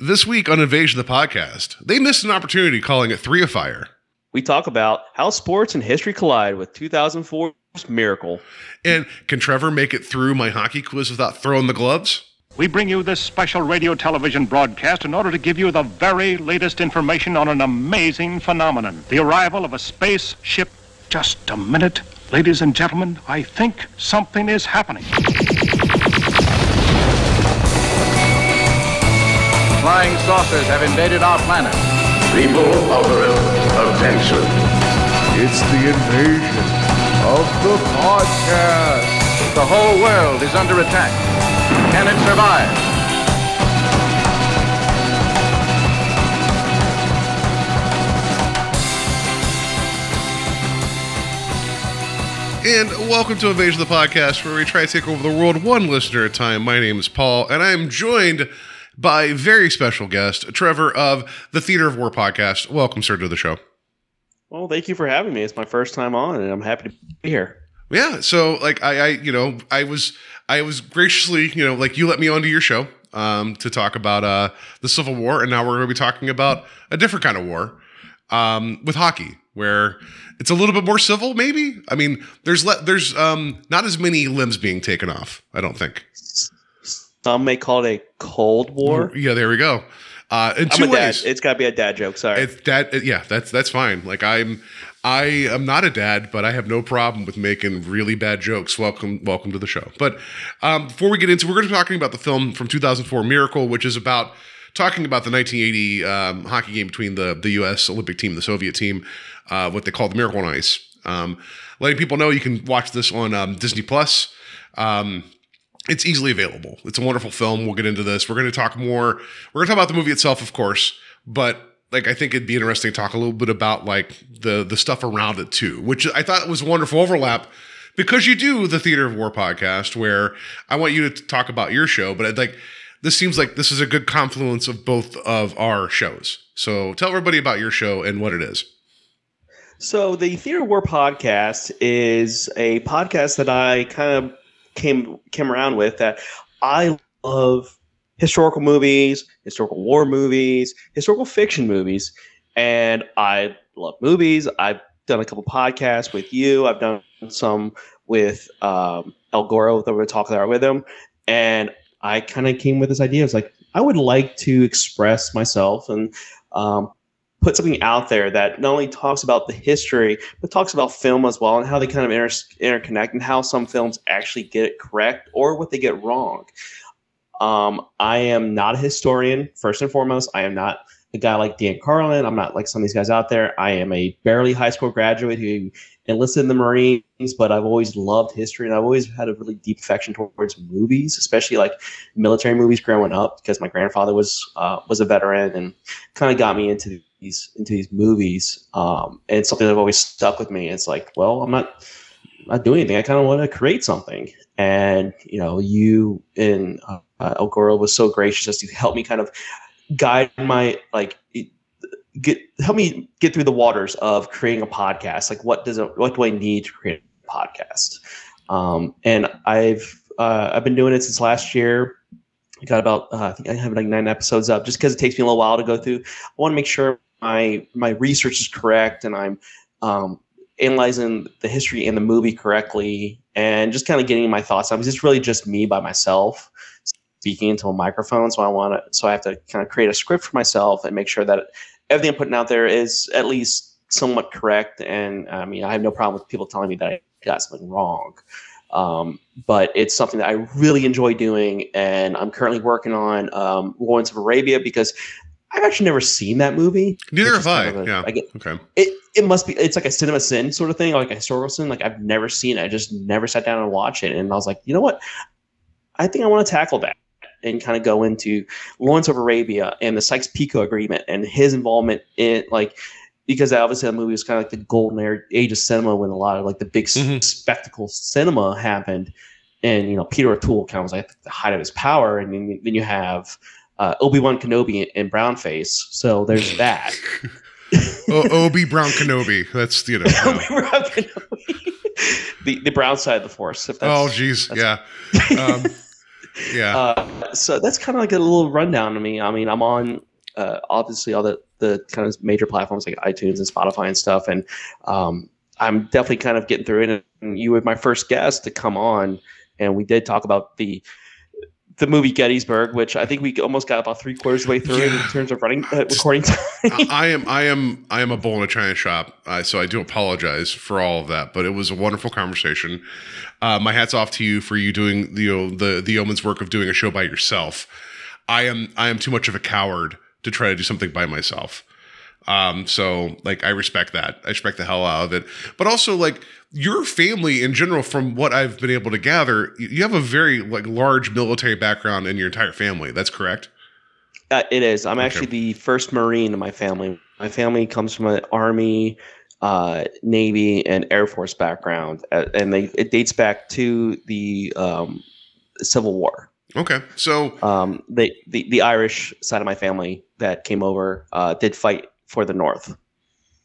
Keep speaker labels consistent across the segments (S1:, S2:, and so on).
S1: This week on Invasion of the Podcast, they missed an opportunity calling it Three of Fire.
S2: We talk about how sports and history collide with 2004's Miracle.
S1: And can Trevor make it through my hockey quiz without throwing the gloves?
S3: We bring you this special radio television broadcast in order to give you the very latest information on an amazing phenomenon the arrival of a spaceship. Just a minute, ladies and gentlemen, I think something is happening.
S4: Flying saucers have invaded our planet.
S5: People of Earth, attention.
S6: It's the invasion of the podcast.
S4: The whole world is under attack. Can it survive?
S1: And welcome to Invasion of the Podcast, where we try to take over the world one listener at a time. My name is Paul, and I am joined by very special guest, Trevor of the Theater of War podcast. Welcome, sir, to the show.
S2: Well, thank you for having me. It's my first time on, and I'm happy to be here.
S1: Yeah, so like I, I you know, I was I was graciously, you know, like you let me onto your show um, to talk about uh, the Civil War, and now we're going to be talking about a different kind of war um, with hockey, where it's a little bit more civil. Maybe I mean, there's le- there's um, not as many limbs being taken off. I don't think.
S2: Some may call it a Cold War.
S1: Yeah, there we go. Uh, in
S2: I'm
S1: two
S2: a dad.
S1: ways.
S2: It's got to be a dad joke. Sorry.
S1: It's that yeah, that's that's fine. Like I'm I am not a dad, but I have no problem with making really bad jokes. Welcome welcome to the show. But um, before we get into we're going to be talking about the film from 2004 Miracle, which is about talking about the 1980 um, hockey game between the the US Olympic team, the Soviet team, uh, what they call the Miracle on Ice. Um, letting people know you can watch this on um, Disney Plus. Um, it's easily available. It's a wonderful film. We'll get into this. We're going to talk more. We're going to talk about the movie itself, of course, but like I think it'd be interesting to talk a little bit about like the the stuff around it too, which I thought was a wonderful overlap because you do the Theater of War podcast where I want you to talk about your show, but I'd like this seems like this is a good confluence of both of our shows. So tell everybody about your show and what it is.
S2: So the Theater of War podcast is a podcast that I kind of came came around with that I love historical movies, historical war movies, historical fiction movies, and I love movies. I've done a couple podcasts with you. I've done some with um, El Goro that we're talking with him, and I kind of came with this idea. It's like I would like to express myself and um, put something out there that not only talks about the history but talks about film as well and how they kind of inter- interconnect and how some films actually get it correct or what they get wrong. Um, I am not a historian, first and foremost. I am not a guy like Dan Carlin. I'm not like some of these guys out there. I am a barely high school graduate who enlisted in the Marines, but I've always loved history and I've always had a really deep affection towards movies, especially like military movies growing up because my grandfather was uh, was a veteran and kind of got me into these into these movies. Um, and it's something that always stuck with me. It's like, well, I'm not not doing anything. I kind of want to create something. And you know, you and uh, El Goro was so gracious as to help me kind of guide my like get help me get through the waters of creating a podcast. Like, what does it, what do I need to create a podcast? Um, and I've uh, I've been doing it since last year. I got about uh, I think I have like nine episodes up, just because it takes me a little while to go through. I want to make sure my my research is correct and I'm um, analyzing the history and the movie correctly, and just kind of getting my thoughts. I was just really just me by myself speaking into a microphone. So I want to, so I have to kind of create a script for myself and make sure that everything I'm putting out there is at least somewhat correct. And I mean, I have no problem with people telling me that I got something wrong. Um, but it's something that I really enjoy doing, and I'm currently working on um, Lawrence of Arabia because I've actually never seen that movie.
S1: Neither have I.
S2: kind of a-
S1: yeah.
S2: I get,
S1: okay.
S2: it it must be it's like a cinema sin sort of thing, like a historical sin. Like I've never seen it. I just never sat down and watched it. And I was like, you know what? I think I want to tackle that and kind of go into Lawrence of Arabia and the Sykes-Picot Agreement and his involvement in like because obviously that movie was kind of like the golden age of cinema when a lot of like the big
S1: Mhm.
S2: spectacle cinema happened. And you know, Peter O'Toole kind of was like the height of his power, and then you have uh, Obi Wan Kenobi in brownface. So there's that.
S1: o- Obi Brown Kenobi. That's you know. uh,
S2: Obi-Wan Kenobi. the the brown side of the force.
S1: Oh geez, yeah. Um, Yeah.
S2: Uh, so that's kind of like a little rundown to me. I mean, I'm on uh, obviously all the the kind of major platforms like iTunes and Spotify and stuff, and um, I'm definitely kind of getting through it. And you were my first guest to come on, and we did talk about the the movie Gettysburg, which I think we almost got about three quarters of the way through it in terms of running uh, recording time.
S1: I I am I am I am a bull in a china shop, uh, so I do apologize for all of that. But it was a wonderful conversation. Uh, my hats off to you for you doing the you know, the the yeoman's work of doing a show by yourself. I am I am too much of a coward to try to do something by myself. Um, so like I respect that. I respect the hell out of it. But also like your family in general, from what I've been able to gather, you- have a very like large military background in your entire family. That's correct.
S2: Uh, it is. I'm
S1: Okay.
S2: actually the first Marine in my family. My family comes from an Army, uh, Navy, and Air Force background, uh, and they it dates back to the um, Civil War.
S1: Okay. So
S2: Um, they, the the Irish side of my family that came over uh, did fight for the North.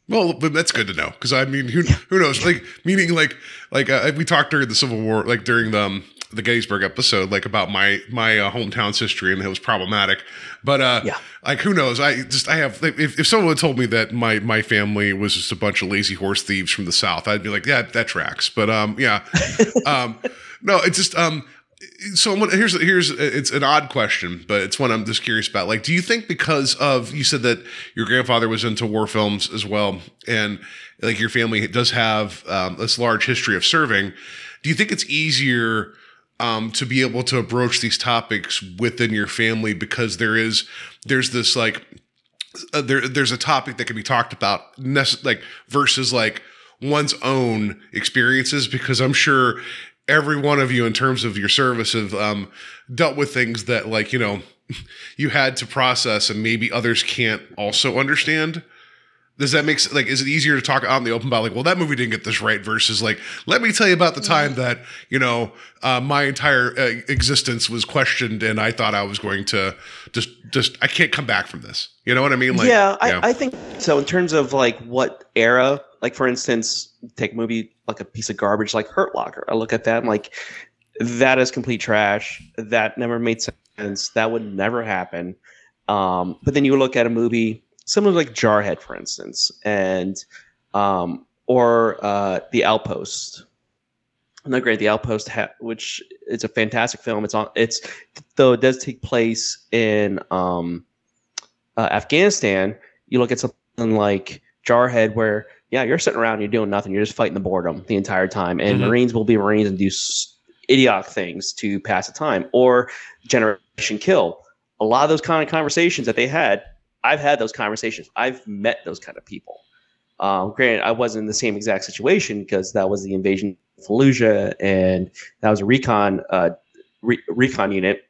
S1: Well, but that's good to know because I mean, who who knows? Like, meaning like like uh, we talked during the Civil War, like during the um, the Gettysburg episode, like about my my uh, hometown's history, and it was problematic. But uh,
S2: Yeah.
S1: like who knows? I just I have like, if if someone told me that my my family was just a bunch of lazy horse thieves from the South, I'd be like, yeah, that tracks. But um, yeah, um, no, it's just um. So here's here's it's an odd question, but it's one I'm just curious about. Like, do you think because of you said that your grandfather was into war films as well, and like your family does have um, this large history of serving, do you think it's easier um, to be able to broach these topics within your family because there is there's this like uh, there there's a topic that can be talked about nece- like versus like one's own experiences because I'm sure every one of you in terms of your service have um, dealt with things that like you know you had to process and maybe others can't also understand. Does that make? Like, is it easier to talk out in the open about like, well, that movie didn't get this right versus like, let me tell you about the time that you know uh, my entire uh, existence was questioned and I thought I was going to just just I can't come back from this. You know what I mean? Like,
S2: yeah, I, I think so. In terms of like what era, like for instance, take a movie like a piece of garbage like Hurt Locker. I look at that and like that is complete trash. That never made sense. That would never happen. Um, but then you look at a movie similar like Jarhead, for instance, and um, or uh, The Outpost. Not great. The Outpost, ha- which it's a fantastic film. It's on. It's though it does take place in um, uh, Afghanistan. You look at something like Jarhead, where yeah, you're sitting around, you're doing nothing, you're just fighting the boredom the entire time, and
S1: Mhm.
S2: Marines will be Marines and do s- idiotic things to pass the time. Or Generation Kill. A lot of those kind of conversations that they had, I've had those conversations. I've met those kind of people. Um, granted, I wasn't in the same exact situation because that was the invasion of Fallujah, and that was a recon uh, re- recon unit.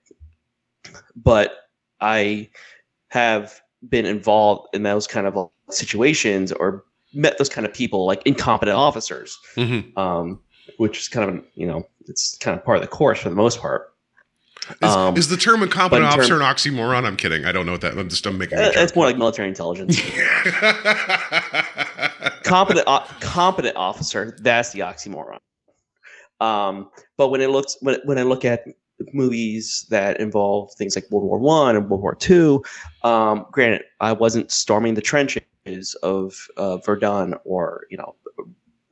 S2: But I have been involved in those kind of situations or met those kind of people, like incompetent officers,
S1: Mhm.
S2: um, which is kind of you know it's kind of part of the course for the most part.
S1: Is,
S2: Um,
S1: is the term incompetent
S2: term-
S1: officer an oxymoron? I'm kidding. I don't know what that. I'm just I'm making.
S2: Uh, it's more like military intelligence. competent o- competent officer that's the oxymoron um but when it looks when, when i look at movies that involve things like world war one and world war two um granted i wasn't storming the trenches of uh, verdun or you know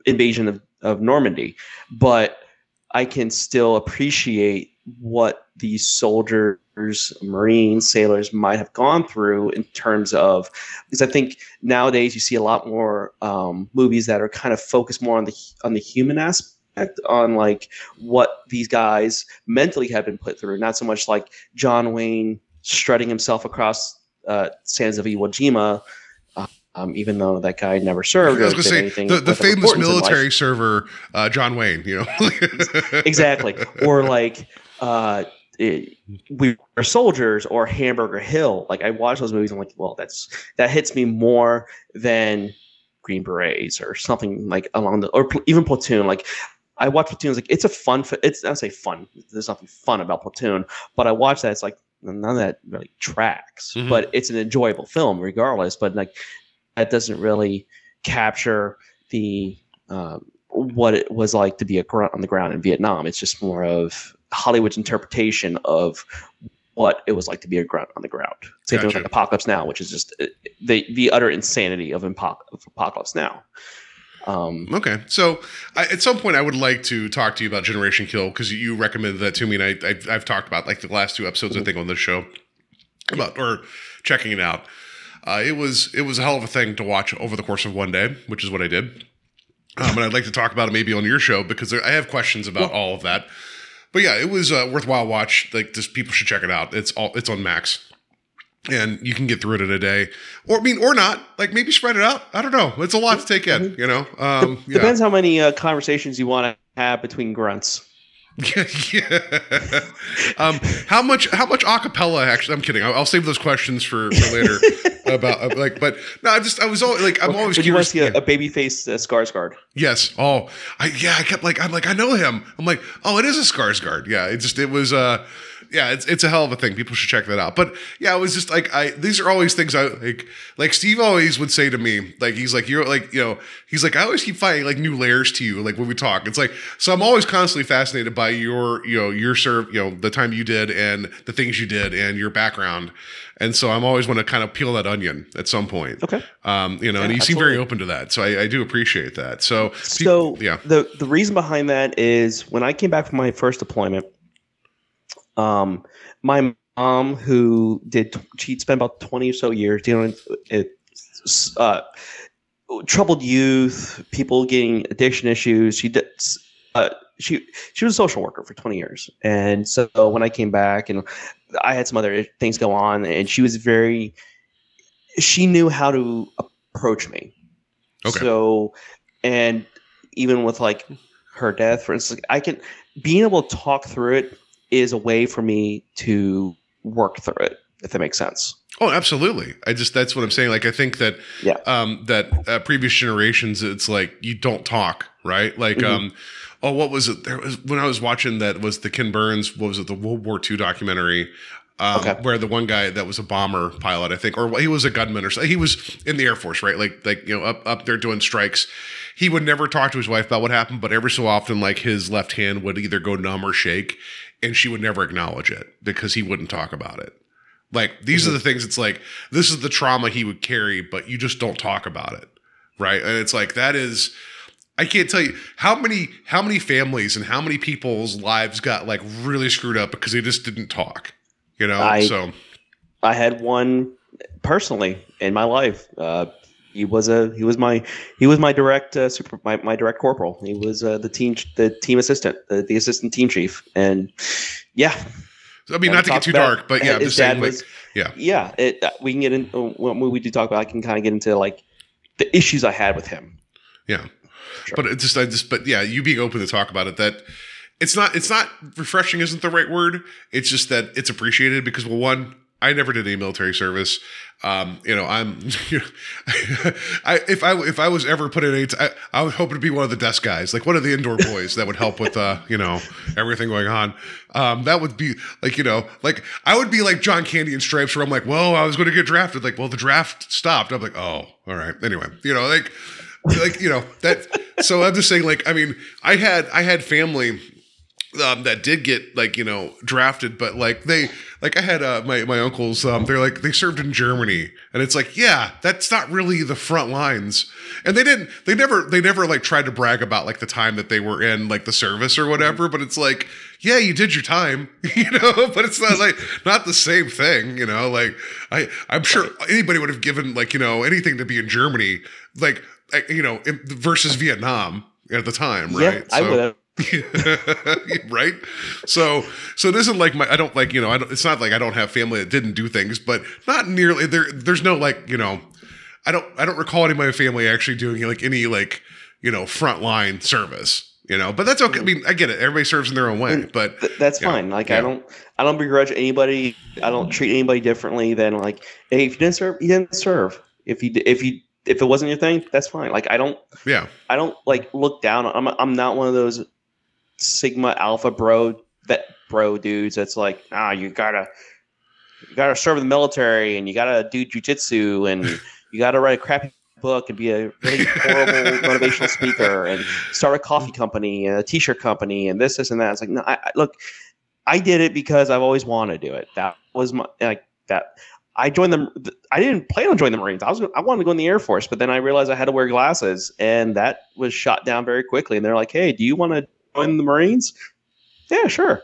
S2: invasion of, of normandy but i can still appreciate what these soldiers marines sailors might have gone through in terms of because i think nowadays you see a lot more um, movies that are kind of focused more on the on the human aspect on like what these guys mentally have been put through not so much like john wayne strutting himself across uh, sands of iwo jima um, even though that guy never served
S1: I was
S2: or
S1: going to
S2: did
S1: say
S2: anything
S1: the, the famous
S2: importance in life.
S1: military server uh, John Wayne. You know
S2: exactly or like uh it, we were soldiers or hamburger hill like i watch those movies i'm like well that's that hits me more than green berets or something like along the or pl- even platoon like i watch platoon it's like it's a fun it's i say fun there's nothing fun about platoon but i watch that it's like none of that really tracks
S1: Mhm.
S2: but it's an enjoyable film regardless but like that doesn't really capture the um, what it was like to be a grunt on the ground in Vietnam. It's just more of Hollywood's interpretation of what it was like to be a grunt on the ground. Same thing with
S1: Gotcha.
S2: like Apocalypse Now, which is just uh, the the utter insanity of, Impo- of Apocalypse Now. Um,
S1: Okay, so I, at some point I would like to talk to you about Generation Kill because you recommended that to me, and I, I I've talked about like the last two episodes I think on this show about or checking it out. Uh, it was it was a hell of a thing to watch over the course of one day, which is what I did. Um, and I'd like to talk about it maybe on your show because I have questions about all of that. But yeah, it was a worthwhile watch. Like, just people should check it out. It's all it's on Max, and you can get through it in a day, or I mean, or not. Like maybe spread it out. I don't know. It's a lot to take in. You know. Um, yeah.
S2: Depends how many uh, conversations you want to have between grunts.
S1: Yeah, yeah. um, how much? How much acapella? Actually, I'm kidding. I'll, I'll save those questions for, for later. about uh, like, but no, I just I was all like, I'm always
S2: Would you want
S1: curious.
S2: to see a, a baby face uh, Skarsgård?
S1: Yes. Oh, I yeah. I kept like I'm like I know him. I'm like oh, it is a Skarsgård. Yeah. It just it was uh yeah. It's it's a hell of a thing. People should check that out. But yeah, it was just like I these are always things I like. Like Steve always would say to me like he's like you're like you know he's like I always keep finding like new layers to you like when we talk. It's like so I'm always constantly fascinated by your you know your serve you know the time you did and the things you did and your background. And so I'm always want to kind of peel that onion at some point.
S2: Okay.
S1: Um, you know, and
S2: Yeah,
S1: you seem very open to that. So I, I do appreciate that. So, pe-
S2: So
S1: yeah.
S2: the the reason behind that is when I came back from my first deployment, um, my mom who did she'd spent about twenty or so years dealing with uh, troubled youth, people getting addiction issues. She did. Uh, she she was a social worker for 20 years and so when i came back and i had some other things go on and she was very she knew how to approach me
S1: Okay.
S2: so and even with like her death for instance i can being able to talk through it is a way for me to work through it if that makes sense
S1: Oh, absolutely. I just that's what I'm saying. Like I think that
S2: Yeah.
S1: um that uh, previous generations it's like you don't talk, right? Like
S2: Mhm.
S1: um oh what was it? There was when I was watching that was the Ken Burns, what was it, the World War II documentary. Um,
S2: Okay.
S1: where the one guy that was a bomber pilot, I think, or he was a gunman or something. He was in the Air Force, right? Like, like you know, up up there doing strikes. He would never talk to his wife about what happened, but every so often, like his left hand would either go numb or shake, and she would never acknowledge it because he wouldn't talk about it. Like these are the things. It's like this is the trauma he would carry, but you just don't talk about it, right? And it's like that is. I can't tell you how many how many families and how many people's lives got like really screwed up because they just didn't talk. You know,
S2: I-
S1: so
S2: I had one personally in my life. Uh, he was a he was my he was my direct uh, super my, my direct corporal. He was uh, the team the team assistant the, the assistant team chief and yeah.
S1: So, I mean, not to get too dark, but yeah,
S2: his
S1: just saying,
S2: dad
S1: like, yeah.
S2: yeah. It, uh, we can get in when we do talk about. I can kind of get into like the issues I had with him.
S1: yeah.
S2: Sure.
S1: But it just, I just, but yeah, you being open to talk about it, that it's not, it's not refreshing, isn't the right word. It's just that it's appreciated because, well, one, I never did any military service. Um, you know, I'm, you know, I if I if I was ever put in a, I, I would hope to be one of the desk guys, like one of the indoor boys that would help with, uh, you know, everything going on. Um, that would be like, you know, like I would be like John Candy in Stripes, where I'm like, well, I was going to get drafted. Like, well, the draft stopped. I'm like, oh, all right. Anyway, you know, like, like you know that. So I'm just saying, like, I mean, I had I had family um, that did get like you know drafted, but like they like I had uh, my my uncles. Um, they're like they served in Germany, and it's like yeah, that's not really the front lines. And they didn't. They never. They never like tried to brag about like the time that they were in like the service or whatever. But it's like yeah, you did your time, you know. But it's not like not the same thing, you know. Like I I'm sure anybody would have given like you know anything to be in Germany, like you know versus Vietnam at the time, right?
S2: Yeah, I would have.
S1: right so so it isn't like my i don't like you know i don't it's not like i don't have family that didn't do things but not nearly there there's no like you know i don't i don't recall any of my family actually doing like any like you know frontline service you know but that's okay i mean i get it everybody serves in their own way mm, but
S2: Th- that's fine. Like
S1: yeah.
S2: I don't, I don't begrudge anybody. I don't treat anybody differently than like, hey, if you didn't serve, you didn't serve. If you, if you, if it wasn't your thing, that's fine. Like I don't,
S1: yeah
S2: I don't like look down. I'm, I'm not one of those sigma alpha bro that bro dudes. That's like, ah, you gotta, you gotta serve in the military and you gotta do jujitsu and you gotta write a crappy book and be a really horrible motivational speaker and start a coffee company and a t-shirt company and this, this, and that. It's like, no, I, I look, I did it because I've always wanted to do it. That was my like that. I joined them. I didn't plan on joining the Marines. I was I wanted to go in the Air Force, but then I realized I had to wear glasses, and that was shot down very quickly. And they're like, "Hey, do you want to join the Marines?" Yeah, sure.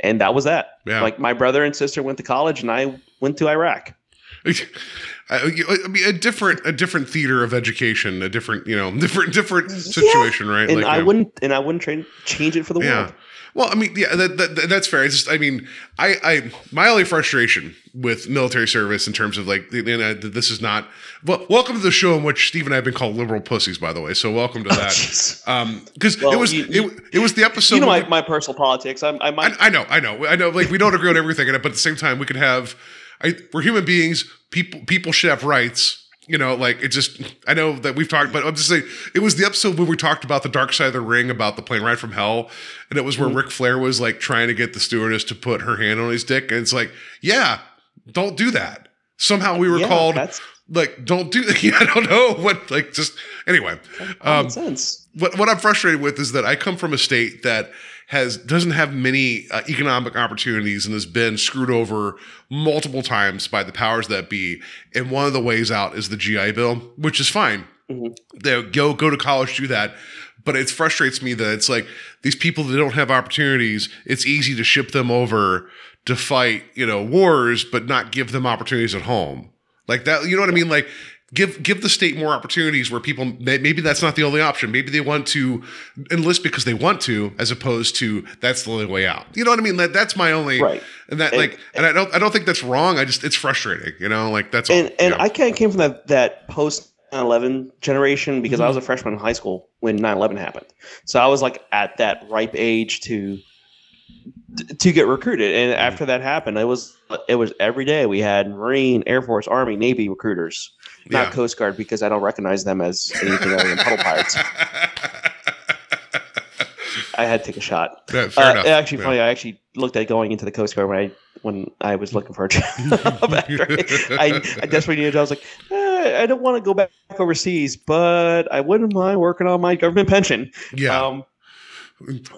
S2: And that was that.
S1: Yeah.
S2: Like my brother and sister went to college, and I went to Iraq.
S1: I I mean, a different, a different theater of education, a different, you know, different, different situation, right?
S2: And I
S1: yeah.
S2: wouldn't, and I wouldn't train, change it for the
S1: Yeah.
S2: world.
S1: Well, I mean, yeah, that, that, that's fair. It's just, I mean, I, I, my only frustration with military service in terms of like, you know, this is not. Well, welcome to the show in which Steve and I have been called liberal pussies, by the way. So welcome to that.
S2: Jeez.
S1: Um, because
S2: Well,
S1: it was,
S2: you-
S1: it, it was the episode.
S2: you know my, my personal politics. I'm, I might.
S1: I, I know, I know, I know. Like we don't agree on everything but at the same time, we could have. I, we're human beings. People, people should have rights. You know, like it just. I know that we've talked, but I'm just saying it was the episode where we talked about the dark side of the ring, about the plane ride from hell, and it was
S2: Mm-hmm.
S1: where Ric Flair was like trying to get the stewardess to put her hand on his dick, and it's like, yeah, don't do that. Somehow we were
S2: Yeah,
S1: called
S2: that's
S1: like, don't do. Yeah, I don't know what. Like, just anyway. Um,
S2: sense.
S1: what what I'm frustrated with is that I come from a state that has doesn't have many uh, economic opportunities and has been screwed over multiple times by the powers that be. And one of the ways out is the GI Bill, which is fine.
S2: Mhm.
S1: They go go to college, do that. But it frustrates me that it's like these people that don't have opportunities. It's easy to ship them over to fight, you know, wars, but not give them opportunities at home. Like that, you know what I mean? Like give give the state more opportunities where people maybe that's not the only option. Maybe they want to enlist because they want to, as opposed to that's the only way out. You know what I mean? That that's my only
S2: Right.
S1: And that
S2: And-
S1: like, and I don't I don't think that's wrong. I just it's frustrating. You know, like that's all.
S2: and and
S1: you know?
S2: I kind of came from that that post 9/11 generation because I
S1: Mm-hmm.
S2: was a freshman in high school when 9/11 happened. So I was like at that ripe age to to get recruited. And
S1: Mm-hmm.
S2: after that happened, it was it was every day we had Marine, Air Force, Army, Navy recruiters, not
S1: Yeah.
S2: Coast Guard because I don't recognize them as anything other than puddle pirates. I had to take a shot.
S1: Yeah, fair
S2: Uh. Actually,
S1: Yeah.
S2: funny. I actually looked at going into the Coast Guard when I when I was looking for a job. I, I desperately needed a job. I was like, eh, I don't want to go back overseas, but I wouldn't mind working on my government pension.
S1: Yeah.
S2: Um,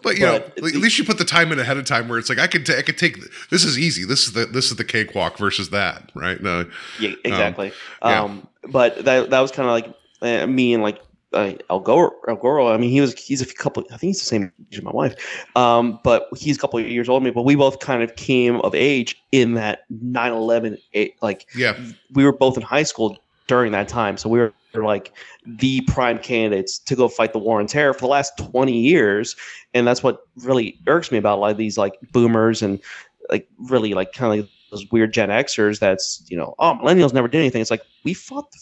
S1: But you know, at least you put the time in ahead of time where it's like I could ta- I could take this is easy. This is the this is the cakewalk versus that, right? No,
S2: yeah, exactly.
S1: yeah.
S2: Um, but that that was kind of like uh, me and like uh, El Goro. El Goro. I mean, he was he's a couple. I think he's the same age as my wife. Um, but he's a couple of years older than me. But we both kind of came of age in that 9-11, eh, like
S1: yeah,
S2: we were both in high school during that time. So we were like the prime candidates to go fight the war on terror for the last 20 years. And that's what really irks me about a lot of these like boomers and like really like kind of like those weird Gen Xers that's, you know, oh, millennials never did anything. It's like we fought the,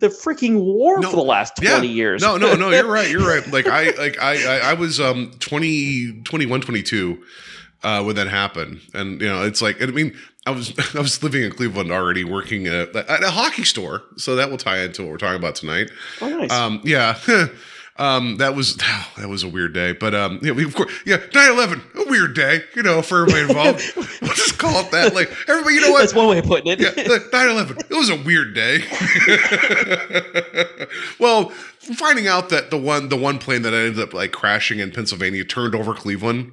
S2: the freaking war
S1: No,
S2: for the last 20
S1: yeah.
S2: years.
S1: No, no, no, you're right. You're right. Like I like I I, I was um 20 21 22 uh when that happened. And you know, it's like I mean, I was I was living in Cleveland already working at, at a hockey store. So that will tie into what we're talking about tonight.
S2: oh, nice.
S1: Um, yeah. Um, that was that was a weird day, but um, yeah, we of course, yeah, 9-11, a weird day, you know, for everybody involved. we'll just call it that. Like everybody, you know what?
S2: that's one way of putting it.
S1: Yeah, 9-11. It was a weird day. well, finding out that the one the one plane that ended up like crashing in Pennsylvania turned over Cleveland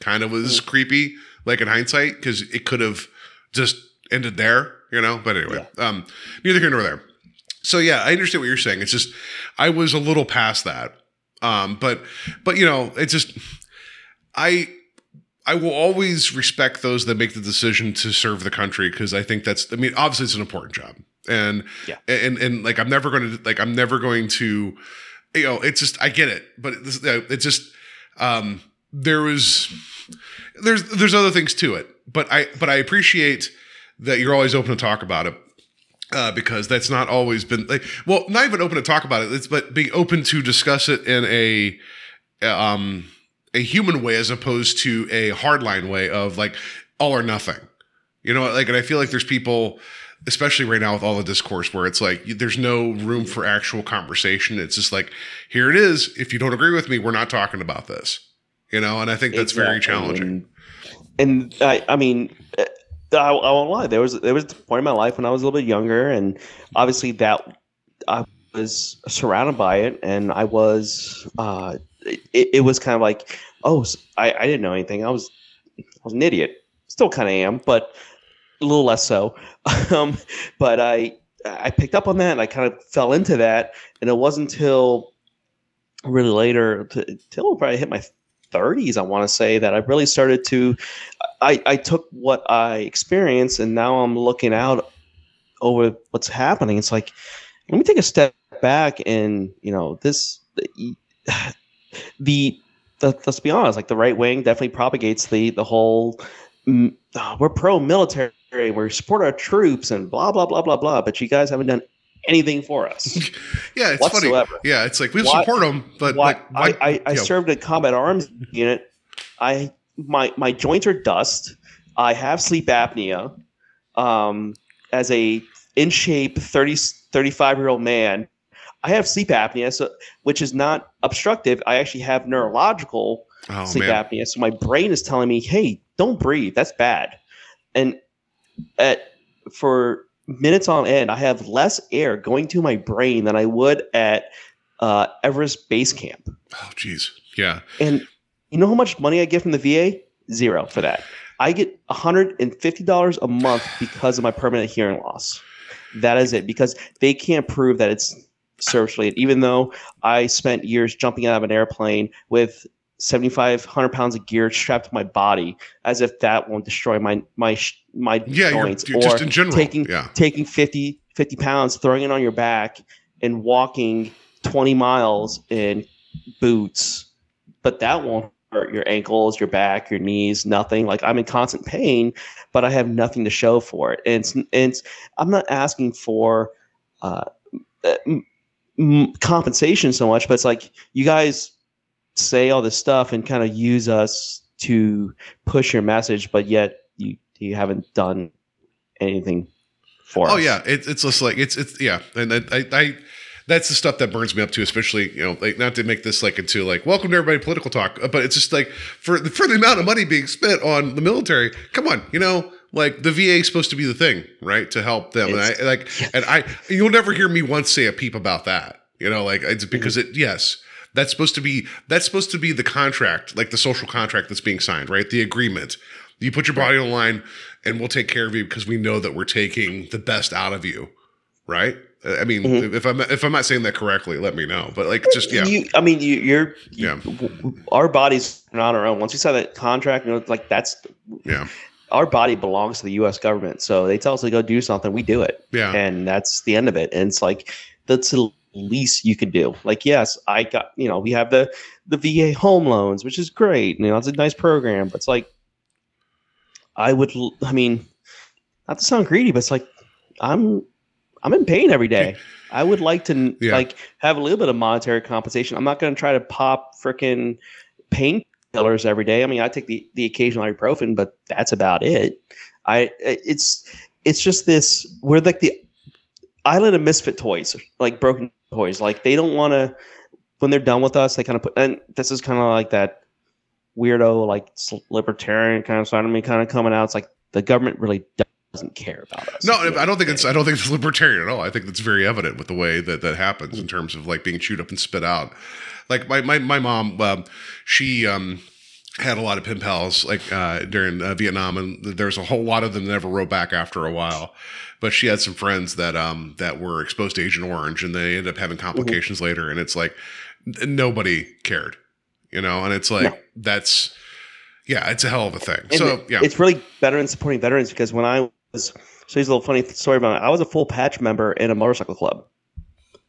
S1: kind of was creepy, like in hindsight, because it could have just ended there, you know. But anyway, um, neither here nor there. So yeah, I understand what you're saying. It's just I was a little past that. Um, but but you know, it's just I I will always respect those that make the decision to serve the country because I think that's I mean obviously it's an important job and
S2: Yeah.
S1: and and like I'm never going to like I'm never going to you know it's just I get it but it's, it's just um there was there's there's other things to it but I but I appreciate that you're always open to talk about it uh, because that's not always been like well not even open to talk about it it's but being open to discuss it in a um a human way as opposed to a hardline way of like all or nothing. You know like and i feel like there's people especially right now with all the discourse where it's like there's no room for actual conversation. It's just like here it is. If you don't agree with me we're not talking about this. You know and i think that's very challenging.
S2: And, and I, I mean, I, I won't lie. There was there was a point in my life when I was a little bit younger, and obviously that I was surrounded by it, and I was uh, it, it was kind of like, oh, I, I didn't know anything. I was I was an idiot. Still kind of am, but a little less so. Um, but I I picked up on that and I kind of fell into that. And it wasn't until really later, till probably hit my 30s, I want to say, that I really started to. I, I took what I experienced and now I'm looking out over what's happening. It's like, let me take a step back and, you know, this, the, the, the let's be honest, like the right wing definitely propagates the, the whole, oh, we're pro military, we support our troops and blah, blah, blah, blah, blah. But you guys haven't done anything for us.
S1: Yeah, it's funny. Yeah, it's like we
S2: Why-
S1: support them, but
S2: Why-
S1: like why?
S2: I, I, I served a combat arms unit. I my my joints are dust. I have sleep apnea. Um, as a in shape 30, 35 year old man, I have sleep apnea, so which is not obstructive. I actually have neurological
S1: oh
S2: sleep
S1: man,
S2: apnea. So my brain is telling me, "Hey, don't breathe. That's bad." And at for minutes on end, I have less air going to my brain than I would at uh, Everest Base Camp.
S1: oh jeez, yeah,
S2: And you know how much money I get from the VA? Zero for that. I get $150 a month because of my permanent hearing loss. That is it, because they can't prove that it's service related, even though I spent years jumping out of an airplane with 7,500 pounds of gear strapped to my body, as if that won't destroy my my my
S1: yeah. You're,
S2: joints.
S1: you're just in general.
S2: taking
S1: yeah,
S2: taking 50, 50 pounds, throwing it on your back, and walking 20 miles in boots. But that won't hurt your ankles, your back, your knees, nothing. Like I'm in constant pain, but I have nothing to show for it. And it's, and it's I'm not asking for uh, m- m- compensation so much, but it's like you guys say all this stuff and kind of use us to push your message, but yet you you haven't done anything for us.
S1: Oh yeah, it, it's just like it's it's yeah, and I, I, I that's the stuff that burns me up too. Especially you know, like not to make this like into like welcome to everybody political talk, uh, but it's just like for the for the amount of money being spent on the military. Come on, you know. Like the VA is supposed to be the thing, right? To help them, and I
S2: It's-
S1: like, and I, you'll never hear me once say a peep about that. You know, like it's because it, yes, that's supposed to be that's supposed to be the contract, like the social contract that's being signed, right? The agreement. You put your body on the line, and we'll take care of you because we know that we're taking the best out of you, right? I mean,
S2: Mhm.
S1: if I'm if I'm not saying that correctly, let me know. But like, just yeah,
S2: You, I mean, you, you're. You,
S1: Yeah.
S2: Our bodies are not our own. Once we sign that contract, you know, like that's
S1: yeah,
S2: our body belongs to the U.S. government. So they tell us to go do something, we do it,
S1: yeah.
S2: and that's the end of it. And it's like that's the least you could do. Like, yes, I got you know, we have the the VA home loans, which is great. You know, it's a nice program, but it's like I would. I mean, not to sound greedy, but it's like I'm I'm in pain every day. I would like to
S1: Yeah.
S2: like have a little bit of monetary compensation. I'm not going to try to pop freaking painkillers every day. I mean, I take the the occasional ibuprofen, but that's about it. I it's it's just this we're like the island of misfit toys, like broken toys. Like they don't want to when they're done with us, they kind of put and this is kind of like that weirdo like libertarian kind of side of me kind of coming out. It's like the government really doesn't care about us.
S1: No, I don't think it's. I don't think it's libertarian at all. I think that's very evident with the way that that happens in terms of like being chewed up and spit out. Like my my my mom, um, she um had a lot of pen pals like uh, during uh, Vietnam, and there's a whole lot of them that never wrote back after a while. But she had some friends that um that were exposed to Agent Orange, and they ended up having complications later. And it's like n- nobody cared, you know. And it's like
S2: No.
S1: that's yeah, it's a hell of a thing.
S2: And
S1: so yeah,
S2: it's really better veterans supporting veterans because when I so here's a little funny story about it. I was a full patch member in a motorcycle club.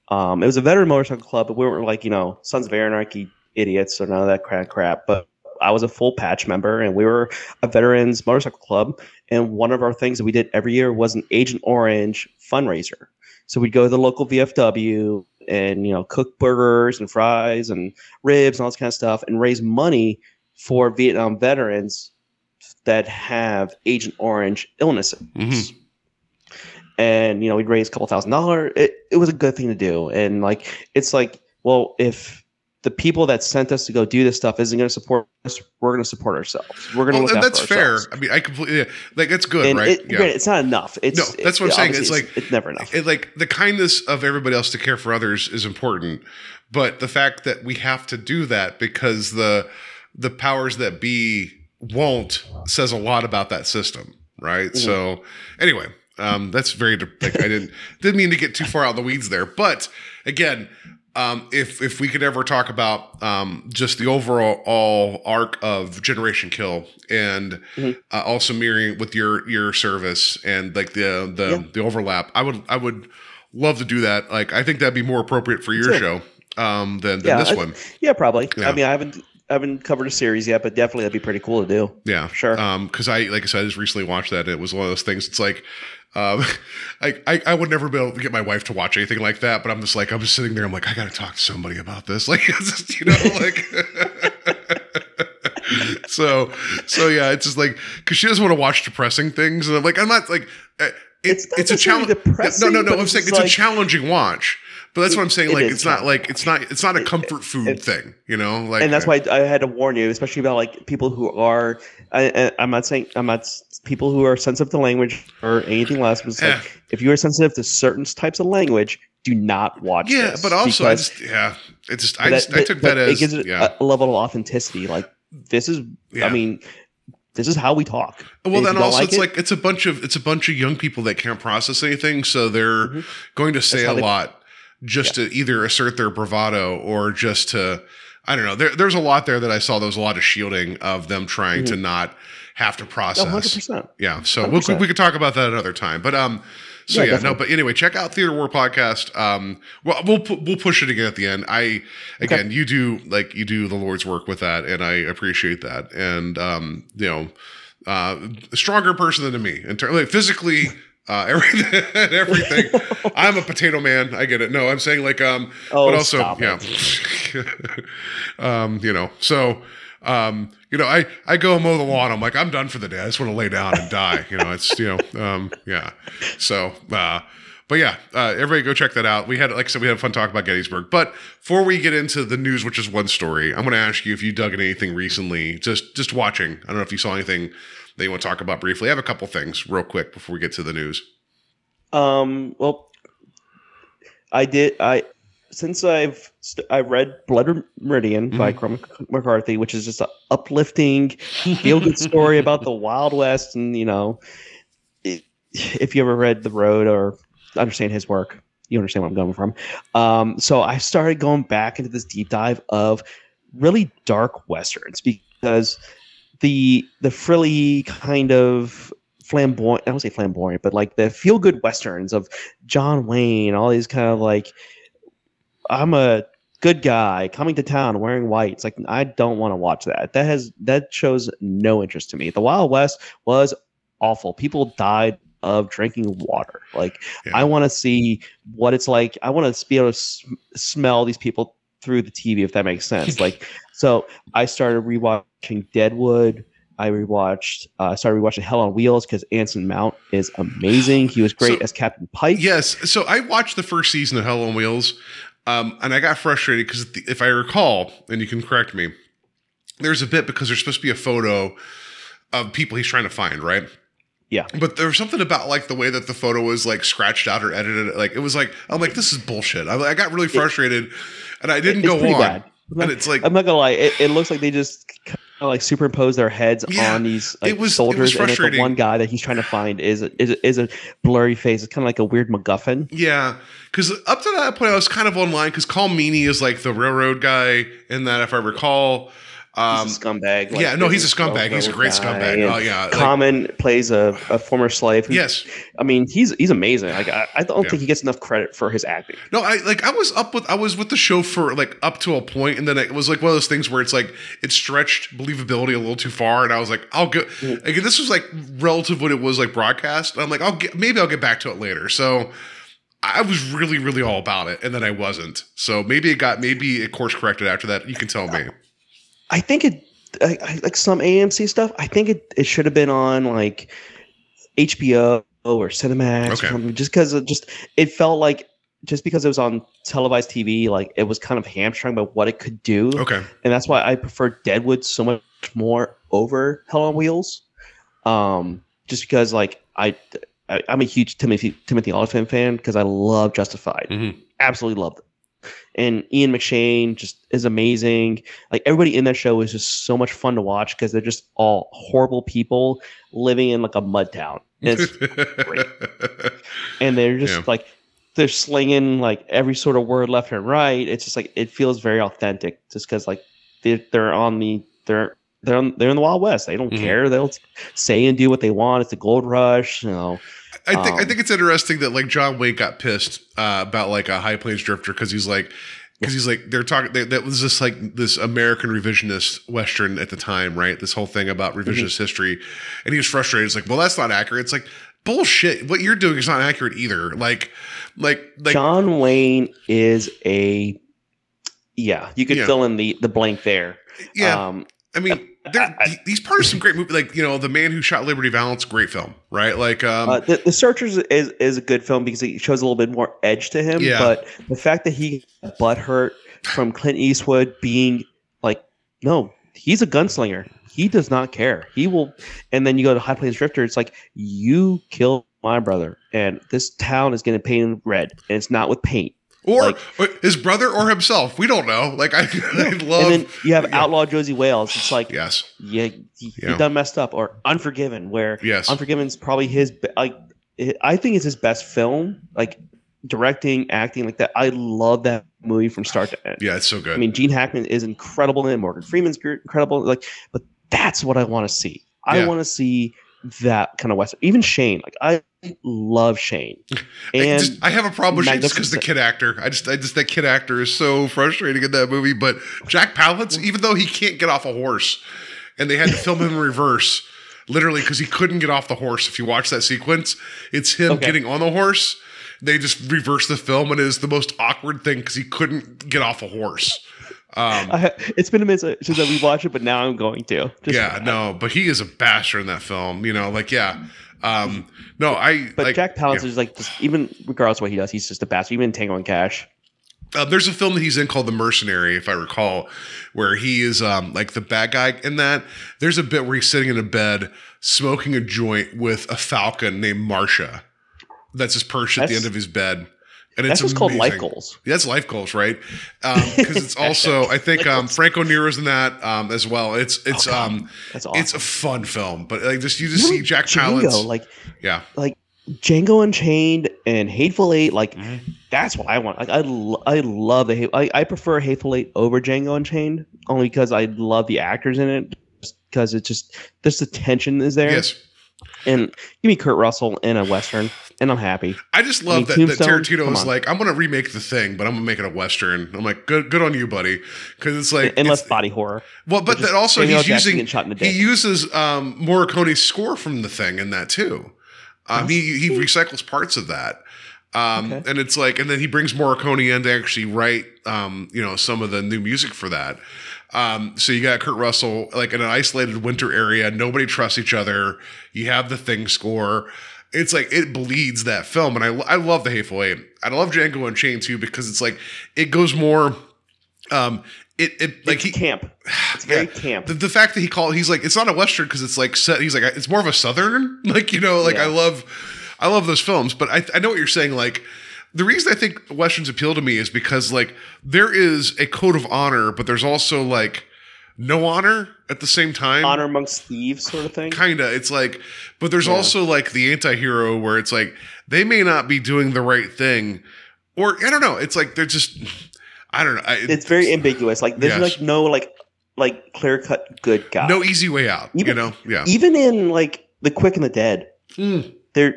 S2: Um, it was a veteran motorcycle club, but we weren't like you know Sons of Anarchy idiots or none of that crap. Crap, but I was a full patch member, and we were a veterans motorcycle club. And one of our things that we did every year was an Agent Orange fundraiser. So we'd go to the local VFW and you know cook burgers and fries and ribs and all this kind of stuff, and raise money for Vietnam veterans that have Agent Orange illnesses.
S1: Mhm.
S2: And you know, we'd raise a couple thousand dollars. It it was a good thing to do. And like it's like, well, if the people that sent us to go do this stuff isn't going to support us, we're going to support ourselves. We're going to
S1: well,
S2: look after
S1: that's fair.
S2: ourselves.
S1: I mean, I completely yeah, like that's good,
S2: And
S1: right?
S2: it, granted, it's not enough. It's
S1: No, that's what I'm saying.
S2: obviously
S1: It's like-
S2: it's never enough.
S1: it, like the kindness of everybody else to care for others is important but the fact that we have to do that because the the powers that be won't says a lot about that system, right? So anyway, um, that's very like, I didn't didn't mean to get too far out of the weeds there, but again, um, if if we could ever talk about um, just the overall all arc of Generation Kill and uh, also mirroring with your your service and like the the
S2: Yeah.
S1: the overlap, I would I would love to do that. Like I think that'd be more appropriate for your
S2: Sure.
S1: show um, than, than
S2: Yeah,
S1: this
S2: I-
S1: one.
S2: Yeah, probably.
S1: Yeah.
S2: I mean, I haven't I haven't covered a series yet, but definitely that'd be pretty cool to do.
S1: Yeah,
S2: Sure.
S1: Um, because I like I said, I just recently watched that. And it was one of those things. It's like, um, I, I I would never be able to get my wife to watch anything like that. But I'm just like I'm just sitting there. I'm like I got to talk to somebody about this. Like just, you know like. so so yeah, it's just like because she doesn't want to watch depressing things, and I'm like I'm not like. uh, It,
S2: It's
S1: it's a challenge. No, no, no. I'm saying it's a challenging watch. But that's what I'm saying. Like
S2: is
S1: it's not like it's not it's not a comfort food
S2: it-
S1: thing. You know, like
S2: and that's why I had to warn you, especially about like people who are. I, I'm not saying I'm not people who are sensitive to language or anything less. But it's
S1: Yeah.
S2: like if you are sensitive to certain types of language, do not watch.
S1: Yeah,
S2: this
S1: but also I just yeah, it's just I
S2: that-
S1: just I took that as
S2: it gives it
S1: yeah.
S2: a level of authenticity. Like this is,
S1: Yeah.
S2: I mean, this is how we talk.
S1: Well, then also
S2: like
S1: it's
S2: it-
S1: like it's a bunch of it's a bunch of young people that can't process anything, so they're
S2: Mhm.
S1: going to say a
S2: they-
S1: lot just to either assert their bravado or just to I don't know. There, there's a lot there that I saw. There was a lot of shielding of them trying to not have to
S2: Oh,
S1: process.
S2: 100%.
S1: Yeah, so we'll,
S2: 100%.
S1: we could talk about that another time. But um, so
S2: Yeah,
S1: yeah, no. But anyway, check out Theater War podcast. Um, well, we'll we'll push it again at the end. I again, you do like you do the Lord's work with that, and I appreciate that. And um, you know, uh, a stronger person than me in terms like physically. Uh, everything, everything. I'm a potato man. I get it. No, I'm saying like um,
S2: Oh,
S1: but also yeah, um, you know. So um, you know, I I go mow the lawn. I'm like, I'm done for the day. I just want to lay down and die. You know, it's you know, um, yeah. So, uh, but yeah, uh, everybody go check that out. We had, like I said, we had a fun talk about Gettysburg. But before we get into the news, which is one story, I'm going to ask you if you dug in anything recently. Just just watching. I don't know if you saw anything that you want to talk about briefly. I have a couple things real quick before we get to the news.
S2: Um. Well, I did. I since I've st- I read Blood Meridian by Cormac McCarthy, which is just an uplifting, feel good story about the Wild West, and you know, i if you ever read The Road or understand his work, you understand where I'm going from. Um. So I started going back into this deep dive of really dark westerns because the the frilly kind of flamboyant I don't say flamboyant, but like the feel good westerns of John Wayne, all these kind of like I'm a good guy coming to town wearing white. It's like I don't want to watch that. That has that shows no interest to me. The Wild West was awful. People died of drinking water. Like
S1: Yeah.
S2: I want to see what it's like. I want to be able to s- smell these people through the TV if that makes sense. like so I started rewatching Deadwood. I rewatched. Uh, I started rewatching Hell on Wheels because Anson Mount is amazing. He was great
S1: So-
S2: as Captain Pike.
S1: Yes. So I watched the first season of Hell on Wheels, um, and I got frustrated because if I recall, and you can correct me, there's a bit because there's supposed to be a photo of people he's trying to find, right?
S2: Yeah.
S1: But there was something about like the way that the photo was like scratched out or edited. Like it was like I'm like this is bullshit. I, I got really frustrated, and I didn't go on.
S2: bad.
S1: And it's like
S2: I'm not gonna lie. It, it looks like they just kind of like superimpose their heads
S1: Yeah,
S2: on these like
S1: it was- it was
S2: soldiers, and like, the one guy that he's trying to find is a, is a, is a blurry face. It's kind of like a weird MacGuffin.
S1: Yeah, because up to that point, I was kind of online because Colm Meaney is like the railroad guy in that, if I recall. Um,
S2: scumbag.
S1: yeah, no, he's a scumbag. He's a great scumbag. Oh, yeah, like-
S2: Common plays a, a former slave. Who,
S1: yes,
S2: I mean he's he's amazing. Like I, I don't
S1: Yeah.
S2: think he gets enough credit for his acting.
S1: no, I like I was up with I was with the show for like up to a point, and then it was like one of those things where it's like it stretched believability a little too far, and I was like, I'll go.
S2: Mm-hmm.
S1: Again, this was like relative when it was like broadcast. I'm like, I'll get maybe I'll get back to it later. So. I was really, really all about it, and then I wasn't. So maybe it got maybe it course corrected after that. You can tell me.
S2: I think it I, I, like some AMC stuff. I think it, it should have been on like HBO or Cinemax
S1: Okay.
S2: or something. Just because it just it felt like just because it was on televised TV, like it was kind of hamstrung by what it could do,
S1: Okay.
S2: and that's why I prefer Deadwood so much more over Hell on Wheels. Um, just because like I. I I'm a huge Timothy Timothy Olyphant fan because I love Justified.
S1: Mhm.
S2: Absolutely loved it. And Ian McShane just is amazing. Like everybody in that show is just so much fun to watch because they're just all horrible people living in like a mud town. And it's great. and they're just
S1: Yeah.
S2: like they're slinging like every sort of word left and right. It's just like it feels very authentic, just because like they're, they're on the they're they're on, they're in the Wild West. They don't
S1: Mhm.
S2: care. They'll say and do what they want. It's a gold rush. You know,
S1: I think I
S2: Um,
S1: think it's interesting that like John Wayne got pissed uh, about like a High Plains Drifter because he's like because he's like they're talking they, that was just like this American revisionist western at the time, right? This whole thing about revisionist history, and he was frustrated. It's like, well, that's not accurate. It's like bullshit. What you're doing is not accurate either. Like, like, like.
S2: John Wayne is a yeah. You could
S1: Yeah.
S2: fill in the the blank there.
S1: yeah,
S2: Um,
S1: I mean,
S2: I-
S1: he's part of some great movie, like you know, the man who shot Liberty Valance, great film, right? Like, um,
S2: uh, the, the Searchers is is a good film because it shows a little bit more edge to him.
S1: Yeah.
S2: But the fact that he got butthurt from Clint Eastwood being like, no, he's a gunslinger. He does not care. He will. And then you go to High Plains Drifter. It's like you killed my brother, and this town is getting painted red, and it's not with paint.
S1: Or,
S2: like-
S1: or his brother or himself, we don't know. Like, I, I love.
S2: and then you have
S1: yeah.
S2: Outlaw Josey Wales. It's like
S1: yes,
S2: yeah, you,
S1: Yeah.
S2: done messed up or Unforgiven, where
S1: yes,
S2: Unforgiven's probably his like I think it's his best film, like directing, acting like that. I love that movie from start to end.
S1: yeah, it's so good.
S2: I mean, Gene Hackman is incredible in it. Morgan Freeman's incredible. Like, but that's what I want to see. I
S1: Yeah.
S2: want to see that kind of western. Even Shane, like I love Shane,
S1: I,
S2: and
S1: just, I have a problem with Shane just because the kid actor. I just, I just that kid actor is so frustrating in that movie. But Jack Palance, even though he can't get off a horse, and they had to film him in reverse, literally because he couldn't get off the horse. If you watch that sequence, it's him
S2: Okay.
S1: getting on the horse. They just reverse the film, and it is the most awkward thing because he couldn't get off a horse. Um,
S2: I, it's been a minute since we watched it, but now I'm going to. Just-
S1: yeah, no, but he is a bastard in that film. You know, like yeah, um, no, I.
S2: But
S1: like,
S2: Jack Palance
S1: yeah.
S2: is like just even regardless of what he does, he's just a bastard. Even in Tango and Cash.
S1: Uh, there's a film that he's in called The Mercenary, if I recall, where he is um, like the bad guy in that. There's a bit where he's sitting in a bed smoking a joint with a falcon named Marsha. That's his perch at the end of his bed. And
S2: That's
S1: it's
S2: called life goals.
S1: Yeah, that's life goals, right? Because it's also, I think um, Franco Nero's in that um, as well. It's it's
S2: Oh,
S1: um
S2: That's awesome.
S1: it's a fun film, but like just you just
S2: Even
S1: see Jack
S2: Django,
S1: Palance.
S2: like
S1: yeah,
S2: like Django Unchained and Hateful Eight, like
S1: Mhm.
S2: that's what I want. Like I, lo- I love the hate. I, I prefer Hateful Eight over Django Unchained only because I love the actors in it. Because it's just there's the tension is there.
S1: yes.
S2: And give me Kurt Russell in a western, and I'm happy.
S1: I just love
S2: mean,
S1: that, that Tarantino was like, I'm gonna remake the thing, but I'm gonna make it a western. I'm like, good, good on you, buddy, because it's like,
S2: and less body horror.
S1: well, but that also he's using
S2: shot in the
S1: he uses um, Morricone's score from the thing in that too. Um, he he recycles parts of that. Um,
S2: Okay.
S1: and it's like, and then he brings Morricone in to actually write, um, you know, some of the new music for that. Um, so you got Kurt Russell like in an isolated winter area. Nobody trusts each other. You have the thing score. It's like it bleeds that film, and I I love the Hateful Eight. I love Django Unchained too because it's like it goes more. Um, it it like
S2: It's
S1: he
S2: camp. It's very
S1: Yeah.
S2: camp.
S1: the, the fact that he called he's like it's not a western because it's like set he's like it's more of a southern like you know like
S2: Yeah.
S1: i love i love those films but I, I know what you're saying like the reason i think westerns appeal to me is because like there is a code of honor but there's also like no honor at the same time
S2: Honor amongst thieves, sort of thing.
S1: kinda it's like but there's
S2: Yeah.
S1: also like the anti-hero where it's like they may not be doing the right thing or i don't know it's like they're just i don't know I,
S2: It's very ambiguous. Like there's
S1: Yes.
S2: like no like like clear cut good guy.
S1: no easy way out you know yeah
S2: even in like the Quick and the Dead,
S1: Mm,
S2: they're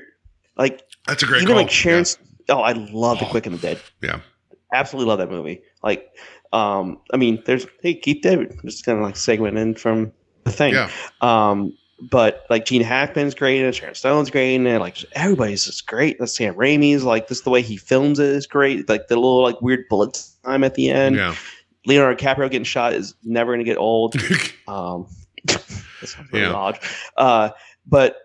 S2: like
S1: that's a great
S2: even
S1: call.
S2: like Sharon. Oh, I love the Quick and the Dead.
S1: Yeah.
S2: absolutely love that movie. Like, um, I mean, there's hey Keith David, just kind of like segment in from the thing.
S1: Yeah.
S2: Um, but like Gene Hackman's great in it, Sharon Stone's great in it, like everybody's just great. The Sam Raimi's like this the way he films it is great. Like the little like weird bullet time at the end.
S1: yeah
S2: Leonardo DiCaprio getting shot is never gonna get old. Um, that's really
S1: Yeah.
S2: odd. Uh, but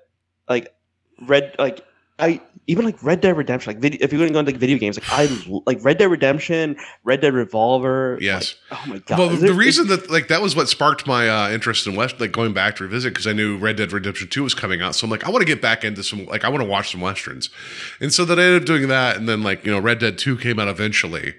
S2: like red, like I even like Red Dead Redemption. Like video, if you're going to go into like, video games, like I like Red Dead Redemption, Red Dead Revolver.
S1: Yes.
S2: like, oh my god.
S1: well, the,
S2: Is there-
S1: the reason that like that was what sparked my uh, interest in West, like going back to revisit because I knew Red Dead Redemption Two was coming out, so I'm like, I want to get back into some, like, I want to watch some westerns, and so then I ended up doing that, and then like you know, Red Dead Two came out eventually,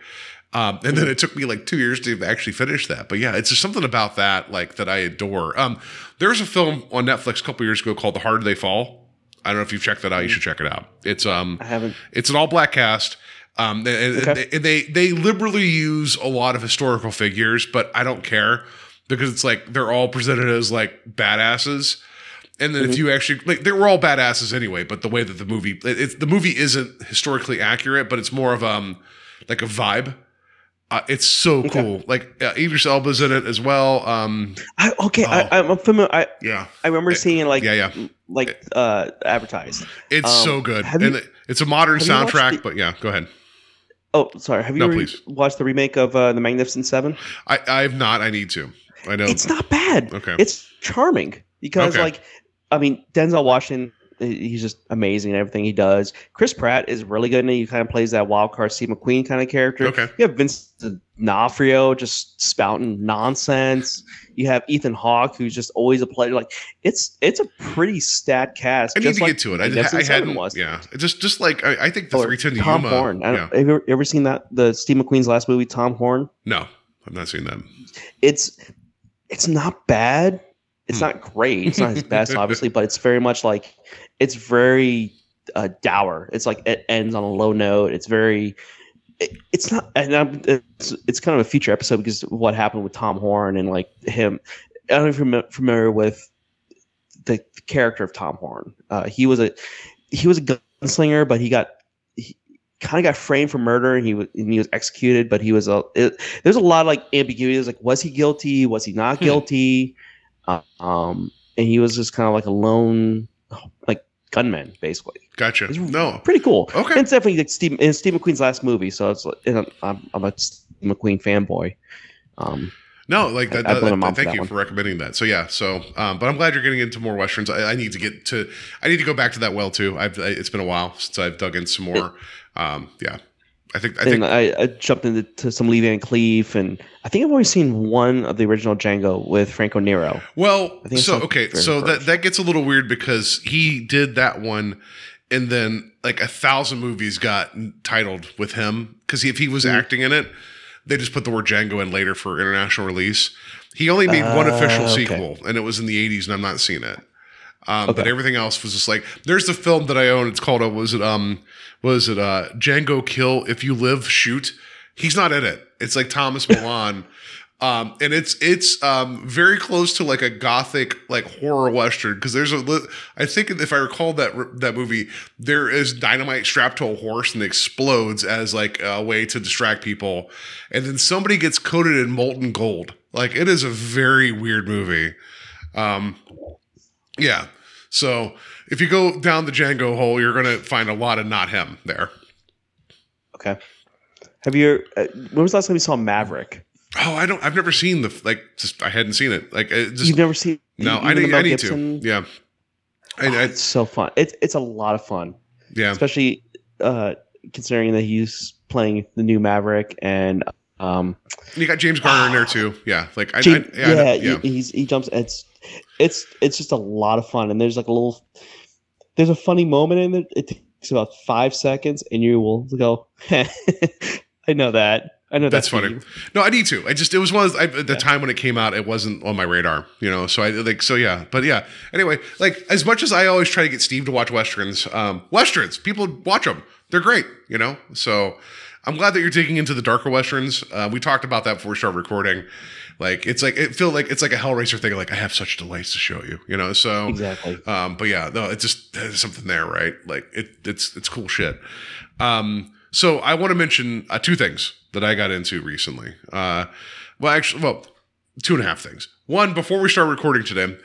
S1: Um, and then it took me like two years to actually finish that. But yeah, it's just something about that like that I adore. Um, there's a film on Netflix a couple years ago called The Harder They Fall. I don't know if you've checked that out. You should check it out. It's um,
S2: I haven't.
S1: it's an all black cast. Um, and,
S2: Okay.
S1: and they they liberally use a lot of historical figures, but I don't care because it's like they're all presented as like badasses. And then if
S2: Mm-hmm.
S1: you actually like, they were all badasses anyway. But the way that the movie, it, it's the movie isn't historically accurate, but it's more of um like a vibe. Uh, it's so cool. Like uh, Idris Elba's in it as well. Um,
S2: I, okay,
S1: Oh.
S2: I, I'm familiar. I,
S1: yeah,
S2: I remember seeing it like
S1: yeah, yeah.
S2: like uh advertised.
S1: It's
S2: Um,
S1: so good,
S2: have
S1: and
S2: you-
S1: it- it's a modern
S2: have
S1: soundtrack.
S2: the-
S1: but yeah, go ahead.
S2: Oh, sorry. Have you
S1: No,
S2: watched the remake of uh, the Magnificent Seven?
S1: I I've not. I need to. I know.
S2: It's not bad.
S1: Okay.
S2: It's charming because,
S1: Okay.
S2: like, I mean, Denzel Washington, Uh, he's just amazing in everything he does. Chris Pratt is really good and he kind of plays that wild card Steve McQueen kind of character.
S1: Okay.
S2: You have Vincent D'Onofrio just spouting nonsense. You have Ethan Hawke, who's just always a player. Like, it's it's a pretty stat cast.
S1: I need to
S2: like
S1: get to it. I, I
S2: Magnificent
S1: hadn't.
S2: was.
S1: Yeah, just just like I, I think the
S2: Or
S1: three ten to
S2: Tom
S1: Yuma.
S2: Horn. I
S1: Yeah.
S2: have you ever, ever seen that? The Steve McQueen's last movie, Tom Horn.
S1: No, I've not seen that.
S2: it's it's not bad. It's
S1: Hmm.
S2: not great. It's not his best, obviously, but it's very much like it's very uh, dour. It's like it ends on a low note. It's very. It, it's not, and I'm, it's it's kind of a future episode because what happened with Tom Horn and like him. I don't know if you're familiar with the character of Tom Horn. Uh, he was a he was a gunslinger, but he got he kind of got framed for murder, and he was and he was executed. But he was a it, there's a lot of like ambiguity. It's like was he guilty? Was he not
S1: Hmm.
S2: guilty? Uh, um, and he was just kind of like a lone like gunman, basically.
S1: Gotcha.
S2: It's
S1: No.
S2: Pretty cool.
S1: Okay.
S2: And it's definitely like Steve, and Steve McQueen's last movie, so it's like I'm, I'm a Steve McQueen fanboy. Um,
S1: No, like that.
S2: I
S1: that- that- thank you
S2: one.
S1: for recommending that. So yeah, so um, but I'm glad you're getting into more westerns. I, I need to get to. I need to go back to that well too. I've I, it's been a while since I've dug in some more. Um, yeah, I think I think
S2: I, I jumped into to some Lee Van Cleef, and I think I've only seen one of the original Django with Franco Nero.
S1: Well, so okay, so that that gets a little weird because he did that one, and then like a thousand movies got titled with him because if he was
S2: Mm-hmm.
S1: acting in it, they just put the word Django in later for international release. He only made one official
S2: Ah, okay.
S1: sequel, and it was in the '80s, and I'm not seeing it. Um, But everything else was just like there's the film that I own. It's called uh, was it um was it uh Django Kill If You Live Shoot. He's not in it. It's like Thomas Milian. Um, and it's it's um, very close to like a gothic like horror western because there's a I think if I recall that that movie there is dynamite strapped to a horse and explodes as like a way to distract people and then somebody gets coated in molten gold like it is a very weird movie um yeah so if you go down the Django hole you're gonna find a lot of not him there
S2: Okay. Have you? Uh, when was the last time you saw Maverick?
S1: oh I don't I've never seen the like just I hadn't seen it like it just
S2: You've never seen?
S1: No, I need, I need
S2: Gibson?
S1: to. Yeah. I,
S2: Oh,
S1: I,
S2: it's so fun. It's it's a lot of fun,
S1: yeah.
S2: especially uh, considering that he's playing the new Maverick and um,
S1: You got James Garner in there too. Yeah. Like, I,
S2: Jake-
S1: I, yeah,
S2: yeah,
S1: yeah.
S2: he- he's he jumps. It's it's it's just a lot of fun, and there's like a little there's a funny moment in it. It takes about five seconds, and you will go. I know that. I know
S1: That's
S2: that
S1: funny.
S2: theme."
S1: No, I need to. I just, it was one of those, I, at the
S2: Yeah.
S1: time when it came out, it wasn't on my radar, you know? So I like, so yeah. But yeah. Anyway, like, as much as I always try to get Steve to watch Westerns, um, Westerns, people watch them. They're great, you know? So I'm glad that you're digging into the darker Westerns. Uh, we talked about that before we started recording. Like, it's like, it feel like, it's like a Hellraiser thing. Like, I have such delights to show you, you know? So,
S2: Exactly.
S1: Um, but yeah, no, it's just there's something there, right? Like it, it's it's cool shit. Um, so I want to mention uh, two things that I got into recently. Uh, well, actually, well, two and a half things. One, before we start recording today,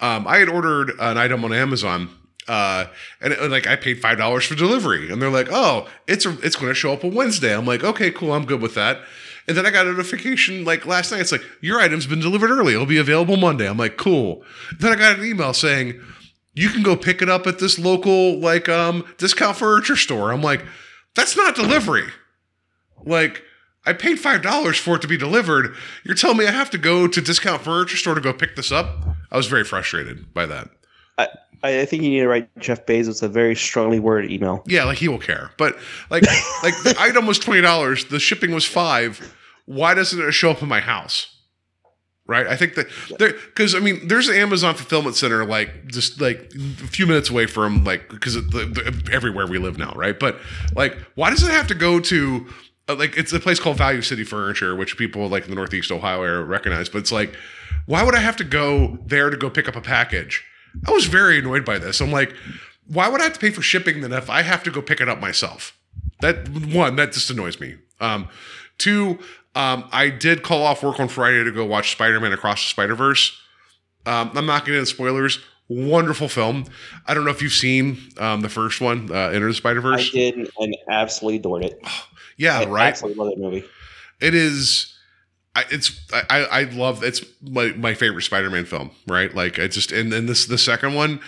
S1: um, I had ordered an item on Amazon. Uh, and it, like I paid five dollars for delivery, and they're like, "Oh, it's a, it's going to show up on Wednesday." I'm like, "Okay, cool, I'm good with that." And then I got a notification like last night. It's like your item's been delivered early. It'll be available Monday. I'm like, "Cool." Then I got an email saying you can go pick it up at this local like um discount furniture store. I'm like, that's not delivery. Like, I paid five dollars for it to be delivered. You're telling me I have to go to discount furniture store to go pick this up? I was very frustrated by that.
S2: I, I, I think you need to write Jeff Bezos a very strongly worded email.
S1: Yeah, like he will care. But like like the item was twenty dollars, the shipping was five. Why doesn't it show up in my house? Right? I think that there because I mean there's an Amazon fulfillment center like just like a few minutes away from like because everywhere we live now, right? But like why does it have to go to uh, like it's a place called Value City Furniture, which people like in the Northeast Ohio area recognize, but it's like why would I have to go there to go pick up a package? I was very annoyed by this. I'm like, why would I have to pay for shipping then if I have to go pick it up myself? That one, that just annoys me. Um, two, um, I did call off work on Friday to go watch Spider Man Across the Spider Verse. Um, I'm not getting into spoilers. Wonderful film. I don't know if you've seen um, the first one, uh, Enter the Spider Verse.
S2: I did and absolutely adored it.
S1: Yeah,
S2: I
S1: right.
S2: absolutely love that movie.
S1: It is. I, it's I, I love it's my, my favorite Spider-Man film, right? Like I just and then this the second one,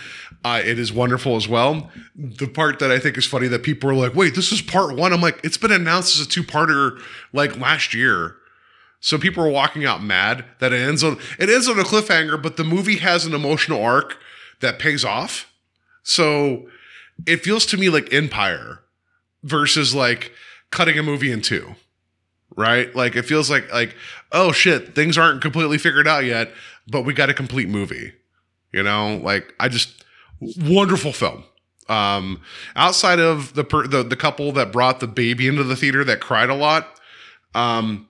S1: uh, it is wonderful as well. The part that I think is funny that people are like, wait, this is part one. I'm like, it's been announced as a two-parter like last year. So people are walking out mad that it ends on it ends on a cliffhanger, but the movie has an emotional arc that pays off. So it feels to me like Empire versus like cutting a movie in two right? Like it feels like like oh shit, things aren't completely figured out yet, but we got a complete movie. You know, like I just wonderful film. Um, outside of the per, the the couple that brought the baby into the theater that cried a lot, um,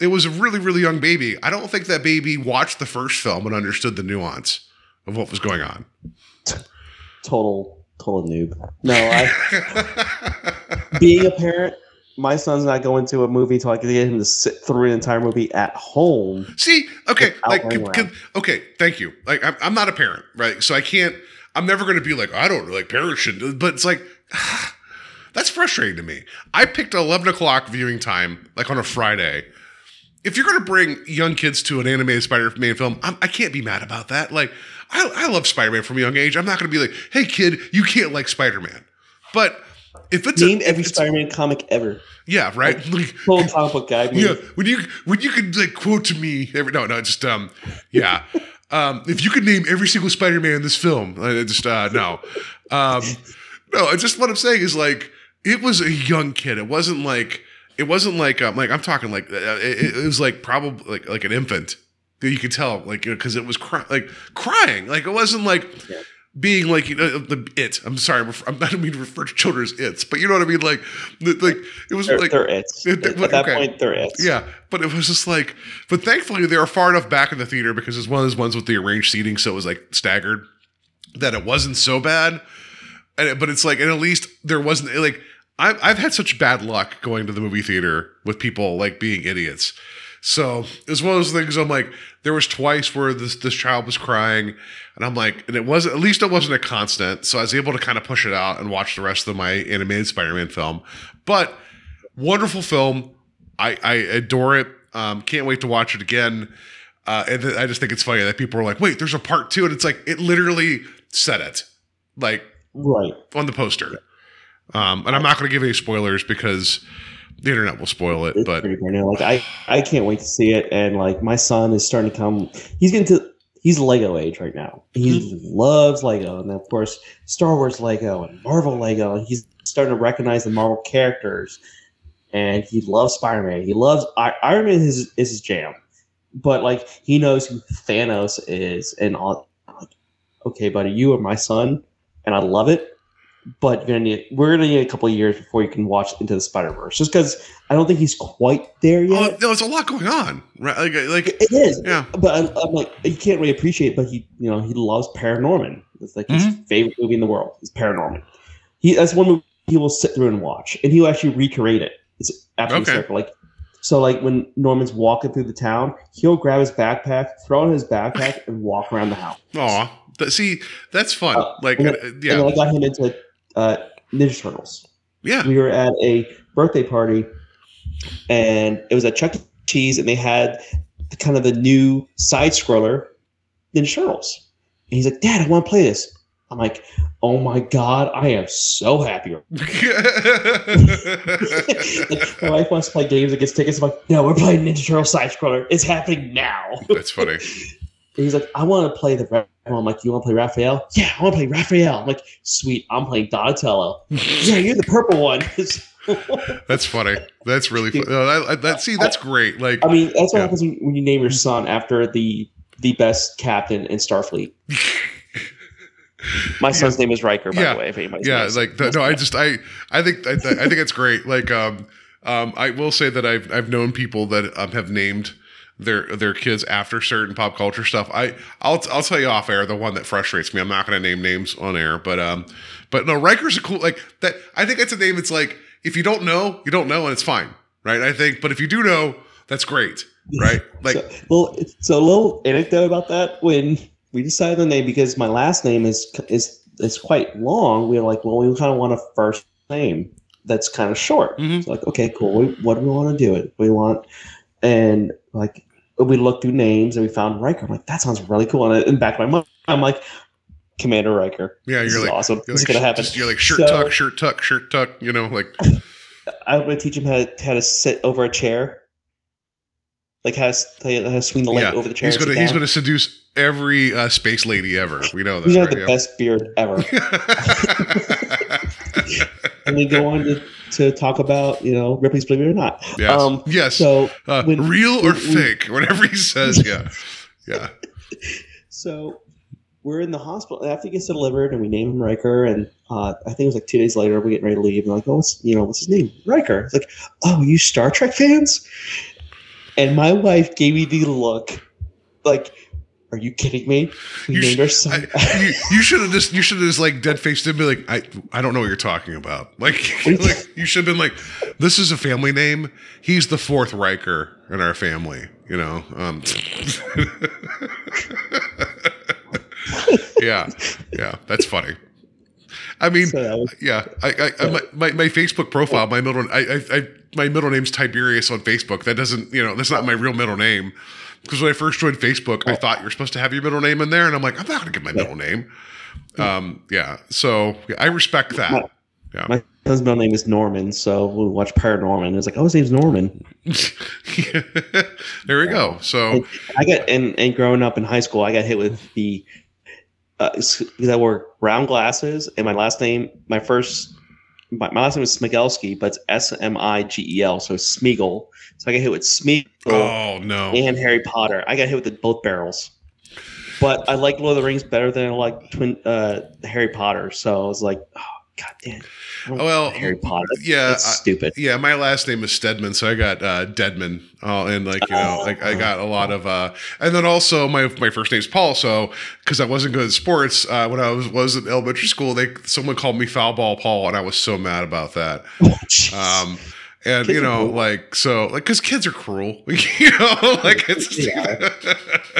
S1: it was a really really young baby. I don't think that baby watched the first film and understood the nuance of what was going on.
S2: Total, total noob. No, I being a parent, my son's not going to a movie until I can get him to sit through an entire movie at home.
S1: See, okay, like, can- can- okay, thank you. Like, I'm, I'm not a parent, right? So I can't. I'm never going to be like, I don't like parents should. But it's like, that's frustrating to me. I picked 11 o'clock viewing time, like on a Friday. If you're going to bring young kids to an animated Spider-Man film, I'm, I can't be mad about that. Like, I, I love Spider-Man from a young age. I'm not going to be like, hey kid, you can't like Spider-Man. But if it's
S2: Name
S1: a,
S2: every Spider-Man comic ever.
S1: yeah, right. Like,
S2: Total comic book guy.
S1: yeah, when you when you could like quote to me every no no just um yeah um if you could name every single Spider-Man in this film I just uh no um no I just what I'm saying is like it was a young kid it wasn't like it wasn't like um like I'm talking like uh, it, it was like probably like like an infant that you could tell like because it was cry- like crying like it wasn't like being like you know the it I'm sorry I'm, I don't mean to refer to children as it's but you know what I mean like like it was
S2: They're,
S1: like
S2: they're it's.
S1: It-
S2: At that point, they're it's.
S1: yeah, but it was just like, but thankfully they were far enough back in the theater because it's one of those ones with the arranged seating, so it was like staggered, that it wasn't so bad. And it, but it's like, and at least there wasn't like I've I've had such bad luck going to the movie theater with people like being idiots. So it's one of those things. I'm like, there was twice where this this child was crying, and I'm like, and it wasn't at least it wasn't a constant. So I was able to kind of push it out and watch the rest of my animated Spider-Man film. But wonderful film. I, I adore it. Um, can't wait to watch it again. Uh, and th- I just think it's funny that people are like, "Wait, there's a part two. and it's like it literally said it, like
S2: Right.
S1: on the poster. Um, and I'm not going to give any spoilers because the internet will spoil it.
S2: It's
S1: But
S2: pretty brand. Like I, I can't wait to see it. And like my son is starting to come. He's getting to. He's Lego age right now. He
S1: Mm-hmm.
S2: loves Lego, and of course Star Wars Lego and Marvel Lego. And he's starting to recognize the Marvel characters, and he loves Spider Man. He loves Iron Man. Is is his jam, but like he knows who Thanos is, and all. Like, okay, buddy, you are my son, and I love it. But you're gonna need we're gonna need a couple of years before you can watch into the Spider Verse, just because I don't think he's quite there
S1: oh,
S2: yet.
S1: there's a lot going on, right? Like, like
S2: It is,
S1: yeah,
S2: but I'm, I'm like you can't really appreciate. It, But he, you know, he loves Paranorman. It's like his favorite movie in the world is Paranorman. He that's one movie he will sit through and watch, and he'll actually recreate it. It's absolutely
S1: Okay.
S2: circle. Like so, like when Norman's walking through the town, he'll grab his backpack, throw it in his backpack, and walk around the house.
S1: aw, Th- see, that's fun.
S2: Uh,
S1: like,
S2: and
S1: uh,
S2: And
S1: yeah,
S2: then I got him into uh, Ninja Turtles.
S1: yeah,
S2: we were at a birthday party and it was at Chuck E. Cheese and they had the, kind of the new side scroller Ninja Turtles. And he's like, Dad, I want to play this. I'm like, oh my God, I am so happy. Like, my wife wants to play games and gets tickets. I'm like, no, we're playing Ninja Turtle side scroller. It's happening now.
S1: that's funny.
S2: He's like, I want to play the. Ra-" I'm like, you want to play Raphael? Yeah, I want to play Raphael. I'm like, sweet, I'm playing Donatello. yeah, you're the purple one.
S1: That's funny. That's really funny. No, that see, that's great. Like,
S2: I mean, that's what
S1: Yeah.
S2: happens when, you name your son after the the best captain in Starfleet. My son's name is Riker, by
S1: Yeah.
S2: the way. If anybody's
S1: yeah, like the, no, I just I I think I, I think it's great. Like, um, um, I will say that I've I've known people that um, have named their their kids after certain pop culture stuff. I I'll I'll tell you off air the one that frustrates me. I'm not going to name names on air, but um, but no, Riker's a cool like that. I think it's a name. It's like if you don't know, you don't know, and it's fine, right? I think, but if you do know, that's great, right? Like,
S2: so, well, so a little anecdote about that when we decided the name because my last name is is is quite long. We were like, well, we kind of want a first name that's kind of short.
S1: Mhm.
S2: It's like, okay, cool. We, what do we want to do it? We want and like we looked through names and we found Riker. I'm like, that sounds really cool. And in the back of my mind, I'm like, Commander Riker.
S1: yeah, you're like,
S2: awesome.
S1: You're
S2: This
S1: like,
S2: is gonna happen.
S1: just- you're like shirt
S2: So-
S1: tuck, shirt tuck, shirt tuck. You know, like
S2: I'm gonna teach him how to, how to sit over a chair, like how to, how to swing the leg
S1: yeah,
S2: over the chair.
S1: he's gonna he's
S2: down.
S1: gonna seduce every uh, space lady ever. We know that.
S2: He's
S1: right?
S2: the
S1: Yeah.
S2: best beard ever. and we go on to, to talk about you know Ripley's Believe It or Not.
S1: yes.
S2: Um,
S1: yes.
S2: So
S1: uh,
S2: when-
S1: real or fake, whatever he says. Yeah. Yeah.
S2: so we're in the hospital after he gets delivered, and we name him Riker. And uh, I think it was like two days later, we get ready to leave, and like, oh, what's you know what's his name? Riker. It's like, oh, you Star Trek fans? And my wife gave me the look, like. Are you kidding me? We
S1: You
S2: named
S1: sh-
S2: our son.
S1: I- you, you should have just you should have just like dead faced and be like I I don't know what you're talking about. Like like you should have been like this is a family name. He's the fourth Riker in our family you know? Um yeah yeah that's funny. I mean
S2: So was-
S1: yeah I, I, I my, my my Facebook profile my middle I, I I my middle name's Tiberius on Facebook. That doesn't you know that's not my real middle name because when I first joined Facebook, I thought you're supposed to have your middle name in there, and I'm like, I'm not going to give my middle name. Um, yeah, so yeah, I respect that. Yeah,
S2: My son's middle name is Norman, so we watch Paranorman. It's like, oh, his name's Norman.
S1: there we go. So
S2: I got and and growing up in high school, I got hit with the uh, because I wore round glasses, and my last name, my first, my, my last name is Smigelski, but it's S M I G E L, so Smeagol. So I got hit with Smeagol
S1: oh no,
S2: and Harry Potter. I got hit with the, both barrels. But I like Lord of the Rings better than I like Twin uh, Harry Potter. So I was like, oh god damn.
S1: Well,
S2: Harry Potter.
S1: yeah,
S2: it's
S1: I-
S2: stupid.
S1: yeah, my last name is Stedman, so I got uh, Deadman. Oh, and like you know, like I got a lot of, uh, and then also my my first name's Paul. So because I wasn't good at sports uh, when I was was in elementary school, they someone called me foul ball Paul, and I was so mad about that. Um, and
S2: Kids
S1: you know, like so, like because kids are cruel, you know, like it's yeah.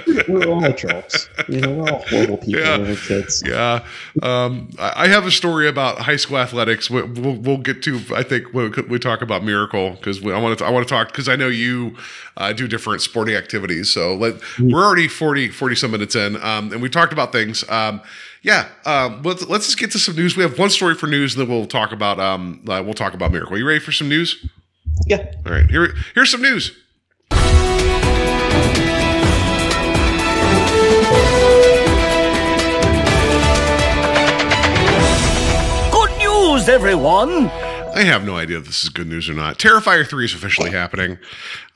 S2: we're all trolls. You know, we're all horrible people
S1: Yeah.
S2: we're kids.
S1: yeah. Um, I have a story about high school athletics. we- We'll, we'll get to, I think, when we talk about Miracle because I want to, I want to talk because I know you uh, do different sporting activities. So let, we're already 40, 40 some minutes in, um, and we talked about things. Um, yeah, um, let's let's just get to some news. We have one story for news, and then we'll talk about um, uh, we'll talk about Miracle. You ready for some news?
S2: Yeah.
S1: All right, here here's some news.
S7: Good news, everyone!
S1: I have no idea if this is good news or not. Terrifier 3 is officially happening,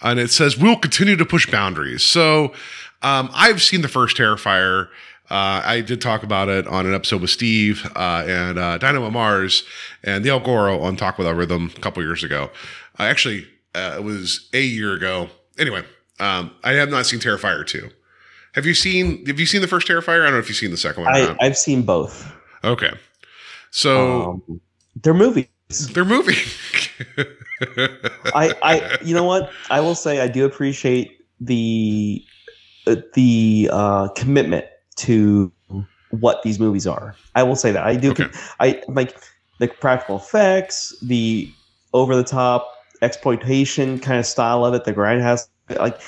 S1: and it says we'll continue to push boundaries. So um, I've seen the first Terrifier. Uh, I did talk about it on an episode with Steve uh, and uh, Dynamo Mars and the El Goro on Talk Without Rhythm a couple years ago. Uh, actually, uh, it was a year ago. Anyway, um, I have not seen Terrifier 2. Have you seen Have you seen the first Terrifier? I don't know if you've seen the second one.
S2: I. I've seen both.
S1: Okay, so
S2: Um, they're movies.
S1: they're moving.
S2: I, I, you know what? I will say I do appreciate the the uh, commitment to what these movies are. I will say that I do.
S1: Okay.
S2: I like the practical effects, the over the top exploitation kind of style of it. The grindhouse, like,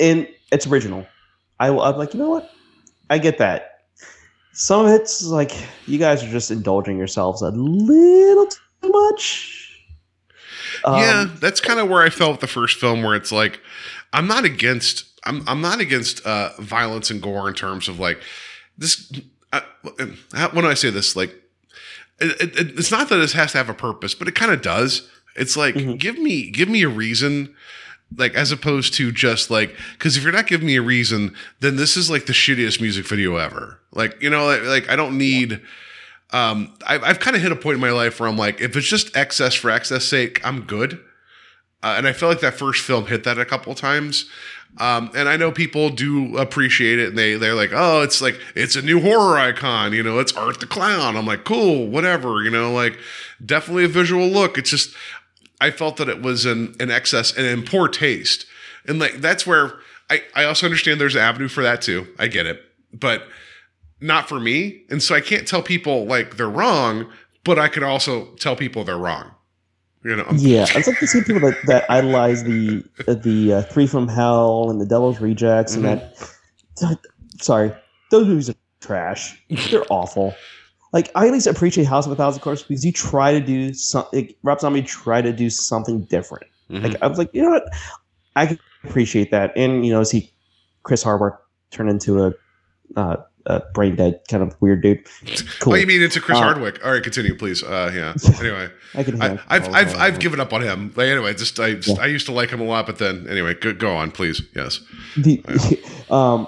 S2: and it's original. I, will- I'm like, you know what? I get that. Some of it's like you guys are just indulging yourselves a little too much. Um,
S1: yeah, that's kind of where I felt with the first film, where it's like, I'm not against I'm I'm not against uh, violence and gore in terms of like this. Uh, how, when I say this, like it, it, it's not that this has to have a purpose, but it kind of does. It's like give me give me a reason, like as opposed to just like because if you're not giving me a reason, then this is like the shittiest music video ever. Like you know, like, like I don't need. Um, I've, I've kind of hit a point in my life where I'm like, if it's just excess for excess sake, I'm good. Uh, and I feel like that first film hit that a couple times. Um, and I know people do appreciate it, and they they're like, oh, it's like it's a new horror icon, you know, it's Art the Clown. I'm like, cool, whatever, you know, like definitely a visual look. It's just I felt that it was an an excess and in poor taste, and like that's where I I also understand there's an avenue for that too. I get it, but not for me, and so I can't tell people like they're wrong, but I could also tell people they're wrong. You know,
S2: Yeah, it's like the same people that, that idolize the the uh, Three from Hell and the Devil's Rejects and that. Sorry, those movies are trash. They're awful. Like I at least appreciate House of a Thousand Corpses because you try to do something. Rob Zombie tried to do something different. Like I was like, you know what, I can appreciate that. And you know, see Chris Hardwick turn into a, uh, a brain dead kind of weird dude. Cool.
S1: Oh, you mean into Chris
S2: Uh,
S1: Hardwick? All right, continue, please. Uh, yeah. Anyway,
S2: I can.
S1: I,
S2: have
S1: I've I've. I've given up on him. Like, anyway, just I just,
S2: Yeah.
S1: I used to like him a lot, but then anyway, go, go on, please. Yes.
S2: the, um,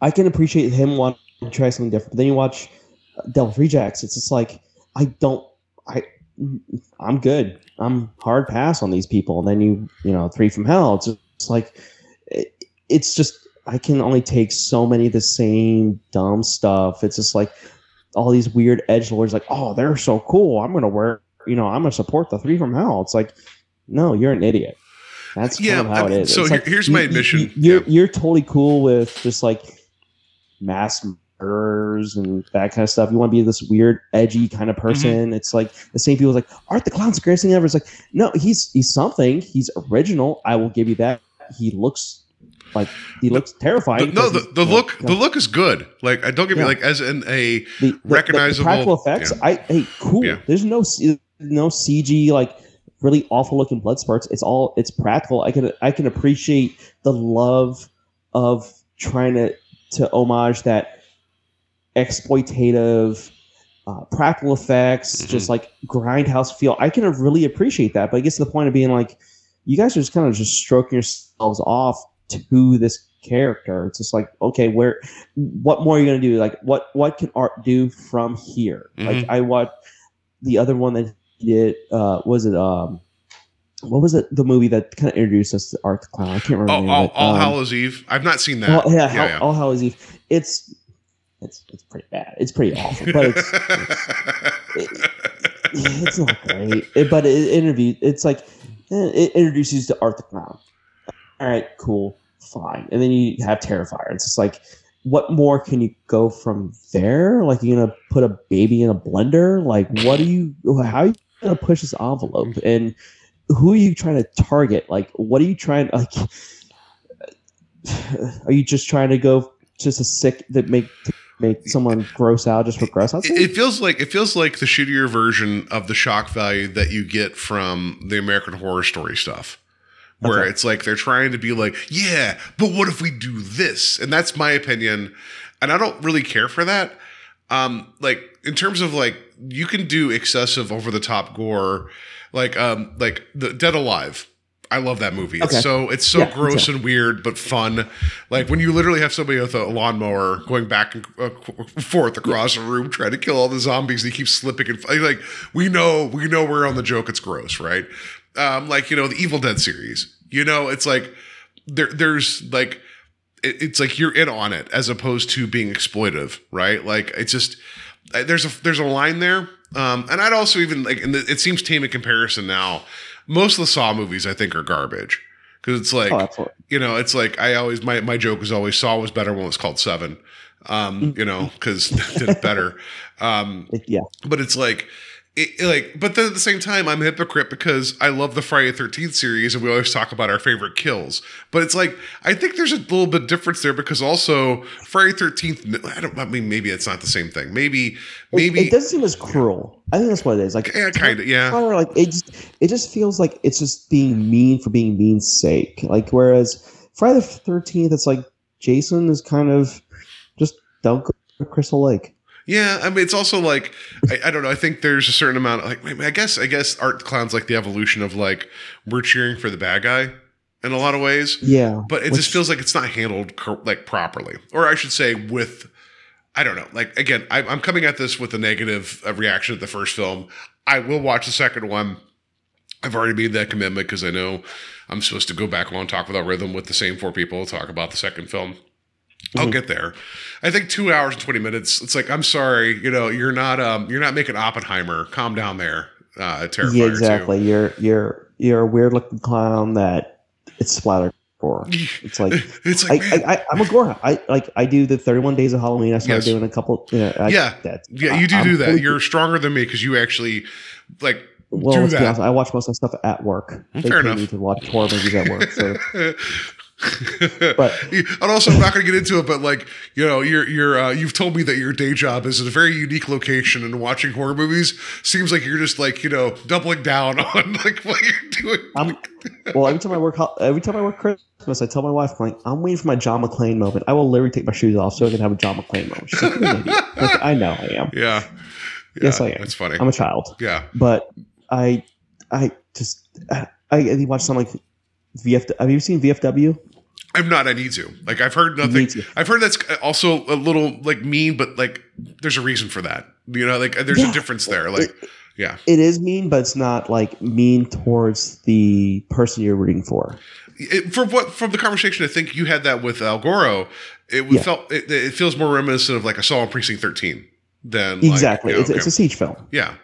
S2: I can appreciate him wanting to try something different. But then you watch uh, Devil's Rejects. It's just like I don't. I I'm good. I'm hard pass on these people. And then you you know Three from Hell. It's just like it, it's just I can only take so many of the same dumb stuff. It's just like all these weird edge lords. Like oh they're so cool. I'm gonna wear. You know I'm gonna support the Three from Hell. It's like no, you're an idiot. That's
S1: Yeah,
S2: kind of how
S1: I mean,
S2: it is.
S1: so here-
S2: like,
S1: here's
S2: you-
S1: my admission.
S2: you- You're
S1: Yeah.
S2: you're totally cool with just like mass murderers and that kind of stuff. You want to be this weird, edgy kind of mm-hmm. person. It's like the same people like Art the Clown's the greatest thing ever. It's like no, he's he's something. He's original. I will give you that. He looks like he looks terrifying.
S1: no, the, the
S2: you know,
S1: look the look is good. Like I don't get me like as in a
S2: the-
S1: recognizable-
S2: the practical effects.
S1: yeah.
S2: I hey, cool.
S1: Yeah.
S2: There's no no CG like really awful looking blood spurts. It's all it's practical. I can I can appreciate the love of trying to to homage that exploitative uh, practical effects,
S1: Mm-hmm.
S2: just like grindhouse feel. I can really appreciate that, but it gets to the point of being like, you guys are just kind of just stroking yourselves off to this character. It's just like, okay, where, what more are you gonna do? Like, what what can art do from here? Like,
S1: Mhm.
S2: I watched the other one that he did. Uh, was it um, what was it? The movie that kind of introduced us to Art the Clown. I can't remember.
S1: oh,
S2: the name
S1: all,
S2: it.
S1: all
S2: Um,
S1: Hallows Eve. I've not seen that.
S2: well, yeah,
S1: yeah,
S2: Hall-
S1: yeah.
S2: All Hallows Eve. It's it's it's pretty bad. It's pretty awful, but it's it's not great. It, but it interview. It's like eh, it introduces you to Art the Clown. All right, cool, fine, and then you have Terrifier. It's just like, what more can you go from there? Like you're gonna put a baby in a blender? Like what are you? How are you gonna push this envelope? And who are you trying to target? Like what are you trying? Like are you just trying to go just a sick that make make someone gross out just for gross out?
S1: It, feels like it feels like the shittier version of the shock value that you get from the American Horror Story stuff, where
S2: Okay.
S1: it's like they're trying to be like, yeah, but what if we do this? And that's my opinion, and I don't really care for that. Um, like in terms of like you can do excessive over the top gore, like um, like the Dead Alive. I love that movie.
S2: Okay.
S1: It's so it's so
S2: Yeah,
S1: gross and weird, but fun. Like when you literally have somebody with a lawnmower going back and uh, forth across a room trying to kill all the zombies, and he keeps slipping and like we know we know we're on the joke. It's gross, right? Um, like you know the Evil Dead series. You know, it's like there there's like it, it's like you're in on it as opposed to being exploitive, right? Like it's just uh, there's a there's a line there, um, and I'd also even like, and it seems tame in comparison now. Most of the Saw movies I think are garbage because it's like
S2: Oh,
S1: you know it's like I always my my joke was always Saw was better when it was called Seven, um, you know because did it better. Um,
S2: yeah.
S1: but it's like it, like but then at the same time i'm a hypocrite because i love the friday 13th series and we always talk about our favorite kills but it's like i think there's a little bit difference there because also friday 13th i don't i mean maybe it's not the same thing maybe
S2: It-
S1: maybe
S2: it, doesn't seem as cruel. I think that's what it is. Like
S1: yeah kind of yeah
S2: like it just it just feels like it's just being mean for being mean's sake. Like whereas Friday the Thirteenth, it's like Jason is kind of just don't go to Crystal Lake.
S1: Yeah, I mean, it's also like I, I don't know. I think there's a certain amount. Of, like, I, guess, I guess, art clown's like the evolution of like we're cheering for the bad guy in a lot of ways.
S2: Yeah,
S1: but it
S2: which-
S1: just feels like it's not handled cor- like properly, or I should say, with I don't know. Like again, I, I'm coming at this with a negative uh, reaction to the first film. I will watch the second one. I've already made that commitment because I know I'm supposed to go back on talk without rhythm with the same four people talk about the second film. I'll
S2: Mm-hmm.
S1: get there. I think two hours and twenty minutes. It's like I'm sorry, you know, you're not um you're not making Oppenheimer. Calm down there, uh, Terrifier.
S2: yeah, exactly. You're you're you're a weird looking clown that it's splattered for. It's like
S1: It's
S2: I,
S1: like
S2: I, I I'm a gore. I like I do the 31 days of Halloween. I started
S1: Yes.
S2: doing a couple. Yeah, I,
S1: Yeah.
S2: that,
S1: yeah, you do
S2: I'm
S1: do that.
S2: fully-
S1: You're stronger than me because you actually like
S2: well. let's be honest, I watch most of the stuff at work. They
S1: fair enough.
S2: me to watch horror movies at work. So But-
S1: and also I'm not going to get into it, but like you know, you're you're uh, you've told me that your day job is a very unique location, and watching horror movies seems like you're just like you know doubling down on like what you're doing.
S2: I'm well. Every time I work, every time I work Christmas, I tell my wife, I'm like, I'm waiting for my John McClane moment. I will literally take my shoes off so I can have a John McClane moment. Like, "You're an idiot." Like, I know I am.
S1: yeah.
S2: Yes, I am.
S1: That's funny.
S2: I'm a child,
S1: yeah.
S2: but I, I just, I, I watch something like VF. Have you seen VFW?
S1: I'm not. I need to. Like I've heard nothing. I've heard that's uh, also a little like mean, but like there's a reason for that. You know, like uh, there's
S2: Yeah.
S1: a difference there. Like yeah.
S2: It is mean, but it's not like mean towards the person you're rooting for.
S1: it, for what from the conversation, I think you had that with Al Goro. It
S2: Yeah.
S1: felt it, it feels more reminiscent of like Assault on Precinct Thirteen than like,
S2: Exactly.
S1: you know,
S2: it's, it's a siege film.
S1: yeah.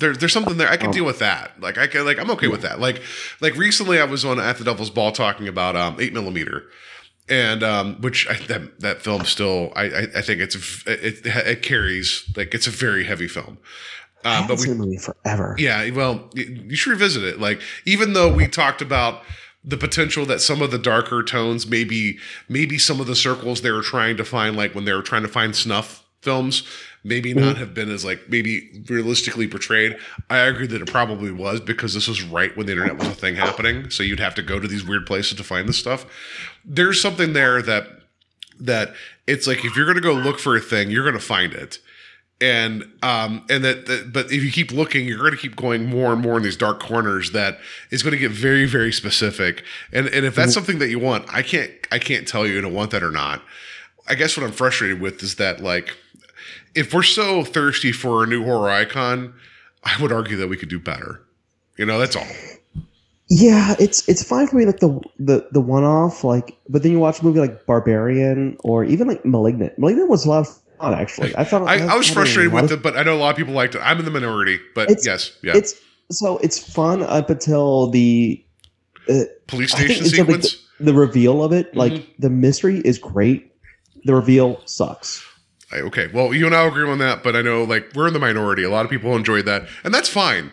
S1: There, there's something there. I can
S2: Um,
S1: deal with that. Like I can, like I'm okay with that. Like, like recently I was on at the Devil's Ball talking about um eight millimeter, and um which I, that that film still I I, I think it's it, it carries like it's a very heavy film. Um, but we
S2: forever.
S1: yeah, well, you should revisit it. Like, even though we talked about the potential that some of the darker tones, maybe, maybe some of the circles they were trying to find, like when they were trying to find snuff films, maybe not have been as like maybe realistically portrayed. I agree that it probably was because this was right when the internet was a thing happening. So you'd have to go to these weird places to find this stuff. There's something there that that it's like if you're going to go look for a thing, you're going to find it and um and that, that but if you keep looking you're going to keep going more and more in these dark corners that is going to get very very specific and and if that's something that you want i can't i can't tell you to want that or not i guess what i'm frustrated with is that like if we're so thirsty for a new horror icon i would argue that we could do better you know that's all
S2: Yeah, it's it's fine for me like the the the one off like, but then you watch a movie like Barbarian or even like Malignant. Malignant was a lot of fun actually. I thought
S1: i, I was frustrated with it but i know a lot of people liked it i'm in the minority but
S2: It's-
S1: yes yeah
S2: It's so it's fun up until the uh,
S1: police
S2: I
S1: station
S2: it's like
S1: sequence
S2: the reveal of it. Like
S1: Mm-hmm.
S2: the mystery is great, the reveal sucks.
S1: I- Okay, well, you and I agree on that, but I know like we're in the minority. A lot of people enjoyed that, and that's fine.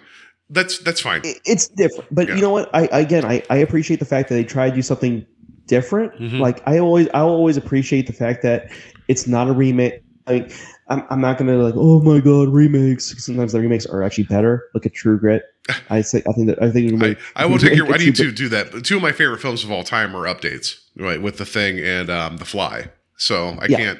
S1: That's that's fine.
S2: It's different, but
S1: Yeah.
S2: you know what? I again, I, I appreciate the fact that they tried to do something different.
S1: Mhm.
S2: Like I always, I always appreciate the fact that it's not a remake. Like I'm, I'm not gonna like, oh my god, remakes. Sometimes the remakes are actually better. Look at True Grit. I say, I think that I think
S1: I, I will take your. I need to do that. Two of my favorite films of all time are updates, right? With The Thing and um, The Fly. So I
S2: Yeah.
S1: can't,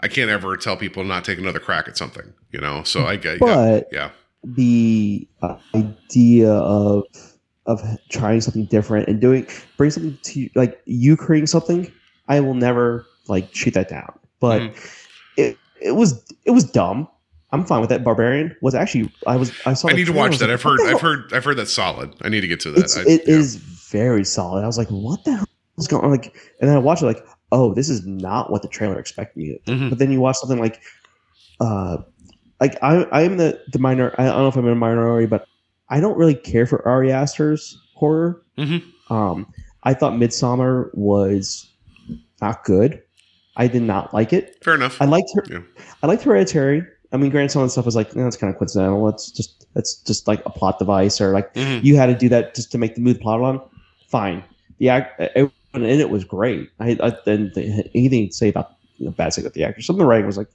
S1: I can't ever tell people to not take another crack at something. You know. So I get. Yeah,
S2: But
S1: yeah.
S2: the uh, idea of of trying something different and doing bring something to like you creating something, I will never like shoot that down. But
S1: Mm-hmm.
S2: it it was it was dumb. I'm fine with that. Barbarian was actually I was I saw.
S1: I need to watch that.
S2: like,
S1: I've heard. I've heard. I've heard that's solid. I need to get to that.
S2: It's
S1: I,
S2: it
S1: yeah.
S2: is very solid. I was like, what the hell is going on? Like, and then I watched it like, oh, this is not what the trailer expected me. to
S1: Mhm.
S2: But then you watch something like, uh, like I I am the the minor. I don't know if I'm in a minority, but I don't really care for Ari Aster's horror.
S1: Mhm.
S2: Um, I thought Midsommar was not good. I did not like it.
S1: Fair enough.
S2: I liked her.
S1: Yeah.
S2: I liked Hereditary. I mean, Grandson and stuff was like, that's kind of coincidental. It's just that's just like a plot device, or like
S1: Mhm.
S2: you had to do that just to make the move plot on. Fine. The act in it was great. I, I then anything to say about you know, bad things about the actor. Some of the writing was like,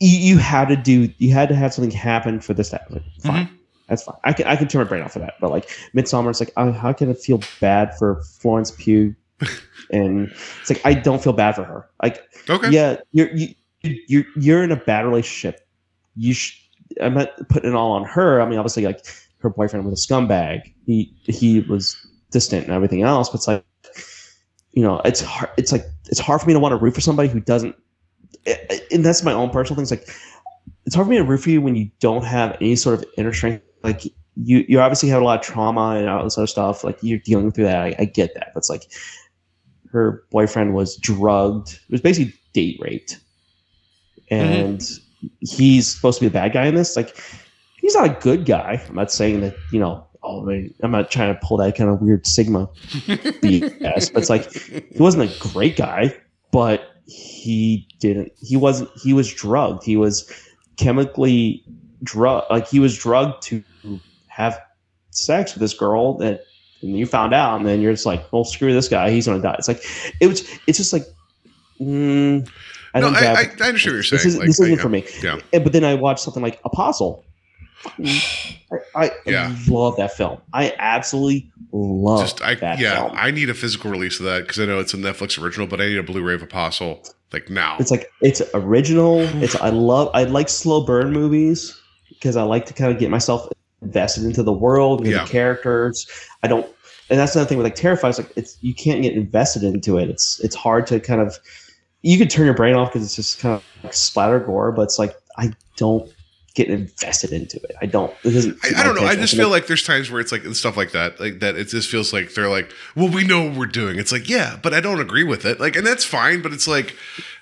S2: you, you had to do, you had to have something happen for this to happen. Like, fine. That's fine. I can I can turn my brain off of that. But like Midsommar, it's like uh, how can I feel bad for Florence Pugh and it's like I don't feel bad for her. Like,
S1: Okay.
S2: yeah, you're you, you're you're in a bad relationship. You sh- I'm not putting it all on her. I mean, obviously, like her boyfriend was a scumbag. He he was distant and everything else. But it's like, you know, it's hard. It's like it's hard for me to want to root for somebody who doesn't. And that's my own personal things. Like, it's hard for me to root for you when you don't have any sort of inner strength. Like you, you obviously have a lot of trauma and all this other stuff. Like you're dealing through that. I, I get that. But it's like her boyfriend was drugged. It was basically date raped, and mm-hmm. he's supposed to be the bad guy in this. Like he's not a good guy. I'm not saying that you know. Oh, mean, I'm not trying to pull that kind of weird Sigma BS, but it's like he wasn't a great guy, but he didn't. He wasn't. He was drugged. He was chemically drug. Like he was drugged to have sex with this girl that and you found out, and then you're just like, well, screw this guy. He's gonna die. It's like it was. It's just like. Mm, I
S1: no,
S2: don't
S1: I, I, I understand what you're saying.
S2: this, is,
S1: Like, I-
S2: for me.
S1: Yeah.
S2: But then I watched something like Apostle. I, I
S1: Yeah.
S2: love that film. I absolutely love
S1: Just I
S2: that
S1: yeah,
S2: film.
S1: I need a physical release of that because I know it's a Netflix original, but I need a Blu-ray of Apostle like now.
S2: it's like it's original. It's I love I like slow burn movies because I like to kind of get myself invested into the world
S1: Yeah.
S2: the characters. I don't, and that's another thing with like Terrifier. It's like it's you can't get invested into it. It's it's hard to kind of you could turn your brain off because it's just kind of like splatter gore, but it's like I don't get invested into it. I don't.
S1: I, I don't know. I just feel like there's times where it's like and stuff like that, like that. It just feels like they're like, well, we know what we're doing. It's like, yeah, but I don't agree with it. Like, and that's fine. But it's like,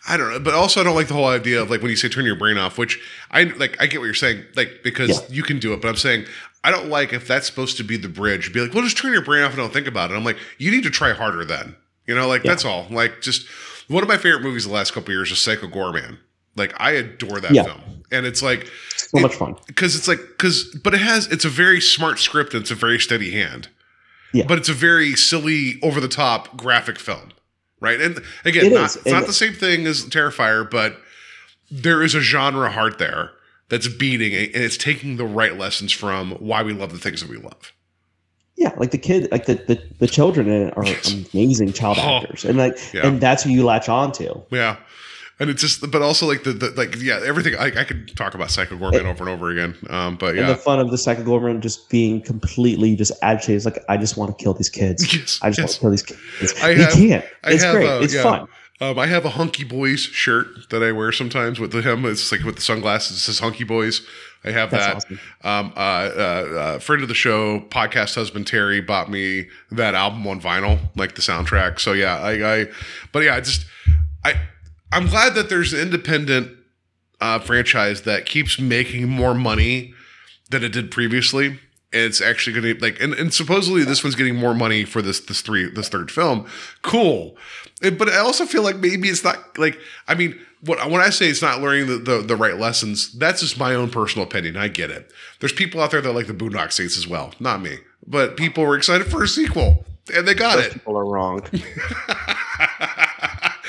S1: I don't know. But also, I don't like the whole idea of like when you say turn your brain off, which I like. I get what you're saying, like because
S2: Yeah.
S1: you can do it. But I'm saying I don't like if that's supposed to be the bridge. Be like, well, just turn your brain off and don't think about it. I'm like, you need to try harder then. You know, like
S2: Yeah.
S1: that's all. Like, just one of my favorite movies the last couple of years is Psycho Goreman. Like, I adore that
S2: Yeah.
S1: film, and it's like
S2: so much fun.
S1: because it's like because but it has it's a very smart script and it's a very steady hand
S2: Yeah.
S1: but it's a very silly over the top graphic film right and again
S2: It
S1: not, it's
S2: and-
S1: not the same thing as terrifier but there is a genre heart there that's beating and it's taking the right lessons from why we love the things that we love
S2: Yeah, like the kid, like the the, the children in it are
S1: Yes.
S2: amazing child
S1: Oh.
S2: actors, and like
S1: Yeah.
S2: and that's who you latch on to.
S1: yeah and it's just but also like the, the like yeah everything I, I could talk about psycho goreman over and over again um but yeah
S2: the fun of the second Goreman just being completely just agitated. It's like I just want to kill these kids.
S1: Yes,
S2: I just want to kill these kids.
S1: I
S2: you
S1: have-
S2: can't.
S1: I
S2: It's
S1: have,
S2: great.
S1: uh,
S2: it's
S1: yeah.
S2: fun.
S1: Um, I have a Hunky Boys shirt that I wear sometimes with him. It's like with the sunglasses. It says Hunky Boys. I have
S2: That's
S1: that.
S2: awesome.
S1: Um, uh, uh, uh, friend of the show, podcast husband Terry, bought me that album on vinyl, like the soundtrack. So yeah, I, I but yeah, I just I I'm glad that there's an independent uh, franchise that keeps making more money than it did previously. And it's actually going to like, and, and supposedly this one's getting more money for this this three this third film. Cool, It- but I also feel like maybe it's not like I mean, what when I say it's not learning the, the the right lessons, that's just my own personal opinion. I get it. There's people out there that like the Boondock Saints as well, not me, but people were excited for a sequel, and they got
S2: Those
S1: it.
S2: people are wrong.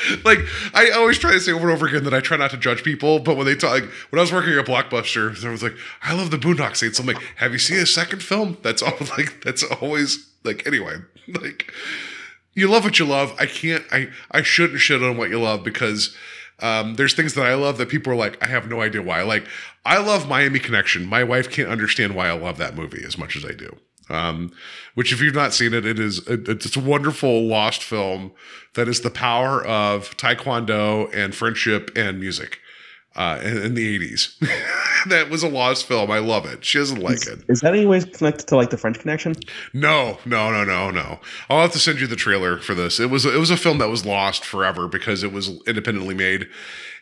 S1: like I always try to say over and over again that I try not to judge people, but when they talk, like, when I was working at Blockbuster, there was like, "I love the Boondock Saints." I'm like, "Have you seen a second film?" That's all. Like that's always like anyway. Like you love what you love. I can't. I I shouldn't shit on what you love because um, there's things that I love that people are like, I have no idea why. Like I love Miami Connection. My wife can't understand why I love that movie as much as I do. Um, which, if you've not seen it, it is it, it's a wonderful lost film that is the power of taekwondo and friendship and music uh, in, in the 80s. that was a lost film. I love it. She doesn't like it.
S2: Is that any way connected to like the French Connection?
S1: No, no, no, no, no. I'll have to send you the trailer for this. It was it was a film that was lost forever because it was independently made,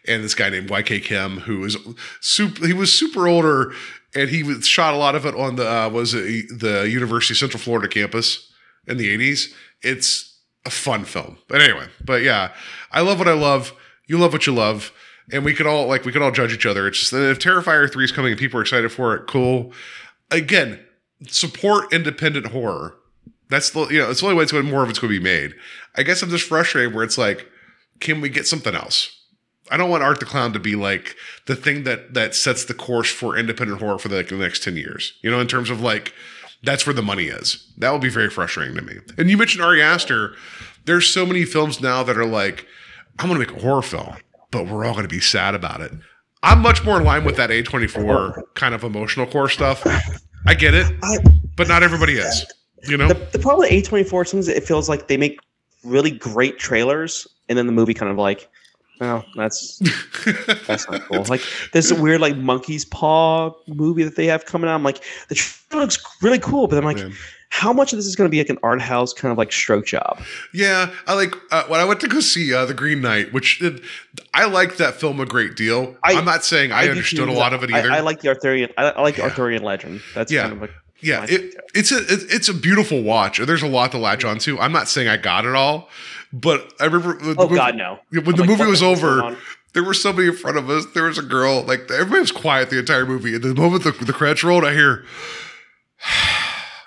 S1: and this guy named YK Kim who was super. He was super older, and he shot a lot of it on the uh, was it the University of Central Florida campus in the eighties. It's a fun film, but anyway, but yeah, I love what I love. You love what you love. And we could all like we could all judge each other. It's just if Terrifier 3 is coming and people are excited for it, cool. Again, support independent horror. That's the you know it's the only way it's going more of it's going to be made. I guess I'm just frustrated where it's like, can we get something else? I don't want Art the Clown to be like the thing that that sets the course for independent horror for the, like, the next ten years. You know, in terms of like that's where the money is. That would be very frustrating to me. And you mentioned Ari Aster. there's so many films now that are like, I'm gonna make a horror film, but we're all gonna be sad about it. I'm much more in line with that A24 kind of emotional core stuff. I get it,
S2: I,
S1: but not everybody is. You know?
S2: the, the problem with A24 things, it feels like they make really great trailers, and then the movie kind of like, oh, that's that's not cool. Like this weird like monkey's paw movie that they have coming out. I'm like, the trailer looks really cool, but I'm like,
S1: Yeah.
S2: how much of this is going to be like an art house kind of like stroke job?
S1: Yeah, I like uh, when I went to go see uh, the Green Knight, which uh, I liked that film a great deal. I,
S2: I-
S1: am not saying I,
S2: do
S1: understood a lot of it either.
S2: I, I like the Arthurian. I, I like the Arthurian legend. That's
S1: Yeah.
S2: kind of like
S1: yeah, it, it's a it, it's a beautiful watch. There's a lot to latch mm-hmm. onto. I'm not saying I got it all, but I remember. when the
S2: Oh
S1: movie-
S2: God, no!
S1: When
S2: I'm
S1: the
S2: like,
S1: movie was
S2: the hell's going
S1: over, there was somebody in front of us. There was a girl. Like everybody was quiet the entire movie. And the moment the, the credits rolled, I hear.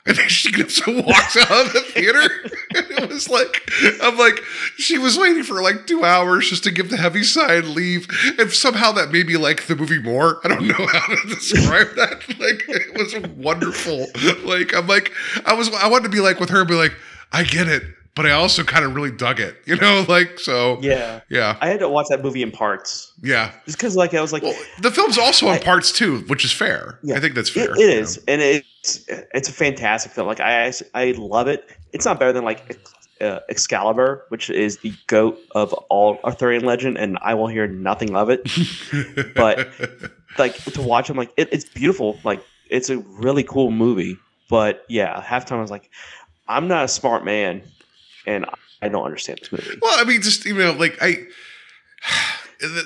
S1: And then she and walks out of the theater. And it was like, I'm like, she was waiting for like two hours just to give the heavy and leave. And somehow that made me like the movie more. I don't know how to describe that. Like, it was wonderful. Like, I'm like, I was, I wanted to be like with her, be like, I get it, but I also kind of really dug it, you know? Like, so,
S2: Yeah,
S1: yeah,
S2: I had to watch that movie in parts
S1: yeah.
S2: just because, like, I was like,
S1: Well, the film's also in
S2: I-
S1: parts too, which is fair.
S2: Yeah.
S1: I think that's
S2: It-
S1: fair.
S2: it is, and it's it's a fantastic film. Like I I love it. It's not better than like uh, Excalibur, which is the goat of all Arthurian legend, and I will hear nothing of it. but- Like to watch, I'm like, it, it's beautiful. Like it's a really cool movie. But yeah, halftime I was like, I'm not a smart man, and I don't understand this movie.
S1: Well, I mean, just you know, like I,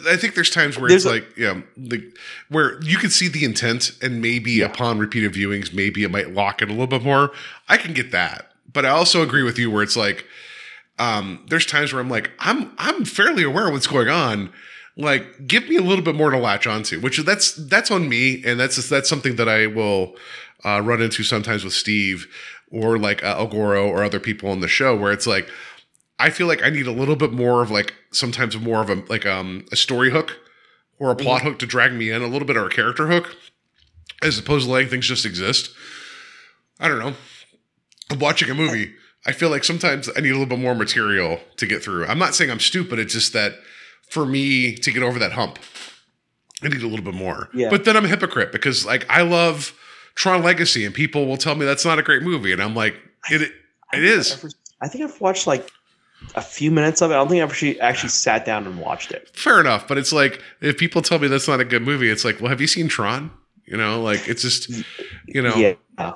S1: I think there's times where
S2: There's
S1: it's
S2: a-
S1: like, yeah, like where you can see the intent, and maybe upon repeated viewings, maybe it might lock it a little bit more. I can get that, but I also agree with you where it's like, um, there's times where I'm like, I'm I'm fairly aware of what's going on. Like, give me a little bit more to latch onto, which is that's that's on me, and that's that's something that I will uh, run into sometimes with Steve or like uh, Ogoro or other people on the show, where it's like, I feel like I need a little bit more of like sometimes more of a like um a story hook or a plot hook to drag me in, a little bit or a character hook, as opposed to letting things just exist. I don't know. I'm watching a movie. I feel like sometimes I need a little bit more material to get through. I'm not saying I'm stupid. It's just that for me to get over that hump, I need a little bit more.
S2: Yeah.
S1: But then I'm a hypocrite because like I love Tron Legacy and people will tell me that's not a great movie. And I'm like, it it is.
S2: I think I've watched like a few minutes of it. I don't think I've actually actually sat down and watched it.
S1: Fair enough. But it's like if people tell me that's not a good movie, it's like, well, have you seen Tron? You know, like it's just you know
S2: Yeah.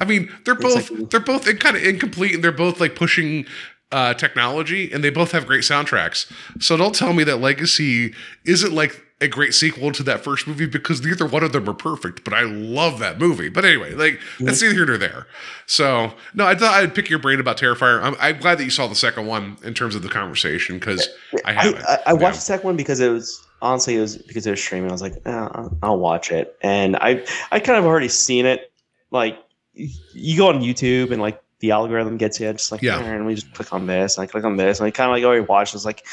S1: I mean, they're both
S2: like-
S1: they're both kind of incomplete, and they're both like pushing uh, technology, and they both have great soundtracks. So don't tell me that Legacy isn't like a great sequel to that first movie because neither one of them are perfect. But I love that movie. But anyway, like that's neither here nor there. So no, I thought I'd pick your brain about Terrifier. I'm, I'm glad that you saw the second one in terms of the conversation because I
S2: I,
S1: haven't.
S2: I, I watched
S1: Yeah.
S2: the second one because it was honestly it was because it was streaming. I was like, eh, I'll, watch it, and I I kind of already seen it. Like you go on YouTube and like the algorithm gets you. Just like
S1: Yeah.
S2: yeah, and we just click on this and I click on this, and I kind of like already watched. I was like,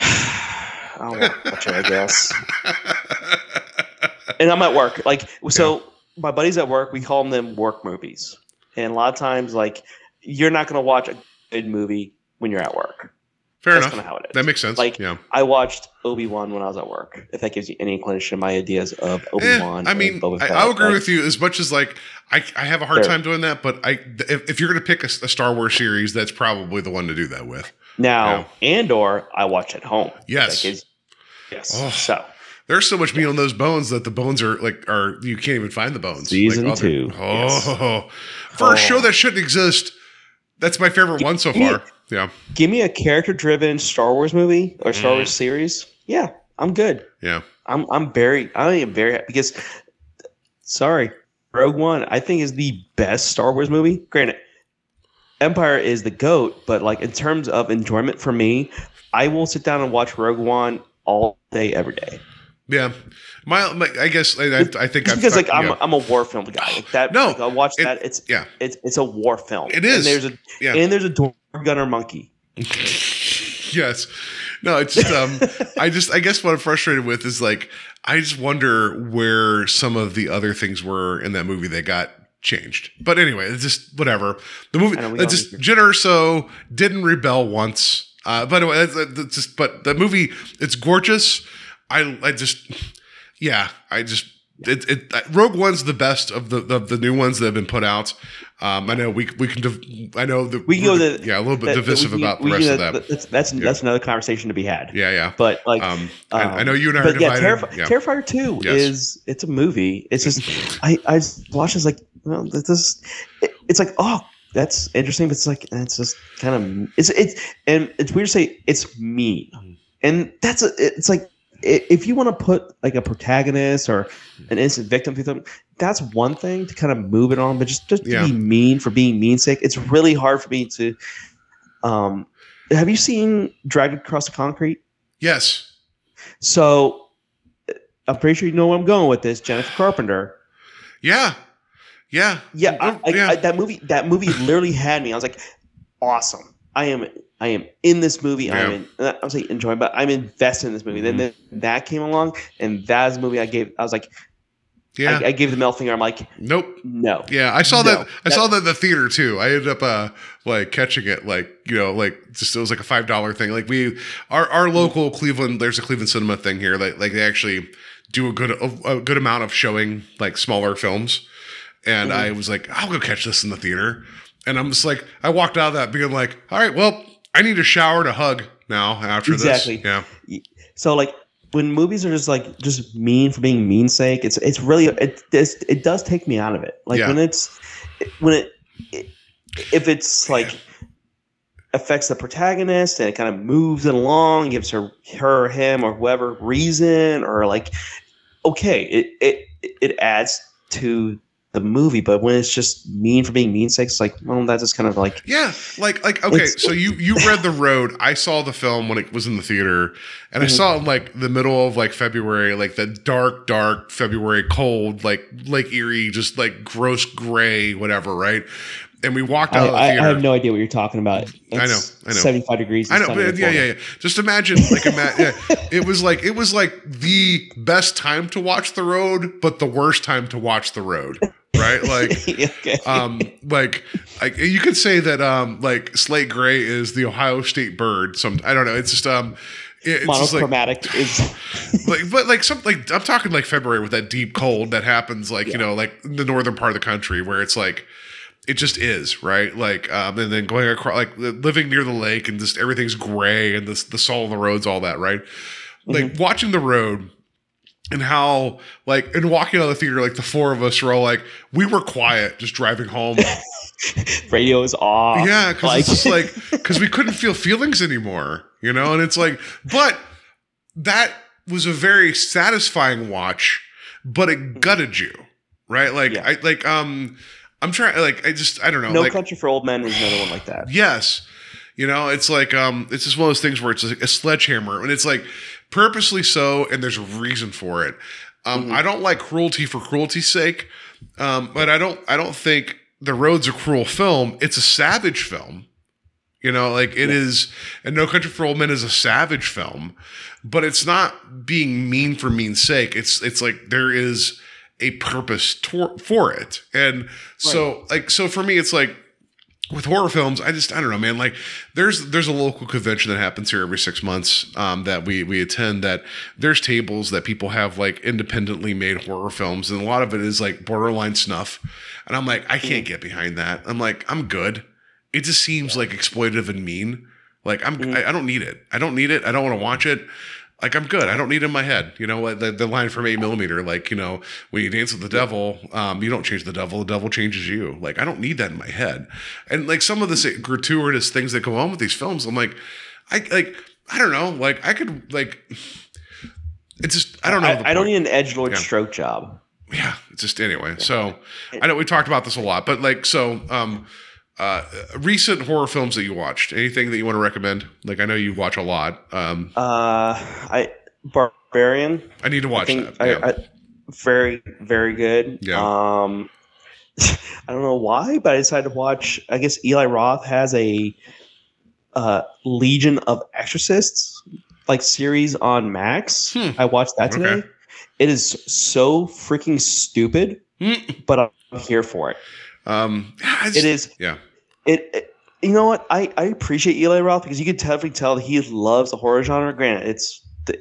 S2: I'll watch it, I guess. and I'm at work. Like so, my buddies at work, we call them work movies, and a lot of times, like you're not going to watch a good movie when you're at work.
S1: Fair
S2: That's
S1: enough.
S2: how it is.
S1: That makes sense.
S2: Like,
S1: yeah.
S2: I watched Obi Wan when I was at work. If that gives you any inclination, of my ideas of Obi
S1: Eh,
S2: Wan.
S1: I mean, I, I'll agree with you as much as like I, I have a hard
S2: There.
S1: time doing that, but I if, if you're going to pick a, a Star Wars series, that's probably the one to do that with.
S2: Now, Andor, I watch at home.
S1: Yes.
S2: Gives- yes.
S1: Oh.
S2: So
S1: There's so much meat on those bones that the bones are like are you can't even find the bones.
S2: Season
S1: Like,
S2: two,
S1: Oh, for a
S2: Oh.
S1: show that shouldn't exist, that's my favorite one so
S2: me-
S1: far. Yeah,
S2: give me a character-driven Star Wars movie or Star
S1: Mm.
S2: Wars series. Yeah, I'm good.
S1: yeah.
S2: I'm I'm very I am very happy because sorry, Rogue One I think is the best Star Wars movie. Granted, Empire is the goat, but like in terms of enjoyment for me, I will sit down and watch Rogue One all day, every day.
S1: Yeah, my, my I guess I, I, think I've
S2: because like
S1: talked-
S2: I'm
S1: yeah.
S2: I'm a war film guy. Like that
S1: No,
S2: like, I watch
S1: it-
S2: that. It's
S1: yeah.
S2: it's it's a war film.
S1: It is.
S2: And there's a
S1: Yeah.
S2: and there's a door gunner monkey.
S1: yes. No, it's just um I just I guess what I'm frustrated with is like I just wonder where some of the other things were in that movie that got changed. But anyway, it's just whatever. The movie,
S2: I
S1: it's just
S2: need to-
S1: Jyn Erso didn't rebel once. Uh, by the way, it's, just but the movie, it's gorgeous. I I just yeah, I just it, it Rogue One's the best of the of the new ones that have been put out. Um, I know we we can div- I know that
S2: We can go the
S1: yeah a little bit
S2: that-
S1: divisive
S2: we
S1: about the rest of that.
S2: That's that's, that's another conversation to be had.
S1: Yeah, yeah.
S2: But like,
S1: Um, I, I
S2: um,
S1: know you and I are
S2: but yeah,
S1: divided.
S2: Terrif-
S1: yeah.
S2: Terrifier Two
S1: Yes.
S2: is it's a movie. It's just I I just watch this like well this is it, it's like oh that's interesting, but it's like it's just kind of it's it's and it's weird to say it's mean, and that's a it's like if you want to put like a protagonist or an innocent victim through them, that's one thing to kind of move it on, but just just
S1: Yeah.
S2: to be mean for being mean sake, it's really hard for me to. Um, have you seen Dragged Across the Concrete?
S1: yes.
S2: So I'm pretty sure you know where I'm going with this. Jennifer Carpenter.
S1: Yeah. Yeah.
S2: Yeah, I, I,
S1: yeah.
S2: I, that movie. That movie literally had me. I was like, awesome. I am. I am in this movie. I'm in. I was like enjoying, but I'm invested in this movie.
S1: Mm-hmm.
S2: Then the, that came along, and that's the movie I gave. I was like,
S1: yeah.
S2: I, I gave the middle finger. I'm like,
S1: nope.
S2: no.
S1: Yeah, I saw
S2: No,
S1: that. I saw that in the theater too. I ended up uh like catching it, like you know, like just it was like a five dollar thing. Like we, our our local Cleveland, there's a Cleveland cinema thing here. Like like they actually do a good a, a good amount of showing like smaller films. And
S2: Mm-hmm.
S1: I was like, I'll go catch this in the theater. And I'm just like, I walked out of that being like, all right, well, I need a shower a hug now after
S2: Exactly.
S1: this. Yeah.
S2: So like when movies are just like just mean for being mean sake, it's it's really it this it does take me out of it. Like
S1: Yeah.
S2: when it's when it, it if it's like affects the protagonist and it kind of moves it along, gives her her him or whoever reason or like okay, it it it adds to the movie, but when it's just mean for being mean sake, it's like, well, that's just kind of like
S1: Yeah, like like okay, so you you read the road. I saw the film when it was in the theater, and I mm. saw it in like the middle of like February, like the dark, dark February cold, like Lake Erie, just like gross gray, whatever, right? And we walked
S2: I,
S1: out of the
S2: I, I have no idea what you're talking about.
S1: I know, I know.
S2: 75 degrees.
S1: I know, but yeah, yeah, yeah. Just imagine, like, ima- yeah, it was like it was like the best time to watch the road, but the worst time to watch the road, right? Like,
S2: okay.
S1: um like like you could say that um like slate gray is the ohio state bird some i don't know it's just um it- it's just like,
S2: monochromatic is
S1: like but like some like i'm talking like february with that deep cold that happens like you know like in the northern part of the country where it's like it just is right like um and then going across like living near the lake and just everything's gray and this the salt on the roads all that right like watching the road and how like and walking out of the theater like the four of us were all like we were quiet just driving home
S2: radio is off.
S1: yeah because
S2: Like-
S1: it's just like because we couldn't feel feelings anymore you know and it's like but that was a very satisfying watch but it gutted you right like
S2: Yeah.
S1: i like um i'm trying like i just i don't know
S2: no
S1: like
S2: country for old men is another one like that.
S1: Yes. You know, it's like um it's just one of those things where it's like a sledgehammer and it's like purposely so and there's a reason for it. Um I don't like cruelty for cruelty's sake. Um but I don't I don't think The Road's a cruel film. It's a savage film. You know, like it is and No Country for Old Men is a savage film, but it's not being mean for mean's sake. It's it's like there is a purpose tor- for it. And so like so for me it's like with horror films, I just I don't know, man. Like there's there's a local convention that happens here every six months um, that we we attend. That there's tables that people have like independently made horror films, and a lot of it is like borderline snuff. And I'm like, I can't get behind that. I'm like, I'm good. It just seems like exploitative and mean. Like I'm I, I don't need it. I don't need it. I don't want to watch it. Like I'm good. I don't need it in my head. You know what the, the line from eight millimeter, like, you know, when you dance with the devil, um, you don't change the devil, the devil changes you. Like, I don't need that in my head. And like some of the gratuitous things that go on with these films, I'm like, I like, I don't know. Like I could like it's just I don't know. the
S2: I, I don't need an edge lord
S1: Yeah.
S2: stroke job.
S1: yeah it's just anyway so i know we talked about this a lot but like so um uh recent horror films that you watched anything that you want to recommend like i know you watch a lot um
S2: Uh, I barbarian.
S1: i need to
S2: I
S1: watch
S2: think
S1: that yeah.
S2: I, I, very very good.
S1: Yeah.
S2: Um, I don't know why, but I decided to watch. I guess Eli Roth has a uh, Legion of Exorcists like series on Max.
S1: Hmm.
S2: I watched that today.
S1: Okay.
S2: It is so freaking stupid,
S1: Hmm.
S2: but I'm here for it.
S1: Um, yeah, it's- Yeah.
S2: it, it- you know what I, I appreciate Eli Roth because you can definitely tell that he loves the horror genre. Granted, it's the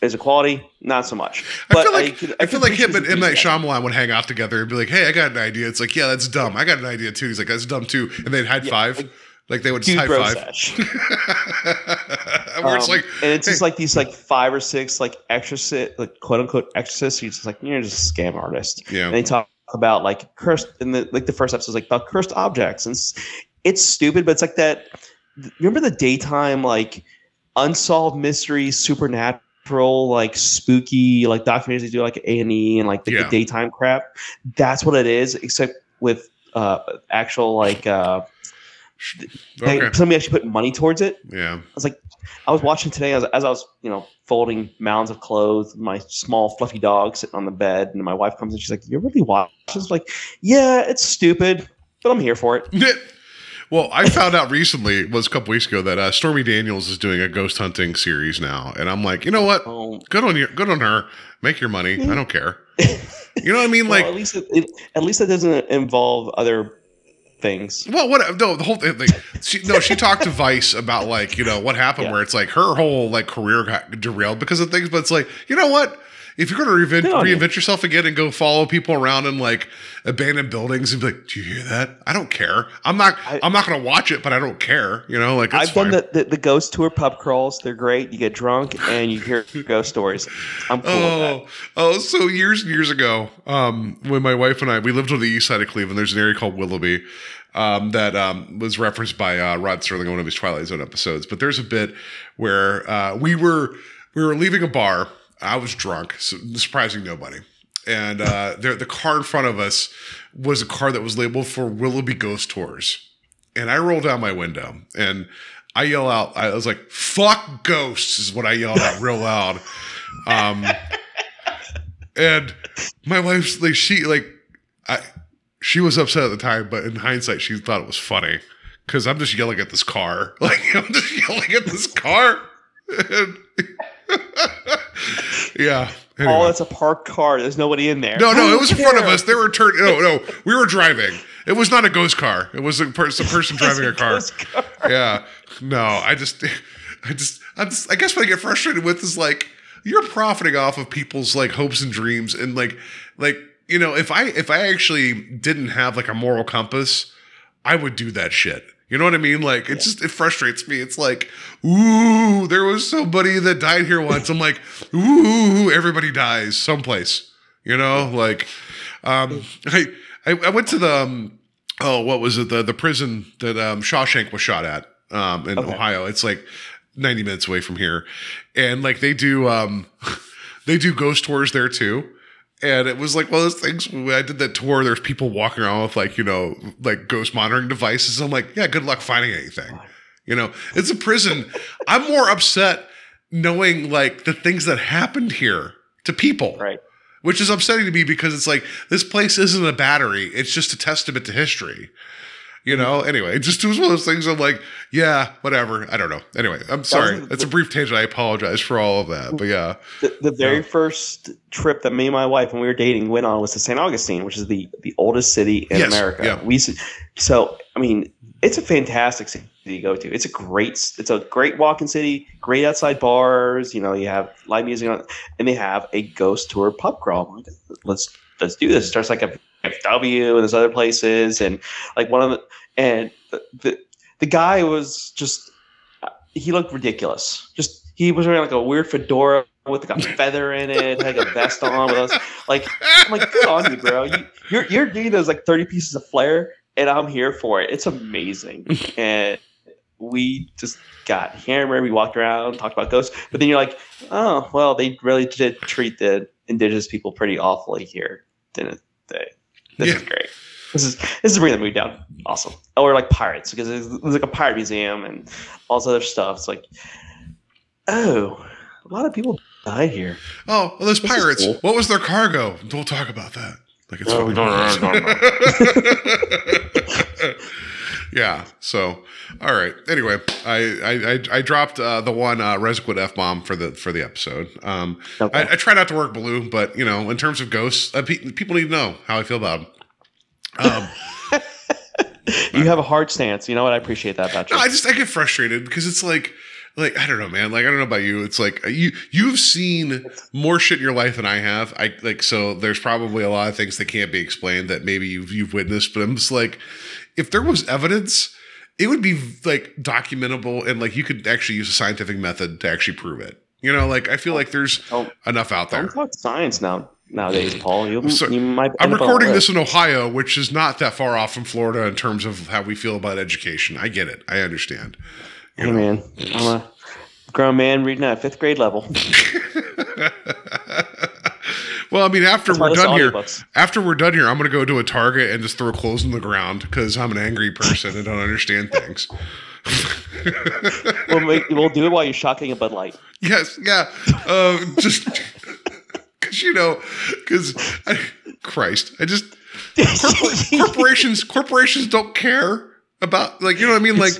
S2: is it quality? Not so much.
S1: I feel like
S2: could-
S1: I, feel like him and M Night. Shyamalan would hang out together and be like, "Hey, I got an idea." It's like, "Yeah, that's dumb. I got an idea too." He's like, "That's dumb too," and they'd high
S2: Yeah,
S1: five.
S2: like,
S1: Like, they would just high five. Where it's
S2: Um,
S1: like,
S2: and it's just like these like five or six like exorcist like quote unquote exorcists. You're just like you're just a scam artist.
S1: yeah,
S2: And they talk about like cursed in the like the first episode is like about cursed objects and it's, it's stupid, but it's like that. Remember the daytime like unsolved mystery supernatural, like spooky like documentaries they do like A and E and like the, the daytime crap. That's what it is, except with uh actual like uh they,
S1: okay,
S2: somebody actually put money towards it.
S1: yeah,
S2: I was watching today as, as I was, you know, folding mounds of clothes, my small fluffy dog sitting on the bed, and my wife comes in. She's like, "You're really watch?" She's like, "Yeah, it's stupid, but I'm here for it."
S1: Well, I found out recently, it was a couple weeks ago, that uh, Stormy Daniels is doing a ghost hunting series now, and I'm like, you know what?
S2: Um,
S1: Good on you. Good on her. Make your money. I don't care. You know what I mean?
S2: well,
S1: Like,
S2: at least it, it, at least it doesn't involve other things.
S1: Well, what? No, the whole thing. Like, she, no, she talked to Vice about like you know what happened,
S2: Yeah.
S1: where it's like her whole like career got derailed because of things. But it's like you know what? If you're going to reinvent,
S2: Good on you.
S1: reinvent yourself again and go follow people around in like abandoned buildings and be like, "Do you hear that? I don't care. I'm not. I,
S2: I-
S1: am not going to watch it, but I don't care. You know, like
S2: I've
S1: fine.
S2: done the, the the ghost tour pub crawls. They're great. You get drunk and you hear ghost stories. I'm cool with that.
S1: Oh, oh, so years and years ago, um, when my wife and I we lived on the east side of Cleveland, there's an area called Willoughby um, that um, was referenced by uh, Rod Serling in one of his Twilight Zone episodes. But there's a bit where uh, we were we were leaving a bar. I was drunk, so surprising nobody. And uh, there, the car in front of us was a car that was labeled for Willoughby Ghost Tours. And I roll down my window and I yell out, I was like, fuck ghosts, is what I yelled out real loud. Um, and my wife's like, she, like, I, she was upset at the time, but in hindsight, she thought it was funny because I'm just yelling at this car. Like, I'm just yelling at this car. And yeah. Anyway.
S2: Oh, that's a parked car. There's nobody in there.
S1: No, no, it was in front of us. They were turning. No, no, we were driving. It was not a ghost car. It was a person, person driving a car.
S2: Ghost car.
S1: Yeah. No, I just, I just, I just, I guess what I get frustrated with is like you're profiting off of people's like hopes and dreams, and like, like you know, if I if I actually didn't have like a moral compass, I would do that shit. You know what I mean? Like it's just it frustrates me. It's like, ooh, there was somebody that died here once. I'm like, ooh, everybody dies someplace. You know, like, um, I I, I went to the um, oh, what was it? The the prison that um, Shawshank was shot at um, in
S2: Okay.
S1: Ohio. It's like 90 minutes away from here, and like they do um, they do ghost tours there too. And it was like one of those things when I did that tour, there's people walking around with like, you know, like ghost monitoring devices. I'm like, yeah, good luck finding anything. You know, it's a prison. I'm more upset knowing like the things that happened here to people
S2: Right.
S1: which is upsetting to me because it's like this place isn't a battery it's just a testament to history you know anyway it just was one of those things i'm like yeah whatever i don't know anyway i'm sorry that's a brief tangent i apologize for all of that but yeah
S2: The, the very
S1: Yeah.
S2: first trip that me and my wife, when we were dating, went on was to St. Augustine, which is the the oldest city in
S1: Yes,
S2: America.
S1: yeah.
S2: We so I mean, it's a fantastic city to go to. It's a great it's a great walking city, great outside bars. You know, you have live music on, and they have a ghost tour pub crawl. Let's let's do this. It starts like a FW and there's other places, and like one of the and the the, the guy was just he looked ridiculous. Just he was wearing like a weird fedora with like a feather in it, like a vest on with us. Like I'm like, good on you, bro. You, you're you're doing those like 30 pieces of flair, and I'm here for it. It's amazing. and we just got hammered. We walked around, talked about ghosts, but then you're like, oh well, they really did treat the indigenous people pretty awfully here, didn't they? This is
S1: Yeah.
S2: great. This is this is bringing the mood down. Awesome. Or like pirates because there's, there's like a pirate museum and all this other stuff. It's like, oh, a lot of people died here.
S1: oh well, those
S2: This
S1: pirates
S2: cool.
S1: what was their cargo we'll talk about that like it's
S2: No,
S1: funny.
S2: no, no,
S1: yeah. So, all right. Anyway, I I I, dropped uh, the one uh, f bomb for the for the episode. Um,
S2: Okay.
S1: I, I try not to work blue, but you know, in terms of ghosts, uh, pe- people need to know how I feel about them. Um,
S2: You have a hard stance. You know what? I appreciate that about you.
S1: no, I just I get frustrated because it's like. Like I don't know, man. Like I don't know about you. It's like you you've seen more shit in your life than I have. I like so there's probably a lot of things that can't be explained that maybe you've you've witnessed. But I'm just like, if there was evidence, it would be like documentable and like you could actually use a scientific method to actually prove it. You know, like I feel like there's
S2: Don't-
S1: enough out there.
S2: Don't talk science now nowadays, Paul. You,
S1: So,
S2: you might.
S1: I'm
S2: end up on a
S1: recording this in Ohio, which is not that far off from Florida in terms of how we feel about education. I get it. I understand.
S2: Hey man, I'm a grown man reading at fifth grade level.
S1: Well, I mean, after
S2: That's
S1: we're done here,
S2: audiobooks.
S1: after we're done here, I'm going to go to a Target and just throw clothes on the ground because I'm an angry person and don't understand things.
S2: we'll, make, we'll do it while you're shocking a Bud Light.
S1: yes, yeah, uh, just because you know, because Christ, I just corpor- corporations corporations don't care about like you know what I mean, like.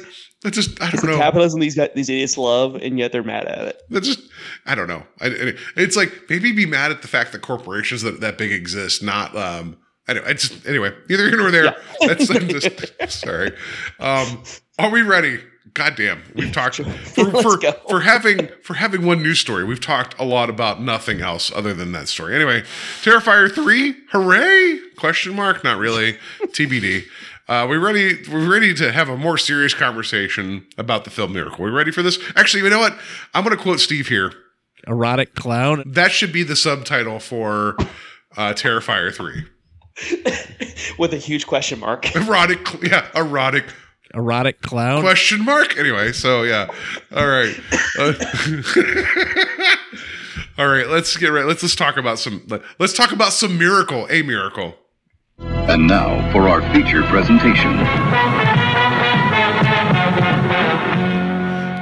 S1: That's just I don't know.
S2: Capitalism these guys, these idiots love, and yet they're mad at it.
S1: That's just I don't know. I, it's like maybe be mad at the fact that corporations that, that big exist, not um. Anyway, I just anyway, neither here nor there. That's I'm just sorry. Um, are we ready? Goddamn, we've talked for for, for having for having one news story. We've talked a lot about nothing else other than that story. Anyway, Terrifier three, hooray? Question mark? Not really. TBD. Uh, we ready? We're ready to have a more serious conversation about the film Miracle. We ready for this? Actually, you know what? I'm going to quote Steve here.
S8: Erotic clown.
S1: That should be the subtitle for uh, Terrifier three.
S2: With a huge question mark.
S1: Erotic, yeah, erotic
S8: Erotic clown.
S1: question mark. Anyway, so yeah, all right, Uh, all right. Let's get right. Let's let's talk about some. Let's talk about some miracle. A miracle.
S9: And now for our feature presentation.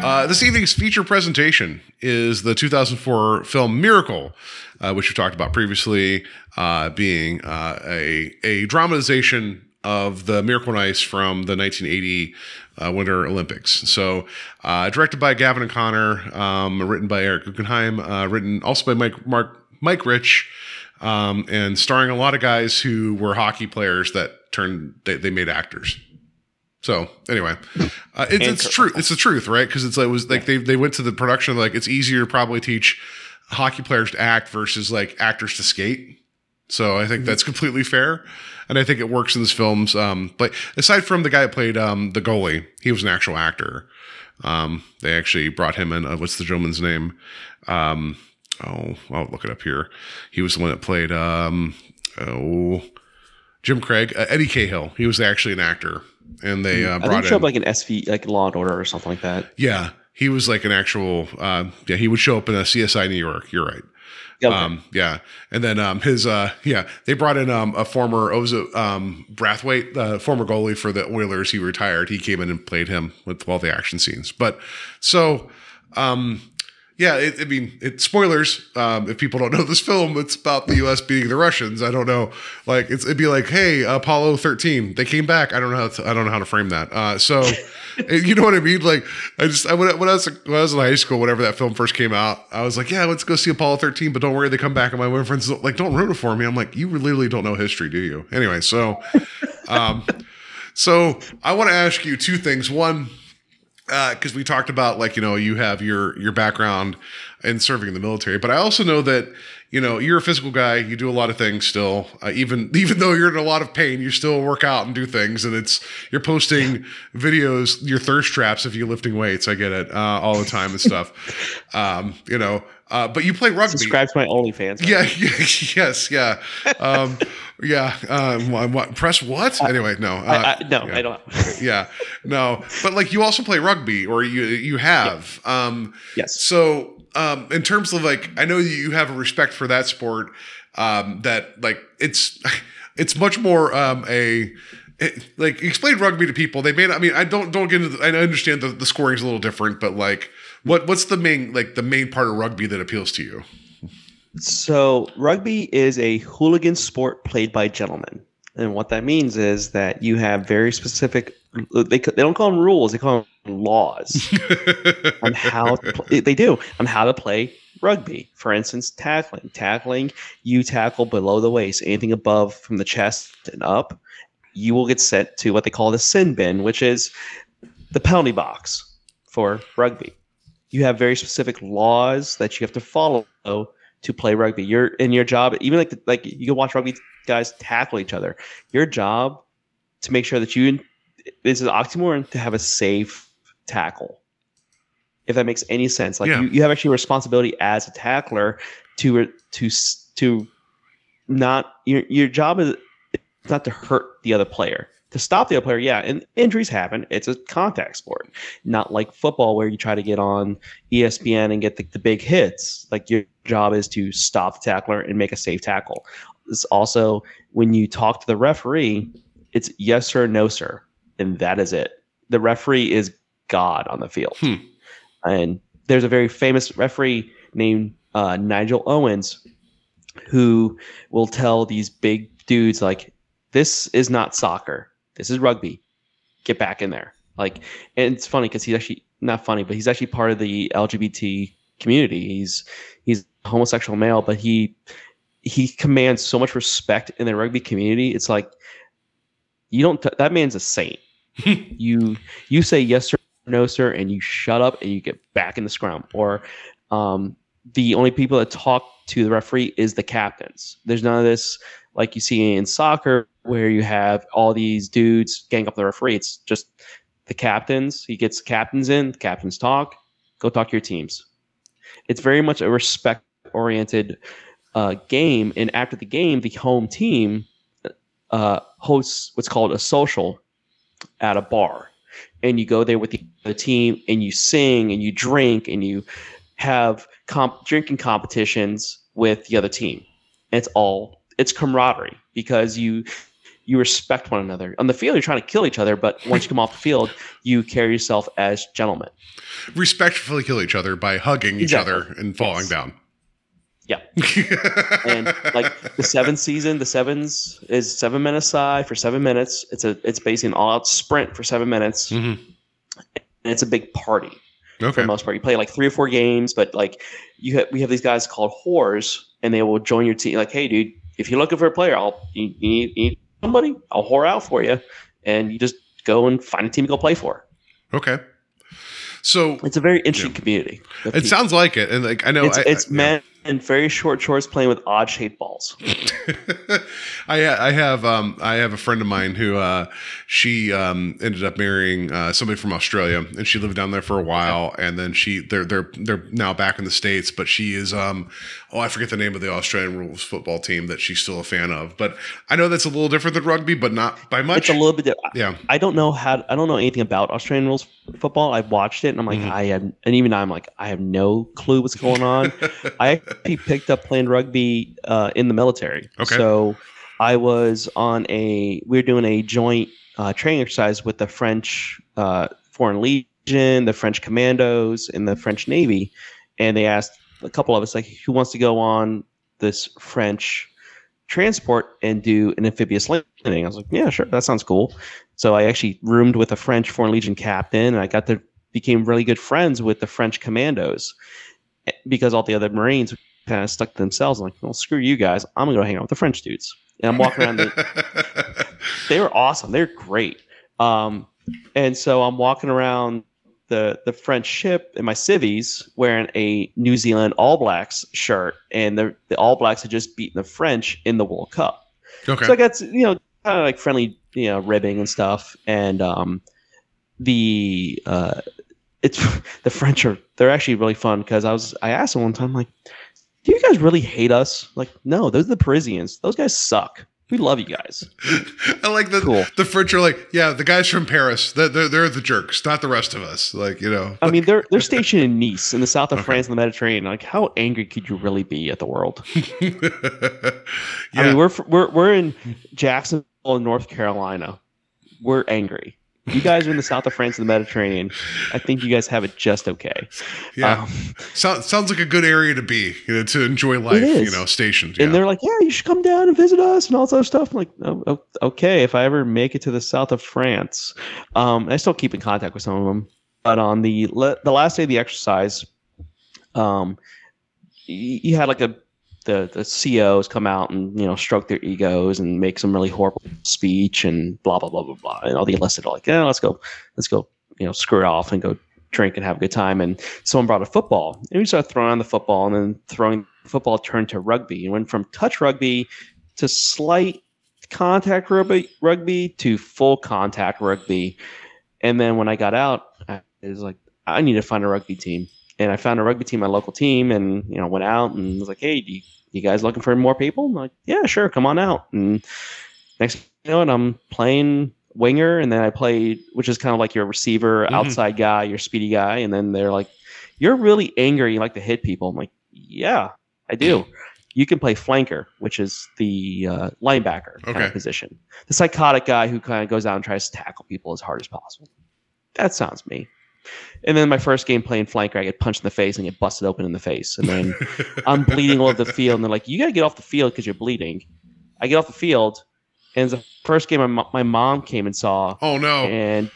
S1: Uh, this evening's feature presentation is the 2004 film Miracle, uh, which we talked about previously, uh, being uh, a a dramatization of the Miracle on Ice from the 1980 uh, Winter Olympics. So, uh, directed by Gavin O'Connor, um, written by Eric Guggenheim, written also by Mike Mark Mike Rich, um, and starring a lot of guys who were hockey players that turned they, they made actors. So anyway, uh, it's, it's true. It's the truth, right? Because it's like it was like they they went to the production like it's easier to probably teach hockey players to act versus like actors to skate. So I think that's completely fair, and I think it works in this film's. Um, but aside from the guy that played um, the goalie, he was an actual actor. Um, they actually brought him in. Uh, what's the gentleman's name? Um, oh, I'll look it up here. He was the one that played. Um, oh, Jim Craig, uh, Eddie Cahill. He was actually an actor, and they uh,
S2: I
S1: brought
S2: think
S1: in.
S2: show up like an SV, like Law and Order or something like that.
S1: yeah, he was like an actual. Uh, yeah, he would show up in a CSI New York. You're right.
S2: Yeah, okay.
S1: Um, yeah, and then um, his uh, yeah, they brought in um, a former Oza um, Brathwaite, uh, former goalie for the Oilers. He retired. He came in and played him with all the action scenes. But so, um, yeah, it, I mean, it spoilers. Um, if people don't know this film, it's about the U.S. beating the Russians. I don't know, like it's, it'd be like, hey, Apollo thirteen, they came back. I don't know how to, I don't know how to frame that. Uh, so, you know what I mean? Like, I just I, when, I, when I was when I was in high school, whenever that film first came out, I was like, yeah, let's go see Apollo thirteen. But don't worry, they come back, and my one friends like, don't ruin it for me. I'm like, you literally don't know history, do you? Anyway, so, um, so I want to ask you two things. One because we talked about like you know you have your your background in serving in the military, but I also know that you know you're a physical guy. You do a lot of things still, uh, even even though you're in a lot of pain, you still work out and do things. And it's you're posting videos, your thirst traps if you're lifting weights. I get it uh, all the time and stuff. Um, you know, uh, but you play rugby.
S2: Subscribe to my OnlyFans.
S1: Yeah, yes, yeah, um, yeah. Um, what, what- press what? Anyway, no, uh,
S2: I, I, no,
S1: yeah
S2: I don't.
S1: yeah no but like you also play rugby or you you have um
S2: Yes.
S1: so um in terms of like i know you have a respect for that sport um that like it's it's much more um a it, like explain rugby to people they may not i mean i don't don't get into the, i understand the, the scoring is a little different but like what what's the main like the main part of rugby that appeals to you
S2: So, rugby is a hooligan sport played by gentlemen. And what that means is that you have very specific they they don't call them rules; they call them laws on how play, they do on how to play rugby. For instance, tackling. Tackling, you tackle below the waist, anything above from the chest and up, you will get sent to what they call the sin bin, which is the penalty box for rugby. You have very specific laws that you have to follow to play rugby. You're in your job, even like like you can watch rugby guys tackle each other. Your job to make sure that you this is oxymoron to have a safe tackle. If that makes any sense, like
S1: Yeah.
S2: you, you have actually a responsibility as a tackler to to to not your your job is not to hurt the other player. To stop the other player, yeah, and injuries happen. It's a contact sport, not like football where you try to get on ESPN and get the, the big hits. Like your job is to stop the tackler and make a safe tackle. It's also when you talk to the referee, it's yes sir, no sir, and that is it. The referee is God on the field,
S1: Hmm.
S2: and there's a very famous referee named uh, Nigel Owens who will tell these big dudes like, "This is not soccer. This is rugby. Get back in there." Like, and it's funny because he's actually not funny, but he's actually part of the LGBT community. He's he's a homosexual male, but he he commands so much respect in the rugby community. It's like you don't. T- that man's a saint. you you say yes sir, no sir, and you shut up and you get back in the scrum. Or um, the only people that talk to the referee is the captains. There's none of this like you see in soccer where you have all these dudes gang up the referee. It's just the captains. He gets captains in. Captains talk. Go talk to your teams. It's very much a respect oriented uh, game. And after the game, the home team uh, hosts what's called a social at a bar. And you go there with the, the team and you sing and you drink and you have comp- drinking competitions with the other team. It's all it's camaraderie because you you respect one another. On the field, you're trying to kill each other, but once you come off the field, you carry yourself as gentlemen.
S1: Respectfully kill each other by hugging each other and falling
S2: Yes.
S1: down.
S2: Yeah. and like the seventh season, the sevens is seven minutes side for seven minutes. It's a it's basically an all out sprint for seven minutes,
S1: Mhm.
S2: and it's a big party for the most part. You play like three or four games, but like you have we have these guys called whores, and they will join your team. Like, hey, dude, if you're looking for a player, I'll you, you, need, you need somebody, I'll whore out for you, and you just go and find a team to go play for.
S1: Okay. So
S2: It's a very interesting community.
S1: it
S2: people.
S1: sounds like it, and like I know
S2: it's,
S1: I,
S2: it's
S1: I, yeah.
S2: In very short shorts playing with odd shaped balls.
S1: I I have um I have a friend of mine who uh she um ended up marrying uh somebody from Australia and she lived down there for a while and then she they're they're they're now back in the states but she is um oh I forget the name of the Australian rules football team that she's still a fan of but I know that's a little different than rugby but not by much
S2: It's a little bit.
S1: yeah
S2: I don't know how. I don't know anything about Australian rules football. I've watched it, and I'm like,
S1: Mhm.
S2: I have, and even I'm like, I have no clue what's going on. I actually picked up playing rugby uh, in the military.
S1: Okay.
S2: So I was on a. We were doing a joint uh, training exercise with the French uh, Foreign Legion, the French Commandos, and the French Navy, and they asked a couple of us like, who wants to go on this French transport and do an amphibious landing. I was like, yeah, sure, that sounds cool. So I actually roomed with a French Foreign Legion captain, and I got to became really good friends with the French commandos because all the other Marines kind of stuck to themselves. I'm like, well, screw you guys. I'm gonna go hang out with the French dudes. And I'm walking around. The, they were awesome. They're great. Um, and so I'm walking around the the French ship in my civvies wearing a New Zealand All Blacks shirt, and the the All Blacks had just beaten the French in the World Cup.
S1: okay
S2: So I got you know kind of like friendly you know ribbing and stuff, and um, the uh, it's the French are they're actually really fun because I was I asked them one time like, do you guys really hate us? Like, no, those are the Parisians. Those guys suck. We love you guys.
S1: I like the
S2: Cool.
S1: the French are like yeah the guys from Paris they're, they're they're the jerks not the rest of us like you know
S2: I mean, they're they're stationed in Nice in the south of
S1: Okay.
S2: France in the Mediterranean. Like, how angry could you really be at the world?
S1: yeah
S2: I mean, we're we're we're in Jacksonville, North Carolina. We're angry. You guys are in the south of France and the Mediterranean. I think you guys have it just okay.
S1: Yeah.
S2: Um,
S1: So, sounds like a good area to be, you know, to enjoy life, you know, stationed.
S2: and
S1: yeah.
S2: they're like, "Yeah, you should come down and visit us and all other stuff." I'm like, oh, oh, "Okay, if I ever make it to the south of France." Um, I still keep in contact with some of them, but on the le- the last day of the exercise, um, you had like a the the COs come out and you know stroke their egos and make some really horrible speech and blah blah blah blah blah, and all the enlisted are like, "Yeah, let's go, let's go, you know, screw it off and go." drink and have a good time and someone brought a football and we started throwing on the football and then throwing football turned to rugby and went from touch rugby to slight contact rugby, rugby to full contact rugby and then when i got out i was like i need to find a rugby team and i found a rugby team my local team and you know went out and was like hey do you, you guys looking for more people? I'm like yeah sure come on out. And next you know it, i'm playing winger and then i played which is kind of like your receiver
S1: Mhm.
S2: outside guy your speedy guy and then they're like you're really angry you like to hit people. I'm like yeah i do. You can play flanker which is the uh, linebacker kind
S1: Okay.
S2: of position. The psychotic guy who kind of goes out and tries to tackle people as hard as possible. That sounds me and then my first game playing flanker i get punched in the face and get busted open in the face and then I'm bleeding all over the field, and they're like, "You got to get off the field because you're bleeding." I get off the field, and it's the first game my, my mom came and saw,
S1: oh no.
S2: and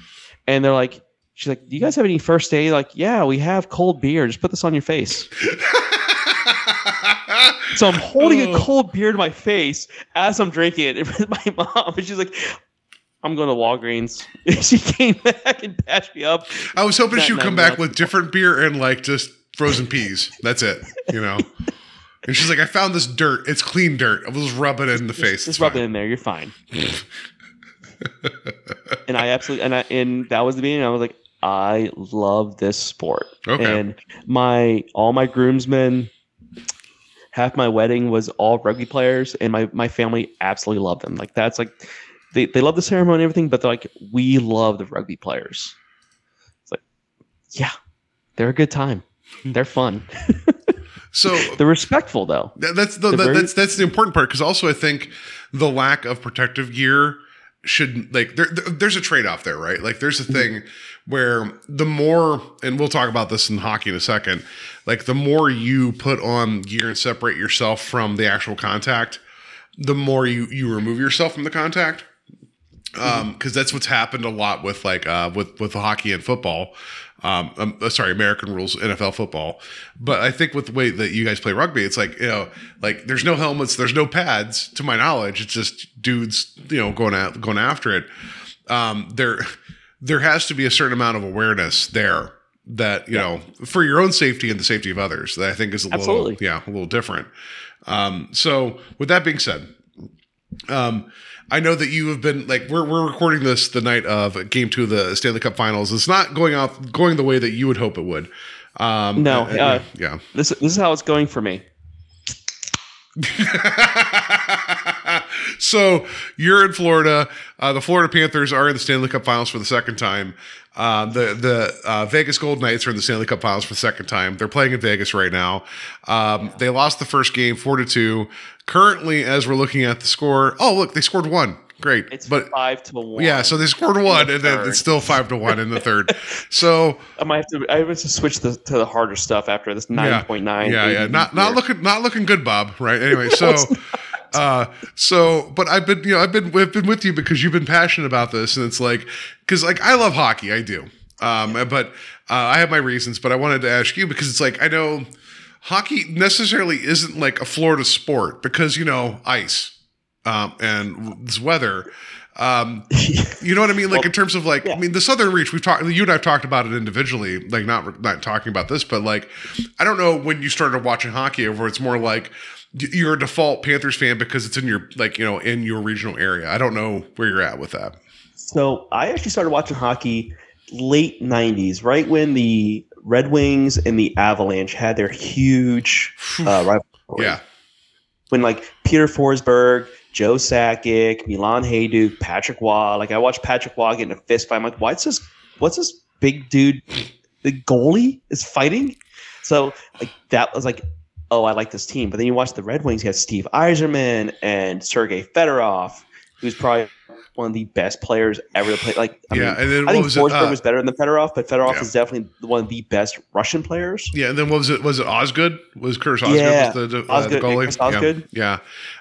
S2: and they're like, "She's like, do you guys have any first aid?" Like, yeah, we have cold beer. Just put this on your face. So I'm holding a
S1: Oh.
S2: cold beer to my face as I'm drinking it with my mom, and she's like. I'm going to Walgreens. she came back and patched me up.
S1: I was hoping she would come back with different beer and like just frozen peas. That's it, you know. And she's like, I found this dirt. It's clean dirt. I will just rub it in the face.
S2: Just,
S1: It's
S2: rub
S1: fine."
S2: it in there. You're fine. and I absolutely and I and that was the beginning. I was like, I love this sport.
S1: Okay.
S2: And my all my groomsmen, half my wedding was all rugby players, and my my family absolutely loved them. Like that's like they they love the ceremony and everything, but they're like, we love the rugby players. It's like, yeah, they're a good time. They're fun.
S1: So
S2: They're respectful though.
S1: That, that's the that,
S2: very-
S1: that's that's the important part because also I think the lack of protective gear should like there, there- there's a trade off there, right? Like there's a
S2: Mm-hmm.
S1: thing where the more and we'll talk about this in hockey in a second, like the more you put on gear and separate yourself from the actual contact, the more you you remove yourself from the contact. Um, because that's what's happened a lot with like uh with with hockey and football. Um, um, uh, sorry, American rules, NFL football. But I think with the way that you guys play rugby, it's like you know, like there's no helmets, there's no pads, to my knowledge. It's just dudes, you know, going out going after it. Um, there, there has to be a certain amount of awareness there that you know for your own safety and the safety of others. That I think is a
S2: Absolutely.
S1: little, yeah, a little different. Um, so with that being said, um, I know that you have been like we're we're recording this the night of Game Two of the Stanley Cup Finals. It's not going off going the way that you would hope it would. Um,
S2: No,
S1: uh,
S2: uh,
S1: yeah.
S2: This this is how it's going for me.
S1: so you're in Florida. Uh, the Florida Panthers are in the Stanley Cup Finals for the second time. Uh, the the uh, Vegas Gold Knights are in the Stanley Cup Finals for the second time. They're playing in Vegas right now. Um, They lost the first game four to two. Currently, as we're looking at the score, oh look, they scored one. Great,
S2: It's
S1: but
S2: five to one.
S1: yeah, so they scored one,
S2: the
S1: and then it's still five to one in the third. So
S2: I might have to. I have to switch the, to the harder stuff after this nine point nine.
S1: yeah, yeah, not not looking not looking good, Bob. Right. Anyway, so uh so but I've been you know I've been I've been with you because you've been passionate about this, and it's like because like I love hockey, I do. Um, but uh, I have my reasons, but I wanted to ask you because it's like I know hockey necessarily isn't like a Florida sport because you know ice um, and this weather. Um, you know what I mean? Like in terms of like, I mean, the Southern Reach. We've talked. You and I've talked about it individually. Like not not talking about this, but like, I don't know when you started watching hockey, or it's more like you're a default Panthers fan because it's in your like you know in your regional area. I don't know where you're at with that.
S2: So I actually started watching hockey late '90s, right when the Red Wings and the Avalanche had their huge uh, rivalry.
S1: Yeah,
S2: When like Peter Forsberg, Joe Sakic, Milan Hejduk, Patrick Roy. Like I watched Patrick Roy get in a fist fight. I'm like, what's this? What's this big dude? The goalie is fighting. So like that was like, oh, I like this team. But then you watch the Red Wings. You have Steve Yzerman and Sergei Fedorov, who's probably one of the best players ever to play. Like, I
S1: Yeah,
S2: mean,
S1: and then
S2: I think
S1: was
S2: Forsberg
S1: uh,
S2: was better than Fedorov, but Fedorov
S1: Yeah.
S2: is definitely one of the best Russian players.
S1: Yeah, and then what was it? Was it Osgood? Was Curtis Osgood
S2: Yeah.
S1: was the, the, uh, the
S2: Osgood,
S1: goalie?
S2: Chris Osgood.
S1: Yeah,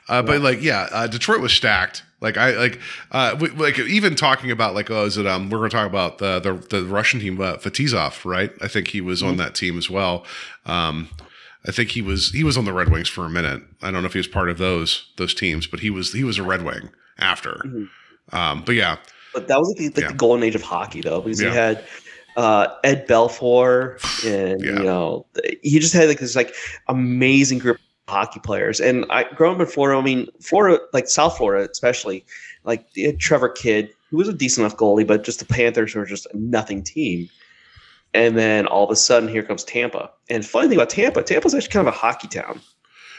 S1: yeah. Uh, but like, yeah, uh, Detroit was stacked. Like I like, uh, w- like even talking about like, oh, is it? Um, we're going to talk about the the, the Russian team, uh, Fetisov, right? I think he was on that team as well. Um, I think he was he was on the Red Wings for a minute. I don't know if he was part of those those teams, but he was he was a Red Wing after. Um, but yeah,
S2: But that was like, the, like
S1: Yeah.
S2: the golden age of hockey, though, because
S1: Yeah.
S2: you had uh, Ed Belfour, and
S1: Yeah.
S2: you know, he just had like this like amazing group of hockey players. And I growing up in Florida, I mean, Florida, like South Florida, especially, like had Trevor Kidd, who was a decent enough goalie, but just the Panthers were just a nothing team. And then all of a sudden, here comes Tampa. And funny thing about Tampa, Tampa's actually kind of a hockey town.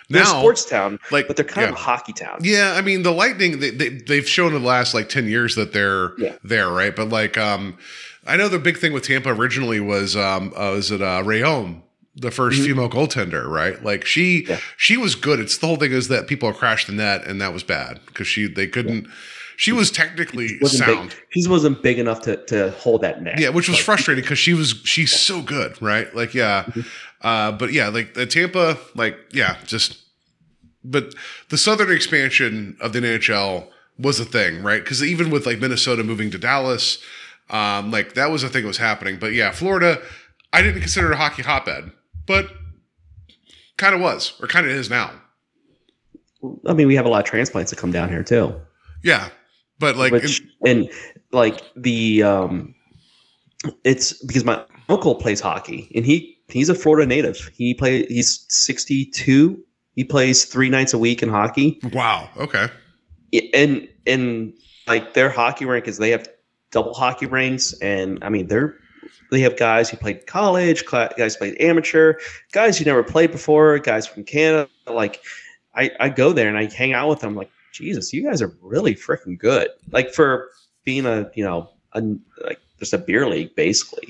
S2: They're a
S1: now
S2: sports town,
S1: like
S2: but they're kind
S1: yeah.
S2: of a hockey town.
S1: Yeah, I mean the Lightning they, they they've shown in the last like 10 years that they're
S2: Yeah.
S1: there, right? But like um I know the big thing with Tampa originally was um uh, was it uh Rhéaume, the 1st female goaltender, right? Like she
S2: Mm-hmm. Yeah.
S1: she was good. It's the whole thing is that people crashed the net and that was bad because she they couldn't she was technically
S2: Wasn't
S1: sound.
S2: big, she wasn't big enough to, to hold that net.
S1: Yeah, which was
S2: Like,
S1: frustrating because she was she's so good, right? Like, yeah,
S2: Mm-hmm.
S1: uh, but yeah, like the Tampa, like, yeah, just. But the southern expansion of the NHL was a thing, right? Because even with like Minnesota moving to Dallas, um, like that was a thing that was happening. But yeah, Florida, I didn't consider it a hockey hotbed, but kind of was, or kind of is now.
S2: I mean, we have a lot of transplants that come down here too.
S1: Yeah, but like,
S2: which and like the um, it's because my uncle plays hockey and he he's a Florida native. He play he's sixty two. He plays three nights a week in hockey.
S1: wow, okay,
S2: and and like their hockey rink is they have double hockey rinks and i mean they're they have guys who played college guys played amateur guys who never played before guys from canada like i i go there and i hang out with them like jesus you guys are really freaking good like for being a you know a, like just a beer league basically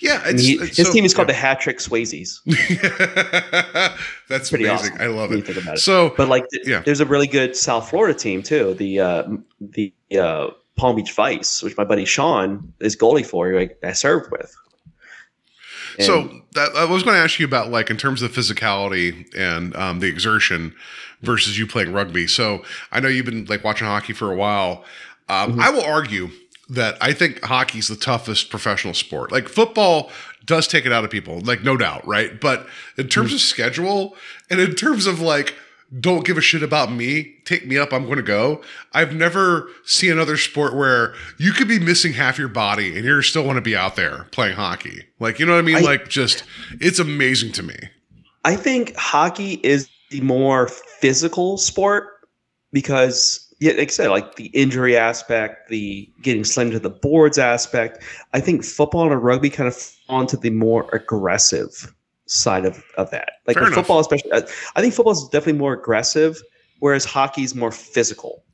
S1: yeah. It's,
S2: he,
S1: it's
S2: his
S1: so-
S2: team is called
S1: yeah.
S2: the hat trick swayzes
S1: That's
S2: pretty
S1: amazing.
S2: awesome
S1: I love it.
S2: it.
S1: So,
S2: But like, th-
S1: Yeah.
S2: there's a really good South Florida team too. The uh, the uh, Palm Beach Vice, which my buddy Sean is goalie for, who I, I served with. And-
S1: so that, I was going to ask you about like in terms of physicality and um, the exertion versus you playing rugby. So I know you've been like watching hockey for a while. Um, I will argue that I think hockey's the toughest professional sport. Like football does take it out of people, like no doubt, right? But in terms of schedule and in terms of like don't give a shit about me, take me up, I'm going to go. I've never seen another sport where you could be missing half your body and you're still want to be out there playing hockey. Like, you know what I mean?
S2: I-
S1: like just it's amazing to me.
S2: I think hockey is more physical sport because, yeah, like I said, like the injury aspect, the getting slammed to the boards aspect. I think football and rugby kind of fall onto the more aggressive side of, of that. Like football, especially, I I think football is definitely more aggressive, whereas hockey is more physical.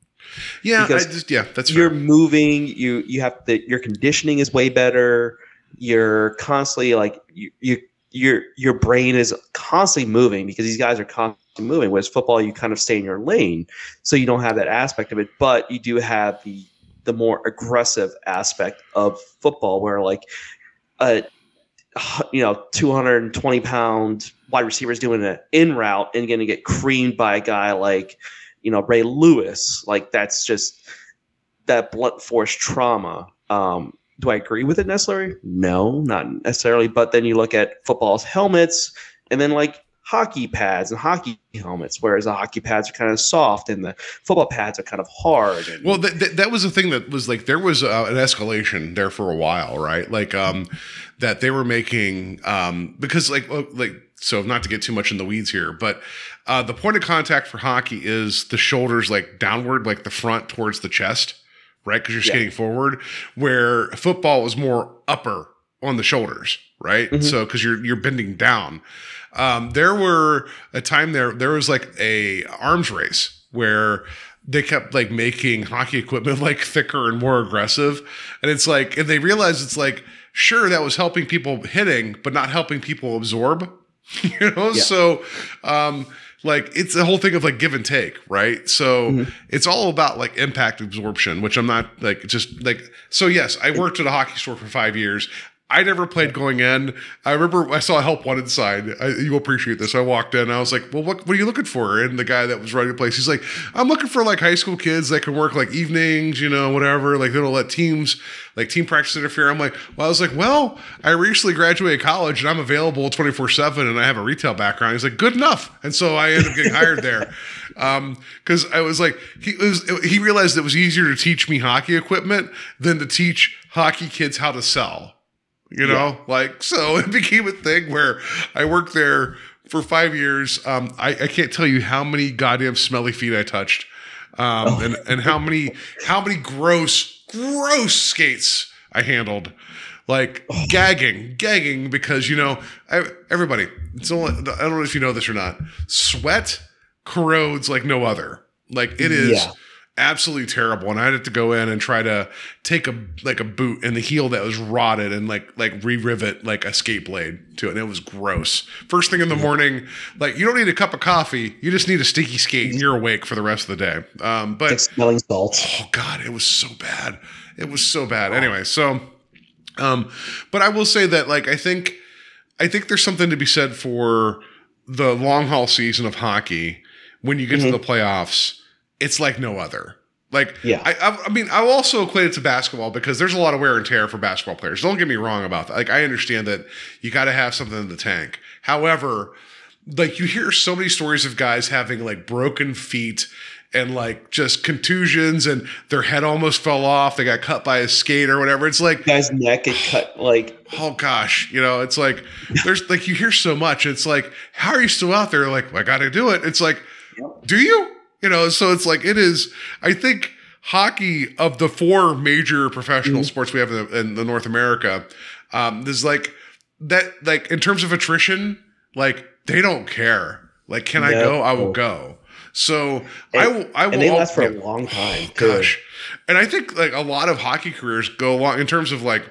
S1: Yeah, just yeah, that's
S2: you're
S1: fair.
S2: moving you you have the your conditioning is way better you're constantly like you, you your your brain is constantly moving because these guys are constantly moving whereas football you kind of stay in your lane so you don't have that aspect of it but you do have the the more aggressive aspect of football where like a you know 220 pound wide receiver is doing an in route and going to get creamed by a guy like you know Ray Lewis. Like that's just that blunt force trauma. Um, do I agree with it necessarily? No, not necessarily. But then you look at football's helmets, and then like hockey pads and hockey helmets, whereas the hockey pads are kind of soft and the football pads are kind of hard. And,
S1: Well, that, that, that was the thing that was like there was uh, an escalation there for a while, right? Like um, that they were making um, because like like so not to get too much in the weeds here, but uh, the point of contact for hockey is the shoulders like downward, like the front towards the chest, right? Because you're
S2: Yeah.
S1: skating forward. Where football is more upper on the shoulders, right?
S2: Mhm.
S1: So because you're you're bending down. Um, there were a time there there was like a arms race where they kept like making hockey equipment like thicker and more aggressive and it's like and they realized it's like sure that was helping people hitting but not helping people absorb you know
S2: Yeah.
S1: so um like it's the whole thing of like give and take, right? So
S2: Mm-hmm.
S1: it's all about like impact absorption, which I'm not like just like so yes, I worked at a hockey store for 5 years. I never played going in. I remember I saw a help wanted sign. I, you appreciate this. I walked in. I was like, "Well, what, what are you looking for?" And the guy that was running the place, he's like, "I'm looking for like high school kids that can work like evenings, you know, whatever. Like they don't let teams like team practice interfere." I'm like, "Well, I was like, well, I recently graduated college and I'm available 24 seven, and I have a retail background." He's like, "Good enough." And so I ended up getting hired there um, because I was like, he was he realized it was easier to teach me hockey equipment than to teach hockey kids how to sell you know? Like so it became a thing where i worked there for five years. Um, I, I can't tell you how many goddamn smelly feet i touched um, and, and how many how many gross gross skates i handled. Like gagging gagging because you know I, everybody it's only i don't know if you know this or not. Sweat corrodes like no other. Like it is
S2: Yeah.
S1: Absolutely terrible. And i had to go in and try to take a like a boot and the heel that was rotted and like like re-rivet like a skate blade to it. And it was gross. First thing in the morning like you don't need a cup of coffee. You just need a sticky skate and you're awake for the rest of the day. Um but
S2: smelling salts.
S1: oh god it was so bad. It was so bad. Anyway so um but i will say that like i think i think there's something to be said for the long haul season of hockey when you get to the playoffs it's like no other. Like
S2: Yeah.
S1: I, I i mean i also equate it to basketball because there's a lot of wear and tear for basketball players. Don't get me wrong about that. Like i understand that you got to have something in the tank. However like you hear so many stories of guys having like broken feet and like just contusions and their head almost fell off. They got cut by a skate or whatever. It's like
S2: Guy's neck get cut like
S1: oh gosh you know it's like there's like you hear so much. It's like how are you still out there? Like i gotta do it. It's like do you you know so it's like it is i think hockey of the four major professional sports we have in the, in the north america um there's like that like in terms of attrition like they don't care like can i go i will go so i will i will
S2: and they last for a long time. too.
S1: Gosh. And I think like a lot of hockey careers go along in terms of like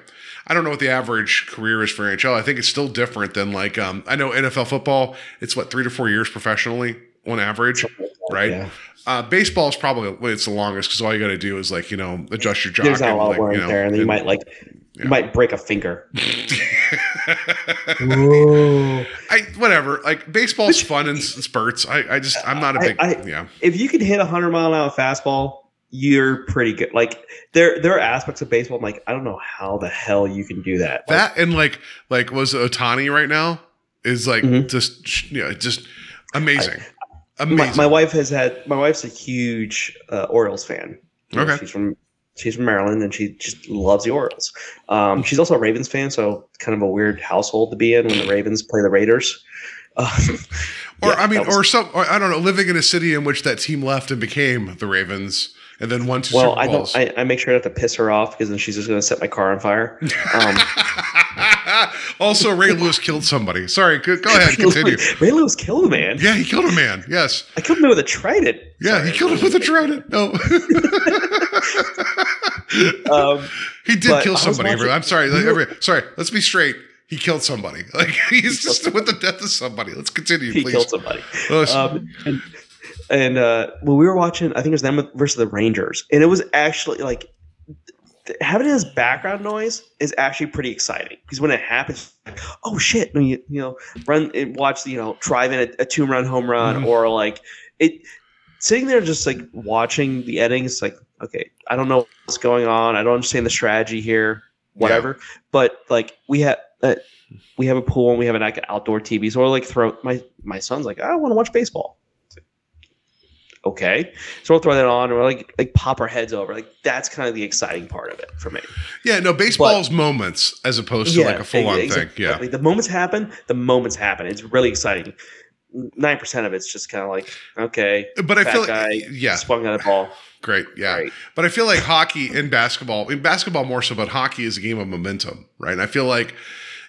S1: I don't know what the average career is for NHL. I think it's still different than like um I know NFL football, it's what 3 to 4 years professionally on average, right?
S2: yeah.
S1: Uh baseball is probably it's the longest cuz all you got to do is like, you know, adjust your jock
S2: There's not a
S1: and,
S2: lot of
S1: like,
S2: wear
S1: you
S2: and
S1: know,
S2: tear, and then you might like
S1: Yeah.
S2: you might break a finger.
S1: I whatever. Like baseball's fun in spurts. I I just I'm not a big
S2: I-
S1: yeah.
S2: If you can hit a hundred mile an hour fastball, you're pretty good. Like there there are aspects of baseball. I'm like, I don't know how the hell you can do that. Like,
S1: That and like like was Ohtani right now is like
S2: Mhm.
S1: just yeah, just amazing.
S2: My,
S1: amazing.
S2: my wife has had my wife's a huge uh, Orioles fan. You know,
S1: Okay.
S2: she's from she's from Maryland and she just loves the Orioles. Um, she's also a Ravens fan, so kind of a weird household to be in when the Ravens play the Raiders. Uh,
S1: Or
S2: yeah,
S1: I mean,
S2: was-
S1: or some, or, I don't know, living in a city in which that team left and became the Ravens, and then won two
S2: well,
S1: Super
S2: I
S1: Bowls.
S2: don't. I, I make sure not to piss her off because then she's just going to set my car on fire. Um,
S1: also, Ray Lewis killed somebody. Sorry, go, go ahead, continue.
S2: Ray Lewis killed a man.
S1: Yeah, he killed a man. Yes.
S2: I killed him with a trident.
S1: Yeah, he killed him with a trident. No.
S2: Um,
S1: he did kill somebody.
S2: watching-
S1: I'm sorry.
S2: we were-
S1: sorry. Let's be straight. He killed somebody. Like he's just with the death of somebody. Let's continue,
S2: he
S1: please.
S2: killed somebody. Um, and and uh, when we were watching, I think it was them versus the Rangers, and it was actually like having this background noise is actually pretty exciting because when it happens, like, oh shit! And you you know run and watch you know drive in a, a two run home run
S1: Mhm.
S2: or like it sitting there just like watching the innings like okay I don't know what's going on I don't understand the strategy here whatever but like we had uh, we have a pool and we have an outdoor TV so we'll like throw my my son's like I want to watch baseball okay so we'll throw that on and we'll like like pop our heads over like that's kind of the exciting part of it for me
S1: yeah, no, baseball's moments as opposed to like a full on
S2: ex-
S1: thing. Yeah.
S2: exactly. the moments happen the moments happen it's really exciting nine percent of it's just kind of like okay
S1: But I feel like, yeah,
S2: swung at a ball
S1: great. Yeah.
S2: Right.
S1: But I feel like hockey and basketball, in basketball more so, but hockey is a game of momentum, right? And I feel like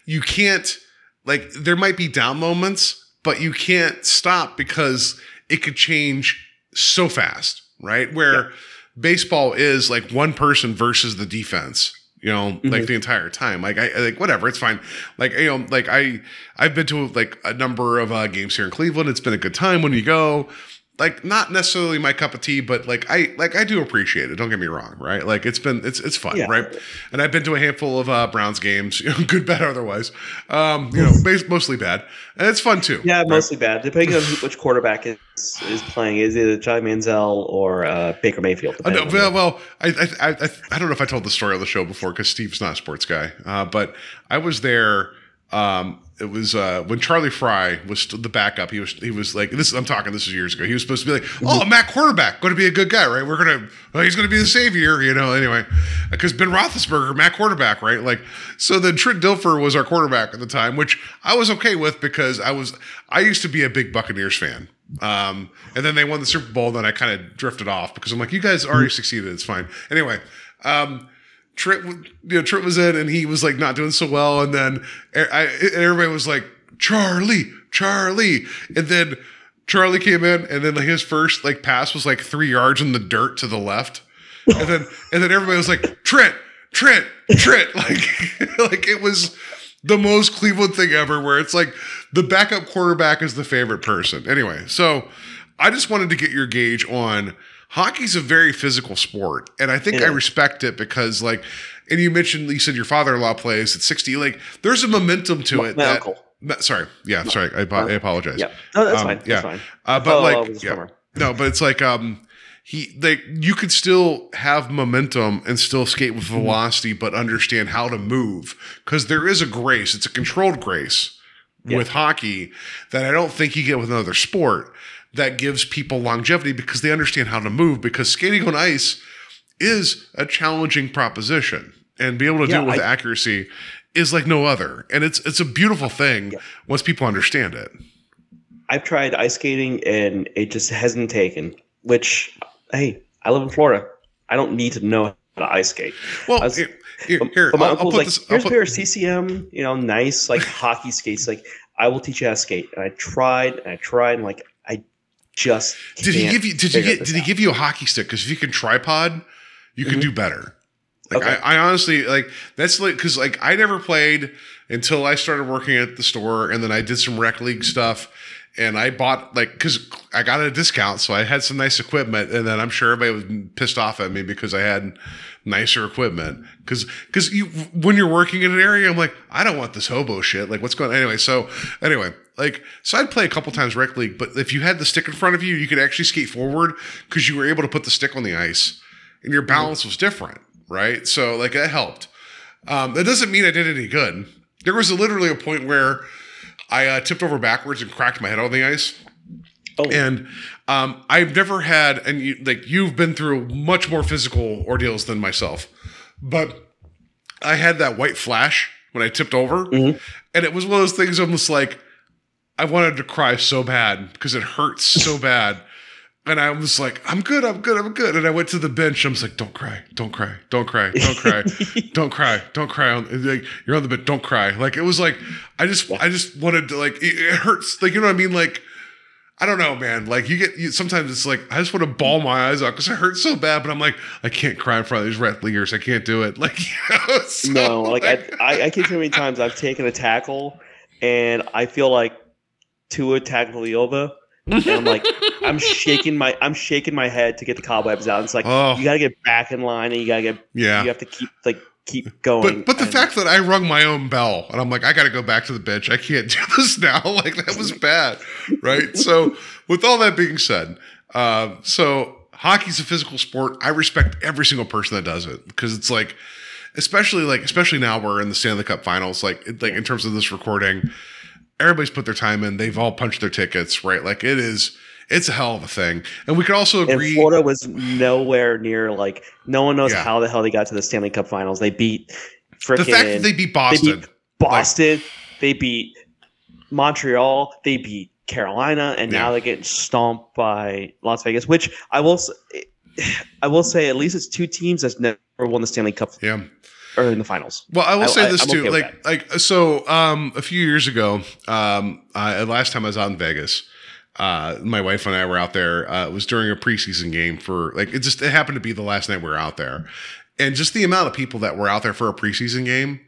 S1: you can't, like, there might be down moments, but you can't stop because it could change so fast, right? Where baseball is like one person versus the defense. you know, like the entire time. Like I, I like whatever, it's fine. Like you know, like I I've been to like a number of uh, games here in Cleveland. It's been a good time when you go. Like not necessarily my cup of tea, but like I like I do appreciate it. Don't get me wrong, right? Like it's been it's it's fun,
S2: Yeah.
S1: right? And I've been to a handful of uh, Browns games, you know, good, bad, otherwise. Um, you know, mostly bad, and it's fun too.
S2: Yeah,
S1: right?
S2: mostly bad. Depending on who- which quarterback is is playing, is either Johnny Manziel or uh, Baker Mayfield.
S1: Uh, no, well, well, I, I, I, I don't know if I told the story on the show before because Steve's not a sports guy. Uh, but I was there. Um, it was uh, when Charlie Frye was the backup. He was he was like this. I'm talking. This is years ago. He was supposed to be like, oh, MAC quarterback, going to be a good guy, right? We're gonna, well, he's going to be the savior, you know. Anyway, because Ben Roethlisberger, MAC quarterback, right? Like, so then Trent Dilfer was our quarterback at the time, which I was okay with because I was I used to be a big Buccaneers fan. Um, and then they won the Super Bowl. Then I kind of drifted off because I'm like, you guys already succeeded. It's fine. Anyway, um, Trent, you know, Trent was in and he was like not doing so well. And then I, everybody was like, Charlie, Charlie. And then Charlie came in and then his first like pass was like three yards in the dirt to the left. And then, and then everybody was like, Trent, Trent, Trent. Like, like it was the most Cleveland thing ever where it's like the backup quarterback is the favorite person. Anyway, so I just wanted to get your gauge on hockey's a very physical sport. And I think
S2: It
S1: I respect it because like and you mentioned you said your father-in-law plays at 60 like there's a momentum to
S2: My-
S1: it
S2: my
S1: that,
S2: uncle.
S1: sorry yeah sorry I, I apologize
S2: Yeah. No, that's
S1: Um,
S2: fine. That's
S1: yeah.
S2: fine.
S1: uh, but
S2: Follow
S1: like
S2: up with the
S1: yeah. no but it's like um he like you could still have momentum and still skate with
S2: Mm-hmm.
S1: velocity but understand how to move because there is a grace it's a controlled grace with hockey that i don't think you get with another sport that gives people longevity because they understand how to move because skating on ice is a challenging proposition and be able to do it with
S2: I-
S1: accuracy is like no other and it's it's a beautiful thing once people understand it
S2: I've tried ice skating and it just hasn't taken. Which, hey, I live in Florida. I don't need to know how to ice skate.
S1: well
S2: was-
S1: here, here, here,
S2: my
S1: I'll, I'll
S2: uncle's
S1: put
S2: like,
S1: this I'll
S2: here's a pair of CCM, you know, nice like hockey skates. Like, I will teach you how to skate. And I tried and I tried and like just
S1: did he give you did you get did he
S2: out.
S1: give you a hockey stick because if you can tripod you can mm-hmm. do better like
S2: Okay.
S1: I, I honestly like that's like because like i never played until i started working at the store and then i did some rec league stuff and i bought like because i got a discount so i had some nice equipment and then i'm sure everybody was pissed off at me because i had nicer equipment. Because because you when you're working in an area i'm like i don't want this hobo shit. Like what's going on? anyway so anyway like so i'd play a couple times rec league but if you had the stick in front of you you could actually skate forward because you were able to put the stick on the ice and your balance was different right? So like that helped. Um, that doesn't mean i did any good. There was literally a point where i uh, tipped over backwards and cracked my head on the ice
S2: Oh,
S1: and um, I've never had, and you, like you've been through much more physical ordeals than myself, but I had that white flash when I tipped over,
S2: Mm-hmm.
S1: and it was one of those things. Almost like I wanted to cry so bad because it hurts so bad. And I was like, I'm good, I'm good, I'm good. And I went to the bench. I was like, don't cry, don't cry, don't cry, don't cry, don't cry, don't cry. Like, you're on the bench, don't cry. Like it was like, I just, I just wanted to like, it, it hurts. Like, you know what I mean? Like, I don't know, man. Like you get, you, sometimes it's like, I just want to ball my eyes out because it hurts so bad, but I'm like, I can't cry in front of these rec leaguers. I can't do it. Like, you know, so,
S2: no, like I, I, I can't tell you how many times I've taken a tackle and I feel like Tua Tagovailoa, and I'm like, I'm shaking my, I'm shaking my head to get the cobwebs out. It's like
S1: Oh.
S2: you got to get back in line and you got to get,
S1: yeah.
S2: you have to keep like keep going.
S1: But but the
S2: And-
S1: fact that I rung my own bell and I'm like, I got to go back to the bench. I can't do this now. Like that was bad, right? so with all that being said, uh, so hockey's a physical sport. I respect every single person that does it because it's like, especially like especially now we're in the Stanley Cup Finals. Like like in terms of this recording, everybody's put their time in. They've all punched their tickets, right? Like it is. It's a hell of a thing, and we could also
S2: and
S1: agree.
S2: Florida was nowhere near like no one knows
S1: Yeah.
S2: how the hell they got to the Stanley Cup Finals. They beat freaking
S1: the fact that they beat Boston,
S2: beat Boston, they beat Montreal, they beat Carolina, and now they're getting stomped by Las Vegas. Which I will, I will say, at least it's two teams that's never won the Stanley Cup
S1: yeah.
S2: or in the finals.
S1: Well, I will
S2: I-
S1: say this
S2: I'm
S1: too.
S2: okay
S1: like, like so. Um, a few years ago, um, uh, last time I was out in Vegas, uh, my wife and I were out there. Uh, it was during a preseason game for like it just it happened to be the last night we were out there, and just the amount of people that were out there for a preseason game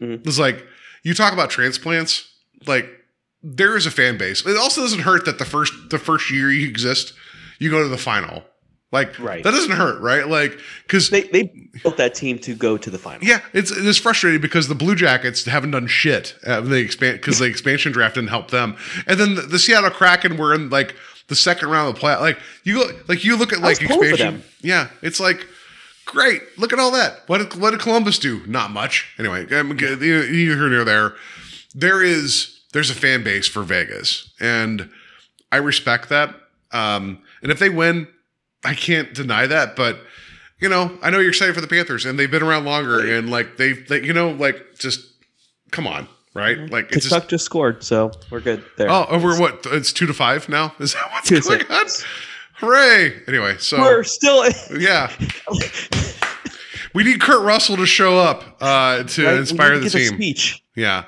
S2: Mhm.
S1: was like you talk about transplants like there is a fan base it also doesn't hurt that the first the first year you exist you go to the final like
S2: Right.
S1: that doesn't hurt right like because
S2: They they built that team to go to the final.
S1: yeah, it's it's frustrating because the Blue Jackets haven't done shit. Uh, they expand because the expansion draft didn't help them, and then the, the Seattle Kraken were in like the second round of the play. Like you go, like you look at like
S2: was pulling for
S1: expansion. Yeah, it's like great. Look at all that. What did, what did Columbus do? Not much. Anyway, um, you here nor there. There is there's a fan base for Vegas, and I respect that. Um, and if they win, I can't deny that, but you know, I know you're excited for the Panthers, and they've been around longer, and like they've, they, you know, like just come on, right? Like it's
S2: Tkachuk
S1: just
S2: just scored, so we're good there.
S1: oh, over what? It's two to five now. Is that what's
S2: Two
S1: going on? Hooray! Anyway, so
S2: We're still
S1: yeah, we need Kurt Russell to show up uh, to
S2: Right?
S1: Inspire the
S2: to get a
S1: team.
S2: speech.
S1: Yeah.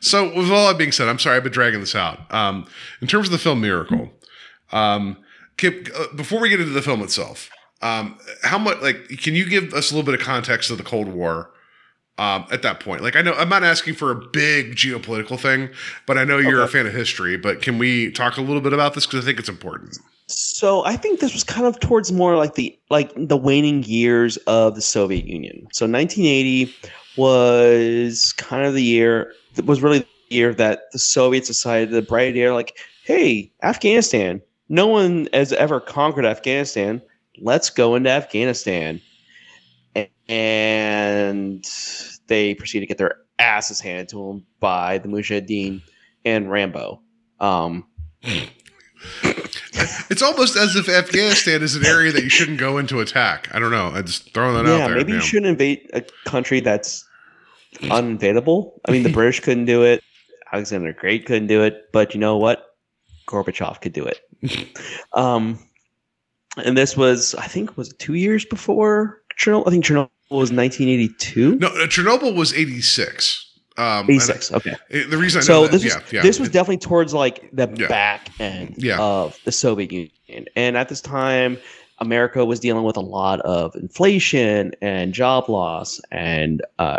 S1: So with all that being said, I'm sorry I've been dragging this out. Um, in terms of the film Miracle, um, Kip, uh, before we get into the film itself, um, how much like can you give us a little bit of context of the Cold War? Um, at that point, like I know I'm not asking for a big geopolitical thing, but I know you're a fan of history. But can we talk a little bit about this because I think it's important?
S2: So I think this was kind of towards more like the like the waning years of the Soviet Union. So 1980 was kind of the year that was really the year that the Soviets decided the bright idea like, hey, Afghanistan. No one has ever conquered Afghanistan. Let's go into Afghanistan. And they proceed to get their asses handed to them by the Mujahideen and Rambo. Um,
S1: It's almost as if Afghanistan is an area that you shouldn't go into attack. I don't know. I'm just throwing that out
S2: yeah,
S1: there.
S2: maybe you shouldn't invade a country that's uninvadable. I mean, the British couldn't do it. Alexander the Great couldn't do it. But you know what? Gorbachev could do it. um, and this was, I think, was it two years before Chernobyl. I think Chernobyl was 1982.
S1: No, uh, Chernobyl was 86. Um,
S2: 86. Okay.
S1: uh, The reason I know
S2: So
S1: that,
S2: this
S1: yeah,
S2: was
S1: yeah.
S2: this was
S1: It-
S2: definitely towards like the
S1: Yeah.
S2: back end
S1: Yeah.
S2: of the Soviet Union, and at this time, America was dealing with a lot of inflation and job loss, and uh,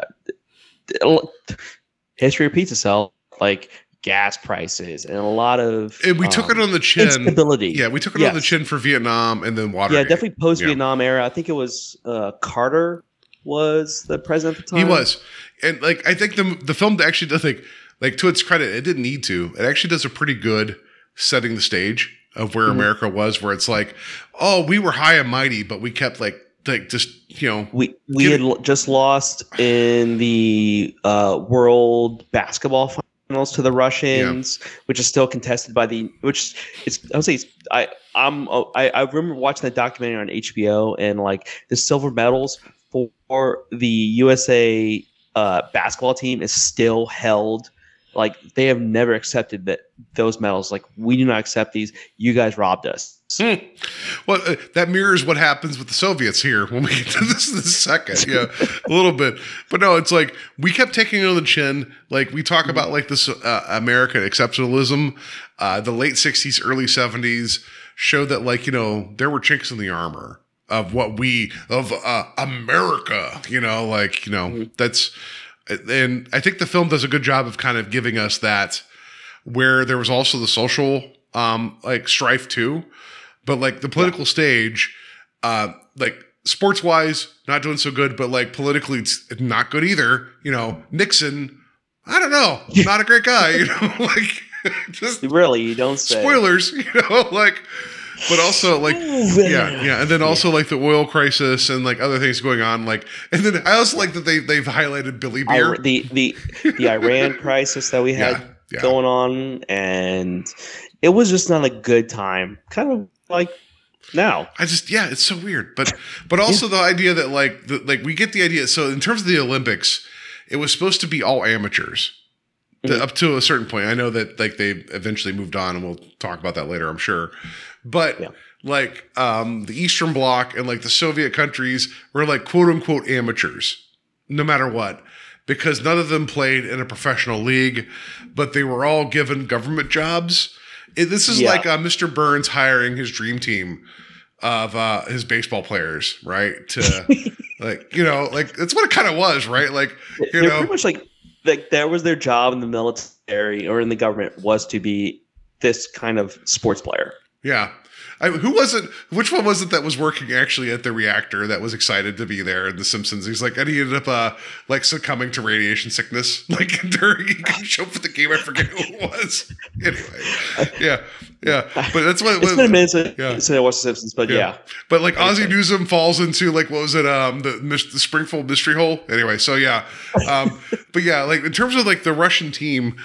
S2: history repeats itself, like gas prices and a lot of.
S1: and we took
S2: um,
S1: it on the chin.
S2: instability.
S1: Yeah, we took it on the chin for Vietnam and then Watergate.
S2: Yeah, definitely post Vietnam era. I think it was uh, Carter was the president at the time.
S1: He was, and like I think the the film actually does like like to its credit, it didn't need to. It actually does a pretty good setting the stage of where
S2: Mhm.
S1: America was, where it's like, oh, we were high and mighty, but we kept like like just you know
S2: We we had l- just lost in the uh, World Basketball to the Russians, which is still contested by the which it's I would say it's, I I'm oh, I, I remember watching that documentary on HBO and like the silver medals for the USA uh, basketball team is still held. Like they have never accepted that those medals. Like we do not accept these. You guys robbed us.
S1: Hmm. Well, uh, that mirrors what happens with the Soviets here when we get to this in a second. Yeah, a little bit. But no, it's like we kept taking it on the chin. Like we talk about like this uh, American exceptionalism. Uh, the late 60s, early 70s showed that like, you know, there were chinks in the armor of what we, of uh, America, you know, like, you know, that's, and I think the film does a good job of kind of giving us that where there was also the social um like strife too. But like the political stage uh like sports wise not doing so good but like politically it's not good either. You know nixon i don't know. Not a great guy you know like just
S2: Really, you don't say.
S1: spoilers you know like but also like yeah yeah and then also like the oil crisis and like other things going on like and then i also like that they they've highlighted billy beer
S2: Ir- the the the Iran crisis that we had
S1: Yeah, yeah.
S2: going on, and it was just not a good time. Kind of like now.
S1: I just yeah, it's so weird. But but also the idea that like the, like we get the idea. So in terms of the Olympics, it was supposed to be all amateurs
S2: Mhm.
S1: up to a certain point. I know that like they eventually moved on, and we'll talk about that later. I'm sure. But
S2: Yeah.
S1: like um, the Eastern Bloc and like the Soviet countries were like quote unquote amateurs, no matter what. Because none of them played in a professional league, but they were all given government jobs. It- this is
S2: Yeah.
S1: like uh, Mr. Burns hiring his dream team of uh, his baseball players, right? To like you know, like that's what it kind of was, right? Like you
S2: They're
S1: know,
S2: pretty much like like that was their job in the military or in the government was to be this kind of sports player.
S1: Yeah. I, who was it? Which one was it that was working actually at the reactor that was excited to be there in The Simpsons? He's like, and he ended up uh, like succumbing to radiation sickness, like during he couldn't show up for the game. I forget who it was. Anyway, yeah, yeah. But that's what.
S2: It's
S1: what
S2: been a minute since,
S1: yeah.
S2: since I watched The Simpsons, but yeah.
S1: But like Ozzy Newsom falls into like what was it? Um, the, the Springfield mystery hole. Anyway, so yeah. Um, but yeah, like in terms of like the Russian team,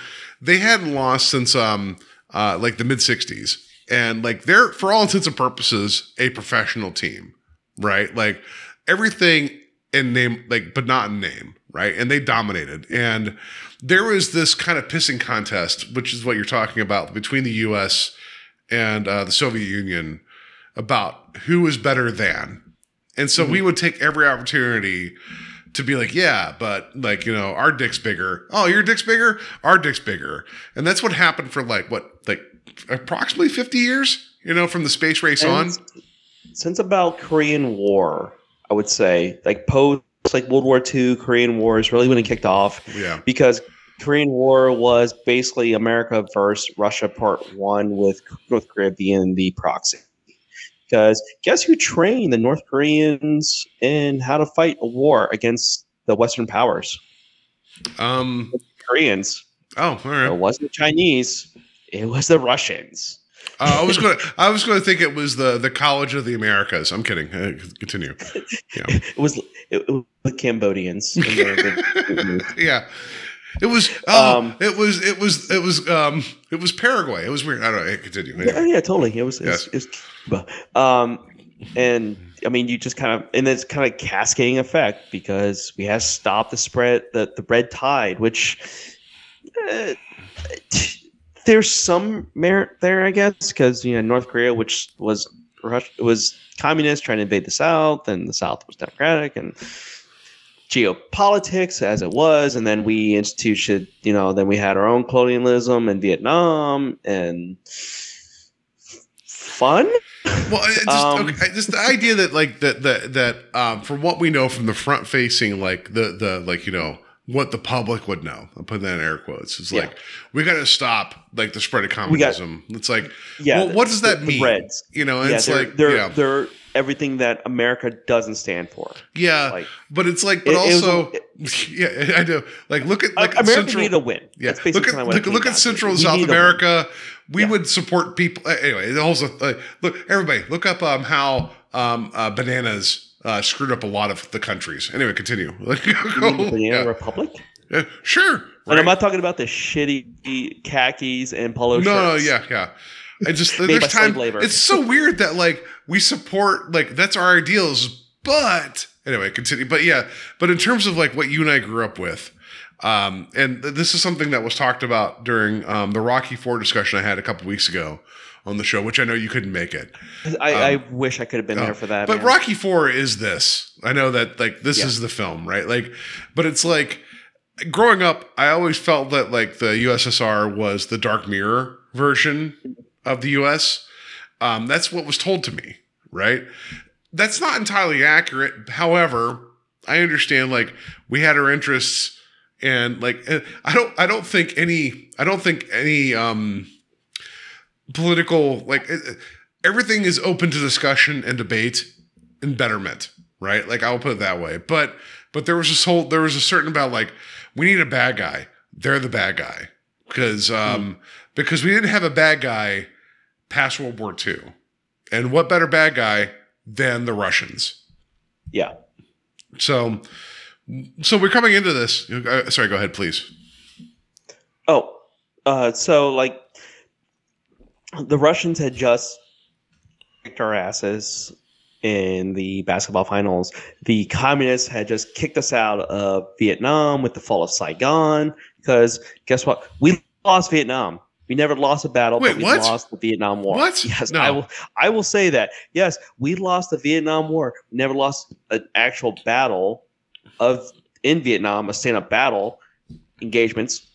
S1: they hadn't lost since um, uh, like the mid '60s, and like they're for all intents and purposes a professional team, right? Like everything in name, like but not in name, right? And they dominated, and there was this kind of pissing contest, which is what you're talking about between the U.S. and uh, the Soviet Union about who is better than. And so we would take every opportunity to be like, yeah, but like, you know, our dick's bigger. Oh, your dick's bigger? Our dick's bigger. And that's what happened for like, what, like approximately 50 years, you know, from the space race
S2: And
S1: on.
S2: Since about Korean War, I would say, like post like World War II, Korean War is really when it kicked off.
S1: Yeah.
S2: because Korean War was basically America versus Russia part one with North Korea being the proxy. Because guess who trained the North Koreans in how to fight a war against the Western powers?
S1: Um,
S2: Koreans.
S1: oh, all right.
S2: It wasn't the Chinese. It was the Russians.
S1: Uh, I was going to, I was going to think it was the, the College of the Americas. I'm kidding. Uh, continue. Yeah.
S2: It was it, it was the Cambodians. and the- the-
S1: yeah. It was, oh,
S2: Um,
S1: it was, it was, it was, um, it was Paraguay. It was weird. I don't know. Continue.
S2: Yeah,
S1: Anyway.
S2: yeah, totally. It was, it was,
S1: Yes.
S2: it was Um, and I mean, you just kind of, and it's kind of cascading effect because we have stopped the spread, the, the red tide, which uh, there's some merit there, I guess, because, you know, North Korea, which was Russia, was communist trying to invade the South, and the South was democratic, and geopolitics as it was, and then we instituted, you know, then we had our own colonialism in Vietnam and fun.
S1: Well, just,
S2: Um,
S1: okay, just the idea that like that that that um, from what we know from the front facing, like the the like you know what the public would know. I'm putting that in air quotes. It's
S2: Yeah.
S1: like we got to stop like the spread of
S2: We got-
S1: communism. it's like,
S2: Yeah,
S1: well, what does that
S2: the
S1: mean?
S2: Reds.
S1: You know,
S2: yeah,
S1: it's
S2: they're,
S1: like
S2: they're
S1: yeah,
S2: they're everything that America doesn't stand for.
S1: yeah,
S2: like-
S1: but it's like, but
S2: It- it was a-
S1: also, yeah, I know. Like, look at like
S2: America
S1: Central,
S2: needed a win.
S1: Yeah, look at
S2: it
S1: look, look at. Central and South
S2: need.
S1: America. We
S2: Yeah.
S1: would support people anyway. The whole uh, look, everybody, look up um, how um, uh, bananas uh, screwed up a lot of the countries. Anyway, continue. Like,
S2: You mean the Banana
S1: yeah.
S2: Republic?
S1: Yeah, sure.
S2: And. I'm not talking about the shitty khakis and polo
S1: no, no, yeah, yeah. I just there's time. It's so weird that like we support like that's our ideals, but anyway, continue. But yeah, but in terms of like what you and I grew up with, um, and th- this is something that was talked about during um, the Rocky Four discussion I had a couple weeks ago on the show, which I know you couldn't make it.
S2: I, I wish I could have been there for that.
S1: But
S2: man.
S1: Rocky Four is this. I know that like this
S2: Yeah.
S1: is the film, right? Like, but it's like growing up, I always felt that like the USSR was the Dark Mirror version of the US. Um, that's what was told to me, right? That's not entirely accurate. However, I understand like we had our interests and like eh, I don't I don't think any I don't think any um political like eh, everything is open to discussion and debate and betterment, right? Like I'll put it that way. But but there was this whole there was a certain about like we need a bad guy. They're the bad guy because um because we didn't have a bad guy past World War II, and what better bad guy than the Russians?
S2: yeah.
S1: So so we're coming into this. Uh, sorry, go ahead, please.
S2: Oh, uh, so like the Russians had just kicked our asses in the basketball finals. The communists had just kicked us out of Vietnam with the fall of Saigon. Because guess what? We lost Vietnam. We never lost a battle,
S1: Wait,
S2: but we
S1: what?
S2: lost the Vietnam War.
S1: What?
S2: Yes,
S1: No.
S2: I will. I will say that. Yes, we lost the Vietnam War. We never lost an actual battle of in Vietnam, a stand-up battle. Engagements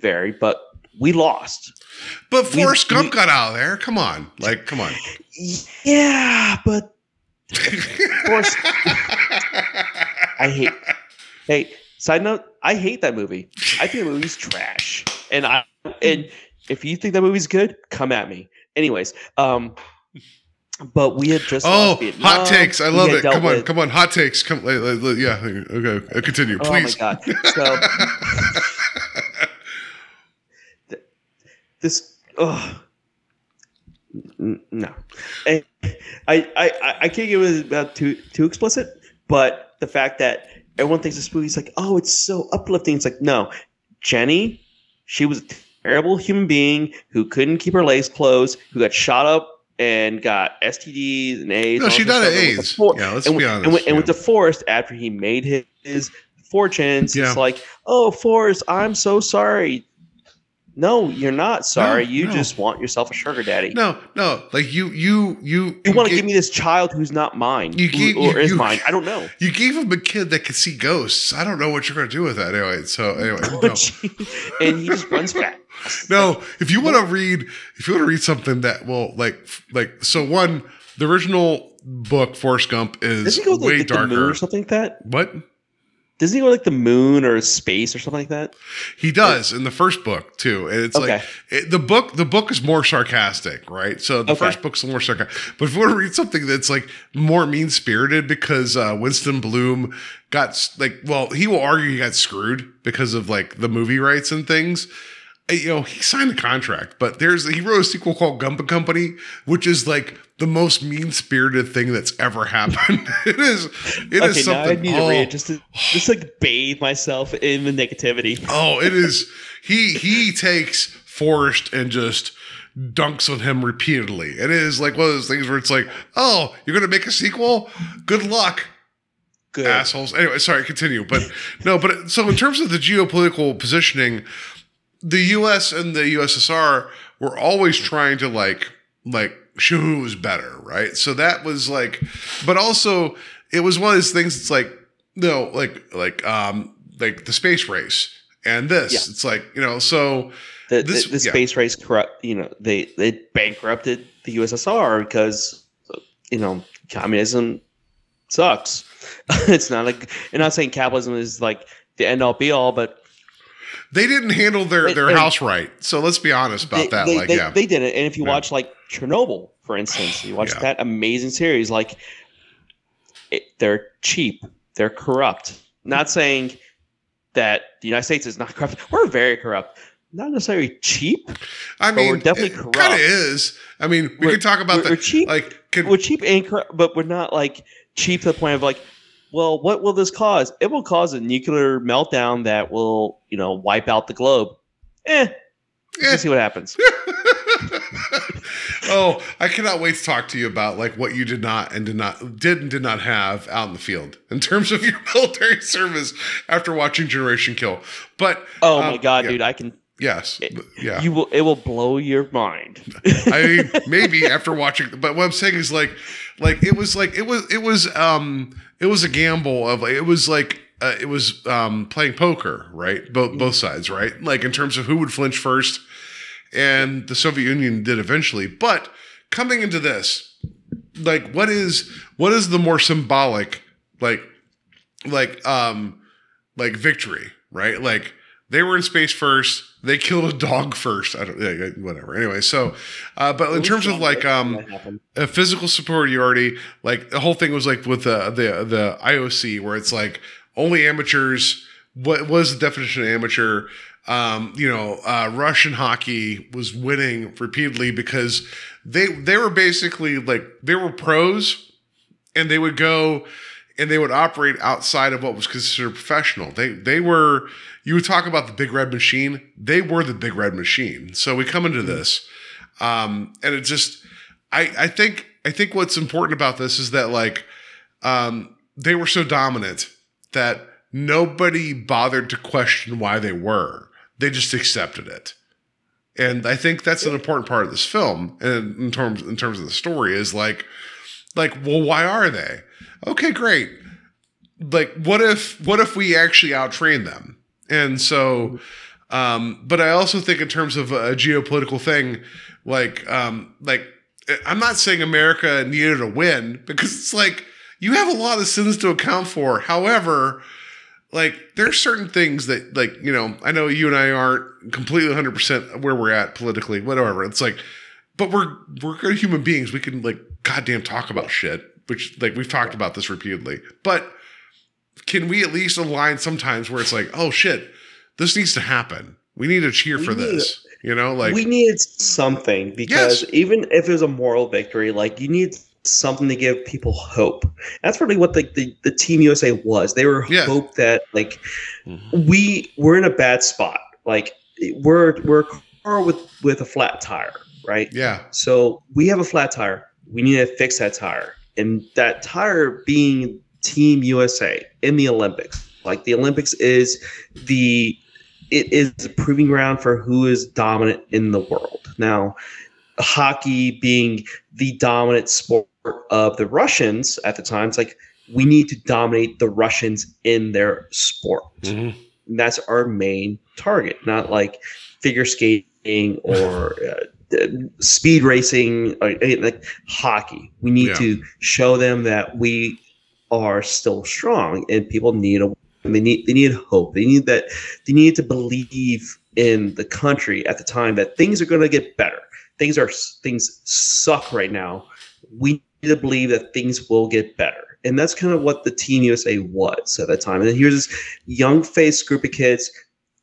S2: vary, but we lost.
S1: But Forrest
S2: we-
S1: Gump got out of there. Come on, like, come on.
S2: Yeah, but Forrest. I hate. Hey, side note, I hate that movie. I think the movie's trash. And I and if you think that movie's good, come at me. Anyways, um, but we had just
S1: Oh, hot takes! I love it. Come on,
S2: with-
S1: come on, hot takes. Come, yeah. Okay, uh, continue,
S2: Oh my
S1: please.
S2: god! So th- this. N- no, And I, I, I- can't give it about too too explicit, but the fact that everyone thinks this movie's like, oh, it's so uplifting. It's like, no, Jenny, she was a terrible human being who couldn't keep her legs closed, who got shot up and got STDs and AIDS.
S1: No, she died of
S2: stuff, and went to
S1: AIDS.
S2: For-
S1: Yeah, let's
S2: and,
S1: be honest.
S2: And went, and
S1: yeah.
S2: went to Forrest after he made his, his fortunes.
S1: Yeah.
S2: It's like, oh, Forrest, I'm so sorry. No, you're not sorry.
S1: No,
S2: you
S1: no.
S2: just want yourself a sugar daddy.
S1: no, no, like you, you, you.
S2: You want to give me this child who's not mine,
S1: You
S2: who- or
S1: you-
S2: is
S1: you-
S2: mine? I don't know.
S1: You gave him a kid that could see ghosts. I don't know what you're going to do with that anyway. So anyway, no.
S2: and he just runs fast.
S1: no. If you want to read, if you want to read something that will like, like, so one, the original book Forrest Gump is
S2: he go
S1: way
S2: like,
S1: darker.
S2: or something like that?
S1: What
S2: Doesn't he go like the moon or space or something like that?
S1: he does in the first book too, and it's like it, the book. The book is more sarcastic, right? So the
S2: Okay.
S1: first book's more sarcastic. But if you want to read something that's like more mean spirited, because uh, Winston Bloom got like, well, he will argue he got screwed because of like the movie rights and things. Uh, You know, he signed a contract, but there's he wrote a sequel called Gump and Company, which is like the most mean spirited thing that's ever happened. it is. It is
S2: okay, now I
S1: something.
S2: need to
S1: oh,
S2: read it just to just like bathe myself in the negativity.
S1: Oh, it is. He he takes Forrest and just dunks on him repeatedly. It is like one of those things where it's like, oh, you're gonna make a sequel? Good luck,
S2: Good.
S1: assholes. Anyway, sorry, continue. But no, but so in terms of the geopolitical positioning, the U.S. and the USSR were always trying to like like show who was better, right? So that was like, but also it was one of those things. It's like you no, like like um like the space race and this.
S2: Yeah.
S1: It's like you know so.
S2: the,
S1: this-
S2: the, the
S1: yeah.
S2: space race corrupt you know they they bankrupted the ussr because you know communism sucks it's not like i'm not saying capitalism is like the end all be all but
S1: They didn't handle their their
S2: and-
S1: house right. So let's be honest about
S2: they,
S1: that.
S2: they,
S1: like
S2: they,
S1: yeah,
S2: they did it and if you
S1: Yeah.
S2: watch like chernobyl for instance you watch
S1: Yeah.
S2: that amazing series like it, they're cheap they're corrupt not saying that the united states is not corrupt we're very corrupt not necessarily cheap
S1: I
S2: but
S1: mean,
S2: we're definitely
S1: it kind
S2: corrupt.
S1: of is. I mean, we
S2: We're-
S1: could talk about
S2: we're-
S1: the
S2: we're cheap.
S1: like. Can,
S2: we're cheap and cor- but we're not like cheap to the point of like well what will this cause? It will cause a nuclear meltdown that will you know wipe out the globe. Eh,
S1: eh.
S2: let's see what happens.
S1: Oh, I cannot wait to talk to you about like what you did not and did not did and did not have out in the field in terms of your military service after watching Generation Kill. But
S2: oh
S1: um,
S2: my god
S1: yeah,
S2: dude i can
S1: yes, but- yeah.
S2: you will it will blow your mind
S1: I mean, maybe after watching, but what I'm saying is like, like it was like it was it was um it was a gamble of like it was like uh, it was um playing poker, right? Both both sides, right? Like in terms of who would flinch first, and the Soviet Union did eventually. But coming into this, like what is what is the more symbolic like like um like victory, right? Like they were in space first. They killed a dog first. I don't, yeah, whatever. Anyway, so, uh, but in terms of like um, a physical superiority, like the whole thing was like with the the the IOC, where it's like only amateurs. What was the definition of amateur? Um, you know, uh, Russian hockey was winning repeatedly because they they were basically like they were pros, and they would go and they would operate outside of what was considered professional. They they were you would talk about the big red machine. They were the big red machine. So we come into this, um, and it just I I think I think what's important about this is that like um, they were so dominant that nobody bothered to question why they were. They just accepted it. And I think that's an important part of this film, and in terms in terms of the story, is like, like, well, why are they? Okay, great. Like, what if what if we actually outtrain them? And so, Um, but I also think in terms of a geopolitical thing, like um, like I'm not saying America needed a win because it's like you have a lot of sins to account for. However, like there's certain things that like you know I know you and I aren't completely 100 percent where we're at politically, whatever. It's like, but we're we're good human beings. We can like goddamn talk about shit, which like we've talked about this repeatedly. But can we at least align sometimes where it's like, oh shit, this needs to happen. We need to cheer
S2: We
S1: for
S2: need
S1: this. You know, like
S2: we need something because
S1: Yes.
S2: even if it was a moral victory, like you need something to give people hope. That's really what the, the, the Team USA was. They were
S1: Yeah.
S2: hope that like mm-hmm. we we're in a bad spot. Like we're we're a car with with a flat tire, right?
S1: yeah,
S2: So we have a flat tire. We need to fix that tire. And that tire being Team USA in the Olympics. Like the Olympics is the it is the proving ground for who is dominant in the world. Now, hockey being the dominant sport of the Russians at the time, it's like we need to dominate the Russians in their sport.
S1: Mhm.
S2: And that's our main target, not like figure skating or uh, uh, speed racing, or like hockey. We need
S1: Yeah.
S2: to show them that we are still strong, and people need a they need they need hope. They need that they need to believe in the country at the time that things are going to get better. Things are things suck right now. We need to believe that things will get better, and that's kind of what the Team USA was at that time. And here's this young faced group of kids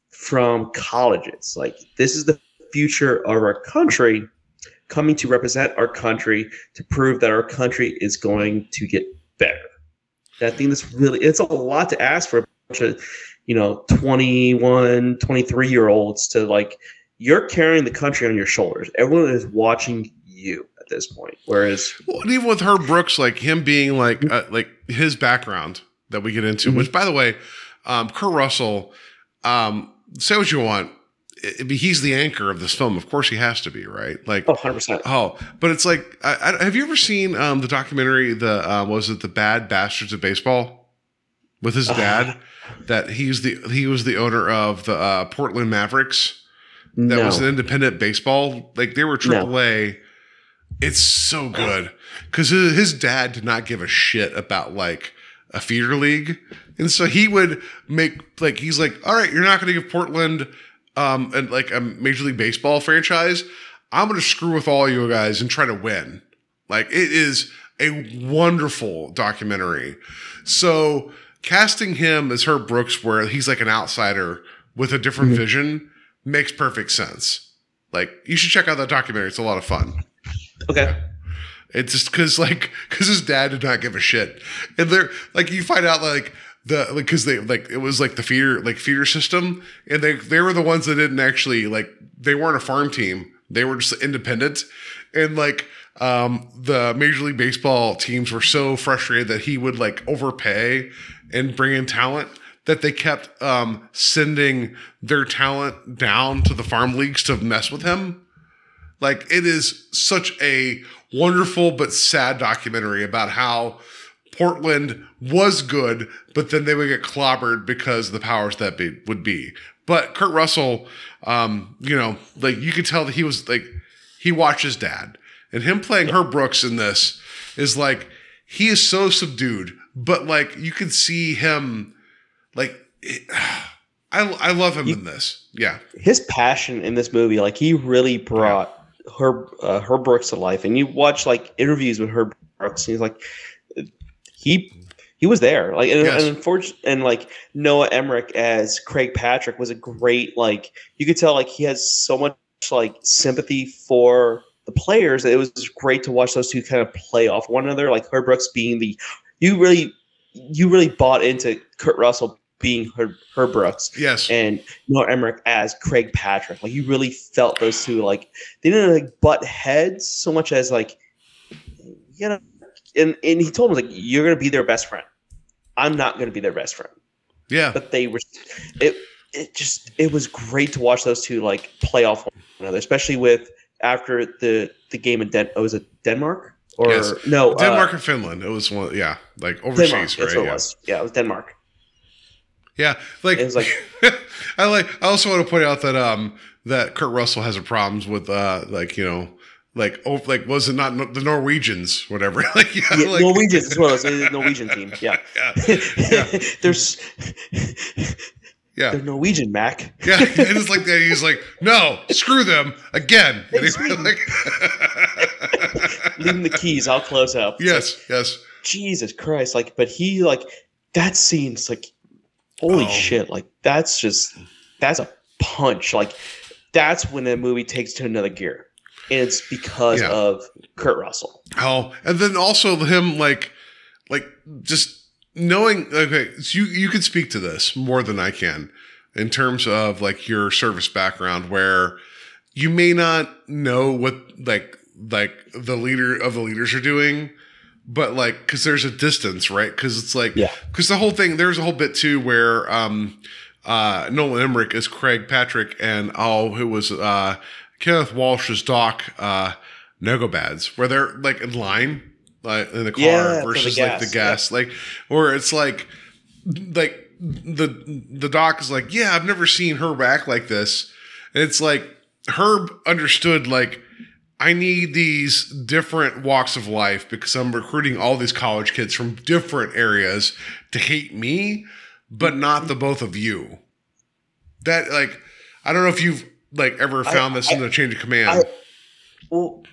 S2: from colleges. Like this is the future of our country coming to represent our country to prove that our country is going to get better. I think that's really it's a lot to ask for a bunch of, you know, 21, 23 year olds to like you're carrying the country on your shoulders. Everyone is watching you at this point. Whereas
S1: Well, and even with Herb Brooks, like him being like uh, like his background that we get into,
S2: Mhm.
S1: which by the way, um, Kurt Russell, um, say what you want, I- I- he's the anchor of this film. Of course, he has to be right. Like,
S2: oh, 100%.
S1: oh, but it's like, I, I, have you ever seen um, the documentary? The uh, was it the Battered Bastards of Baseball with his dad? that he's the he was the owner of the uh, Portland Mavericks that
S2: no.
S1: was an independent baseball. Like they were
S2: No.
S1: AAA. It's so good because his dad did not give a shit about like a feeder league, and so he would make like he's like, all right, you're not going to give Portland um and like a Major League Baseball franchise. I'm going to screw with all you guys and try to win. Like it is a wonderful documentary. So casting him as Herb Brooks, where he's like an outsider with a different vision, makes perfect sense. Like you should check out that documentary. It's a lot of fun.
S2: okay.
S1: It's just because like because his dad did not give a shit, and they're like you find out like the like because they like it was like the feeder like feeder system, and they they were the ones that didn't actually like they weren't a farm team. They were just independent, and like um the Major League Baseball teams were so frustrated that he would like overpay and bring in talent that they kept um sending their talent down to the farm leagues to mess with him. Like it is such a wonderful but sad documentary about how Portland was good, but then they would get clobbered because the powers that be would be. But Kurt Russell, um, you know, like you could tell that he was like he watched his dad, and him playing Herb Brooks in this is like he is so subdued, but like you can see him, like I I love him in this. Yeah,
S2: his passion in this movie, like he really brought Herb uh, Herb Brooks to life. And you watch like interviews with Herb Brooks, and he's like, he he was there. Like, and,
S1: Yes.
S2: and unfortunately, and like Noah Emmerich as Craig Patrick was a great like. You could tell like he has so much like sympathy for the players. It was great to watch those two kind of play off one another. Like Herb Brooks being the you really you really bought into Kurt Russell being Herb, Herb Brooks
S1: yes,
S2: and Noah Emmerich as Craig Patrick. Like you really felt those two like they didn't like butt heads so much as like you know and, and he told him like you're gonna be their best friend. I'm not gonna be their best friend.
S1: yeah.
S2: But they were it it just it was great to watch those two like play off one another, especially with after the the game in Den oh, was it Denmark? Or
S1: Yes.
S2: no
S1: Denmark
S2: uh,
S1: and Finland. It was one, yeah, like
S2: Denmark,
S1: overseas,
S2: that's
S1: right?
S2: what it was. Yeah, it was Denmark.
S1: Yeah, like,
S2: It was like-
S1: I like. I also want to point out that um that Kurt Russell has a problems with uh like you know like oh like was it not no- the Norwegians whatever like yeah,
S2: Yeah,
S1: like,
S2: Norwegians as well as the Norwegian team. Yeah,
S1: yeah
S2: there's
S1: yeah
S2: they're Norwegian, Mac.
S1: yeah and it's like that he's like no screw them again
S2: Hey,
S1: And he-
S2: Sweden.
S1: like-
S2: Leave him the keys. I'll close up. It's
S1: yes yes
S2: Jesus Christ! Like, but he like that seems like, holy
S1: Oh.
S2: shit! Like that's just that's a punch. Like that's when the movie takes to another gear. It's because
S1: Yeah.
S2: of Kurt Russell.
S1: Oh, and then also him like like just knowing okay, so you you can speak to this more than I can in terms of like your service background where you may not know what like like the leader of the leaders are doing but like because there's a distance right because it's like
S2: Yeah.
S1: because the whole thing there's a whole bit too where um uh noah emmerich is craig patrick and oh who was uh kenneth Welsh's doc uh Nagobads where they're like in line like in the car
S2: Yeah, for the
S1: versus like the
S2: gas,
S1: gas like or it's like like the the doc is like yeah i've never seen herb act like this. And it's like herb understood like i need these different walks of life because i'm recruiting all these college kids from different areas to hate me but not the both of you. That like i don't know if you've like ever found this in the change of command
S2: I- Well,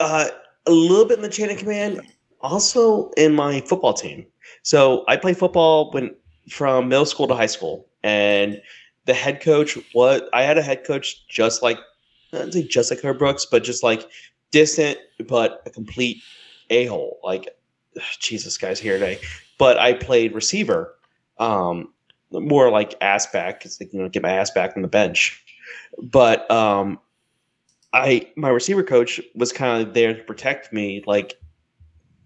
S2: uh, a little bit in the chain of command, also in my football team. So I played football when from middle school to high school, and the head coach what I had a head coach just like I don't say just like Herb Brooks, but just like distant, but a complete a hole. Like ugh, Jesus, guys here today. But I played receiver, um, more like ass back, because you know get my ass back on the bench. But um, I my receiver coach was kind of there to protect me. Like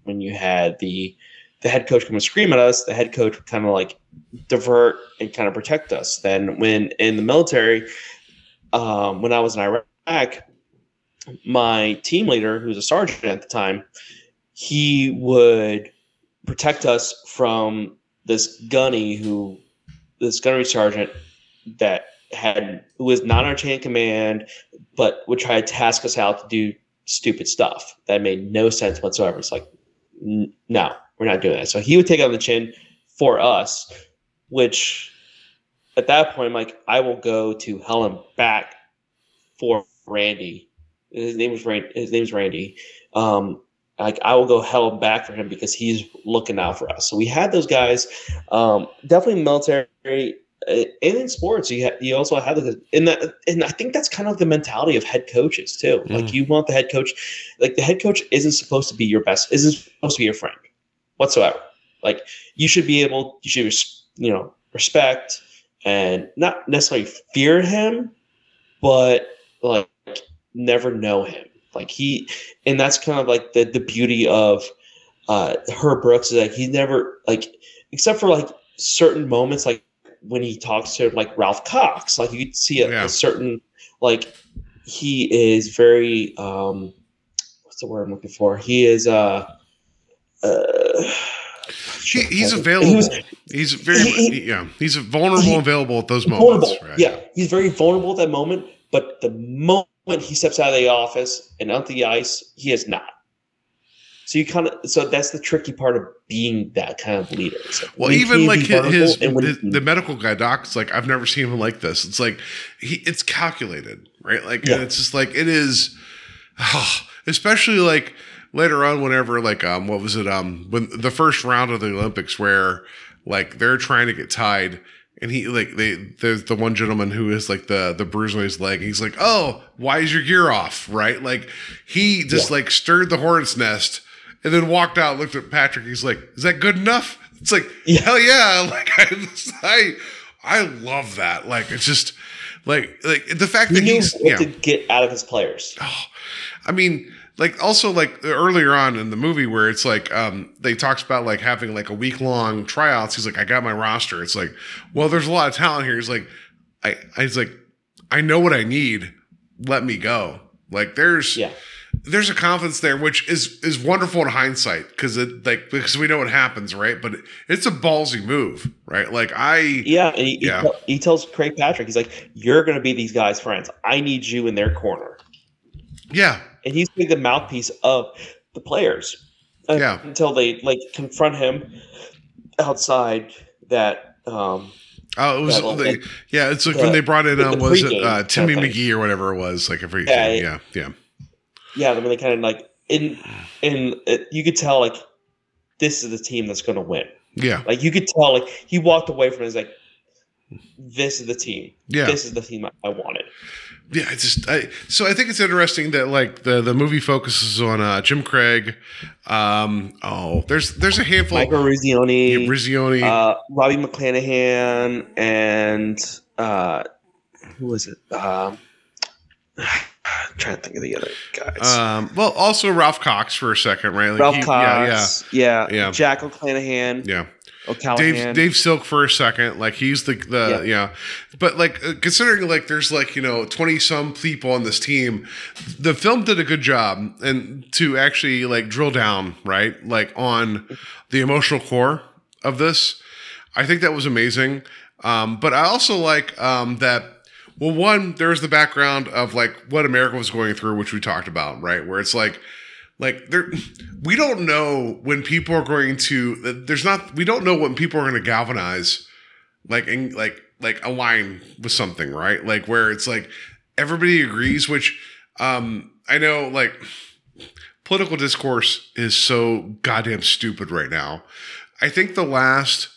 S2: when you had the the head coach come and scream at us, the head coach would kind of like divert and kind of protect us. Then when in the military, um, when I was in Iraq, my team leader, who was a sergeant at the time, he would protect us from this gunny who this gunnery sergeant that had who was not our chain of command but would try to task us out to do stupid stuff that made no sense whatsoever. It's like, n- no, we're not doing that. So he would take on the chin for us, which at that point, I'm like, I will go to hell and back for Randy. His name was Randy. His name's Randy. Um, like I will go hell back for him because he's looking out for us. So we had those guys. Um, definitely military and in sports, you ha- you also have the and that and I think that's kind of the mentality of head coaches too. Like you want the head coach, like the head coach isn't supposed to be your best, isn't supposed to be your friend whatsoever. Like you should be able, you should res- you know respect and not necessarily fear him, but like never know him. Like he, and that's kind of like the the beauty of uh Herb Brooks is like he never like except for like certain moments like when he talks to like Ralph Cox, like you could see a,
S1: Yeah.
S2: a certain like he is very um what's the word I'm looking for? He is uh uh
S1: he, he's
S2: He
S1: available
S2: was-
S1: he's very
S2: he- he-
S1: yeah he's vulnerable
S2: he-
S1: available at those moments right?
S2: Yeah, he's very vulnerable at that moment. But the moment he steps out of the office and onto the ice, he is not. So you kind of so that's the tricky part of being that kind of leader. Like,
S1: Well, even like his, his,
S2: and when
S1: his-
S2: you-
S1: the medical guy doc's like I've never seen him like this. It's like he it's calculated, right? Like
S2: Yeah.
S1: and it's just like it is, oh, especially like later on whenever like um what was it um when the first round of the Olympics where like they're trying to get tied. And he like they there's the one gentleman who is like the the bruise on his leg. He's like, oh, why is your gear off? Right? Like he just
S2: Yeah.
S1: like stirred the hornet's nest and then walked out, looked at Patrick. He's like, "Is that good enough?" It's like,
S2: Yeah.
S1: hell yeah! Like I, I, I love that. Like it's just like like the fact that he's
S2: what
S1: yeah.
S2: to get out of his players.
S1: I mean, like also like earlier on in the movie where it's like um they talks about like having like a week long tryouts. He's like, I got my roster. It's like, well, there's a lot of talent here. He's like, I, I was like, I know what I need. Let me go. Like there's
S2: Yeah.
S1: There's a confidence there, which is is wonderful in hindsight because it like because we know what happens, right? But it's a ballsy move, right? Like I
S2: Yeah, and he,
S1: Yeah.
S2: he, tell- he tells Craig Patrick, he's like, "You're going to be these guys' friends. I need you in their corner."
S1: yeah
S2: and he's being the mouthpiece of the players uh,
S1: Yeah.
S2: until they like confront him outside that um
S1: oh it was
S2: That little-
S1: the- yeah it's like
S2: the-
S1: when they brought in
S2: the
S1: uh, was it uh, Timmy. McGee or whatever it was like every
S2: Yeah,
S1: yeah
S2: yeah.
S1: Yeah
S2: I mean they kind of like in in it, you could tell like this is the team that's going to win.
S1: Yeah.
S2: Like you could tell like he walked away from it as like this is the team.
S1: Yeah.
S2: this is the team I, I wanted.
S1: Yeah it's just I, so I think it's interesting that like the the movie focuses on uh, Jim Craig um oh there's there's a handful
S2: Michael Eruzione
S1: Yeah, Eruzione
S2: uh, Robbie McClanahan and uh who was it? Um I'm trying to think of the other guys.
S1: Um well also Ralph Cox for a second right? Like,
S2: Ralph
S1: he-
S2: Cox, yeah,
S1: Yeah.
S2: Jack O'Callahan,
S1: yeah. Yeah
S2: O'Callahan.
S1: Dave Dave Silk for a second, like he's the the yeah, but like uh, considering like there's like you know twenty some people on this team, the film did a good job and to actually like drill down right like on the emotional core of this. I think that was amazing, um, but I also like um, that. Well, one there's the background of like what America was going through, which we talked about, right? Where it's like like there we don't know when people are going to there's not we don't know when people are going to galvanize like and like like align with something right like where it's like everybody agrees which um i know like political discourse is so goddamn stupid right now i think the last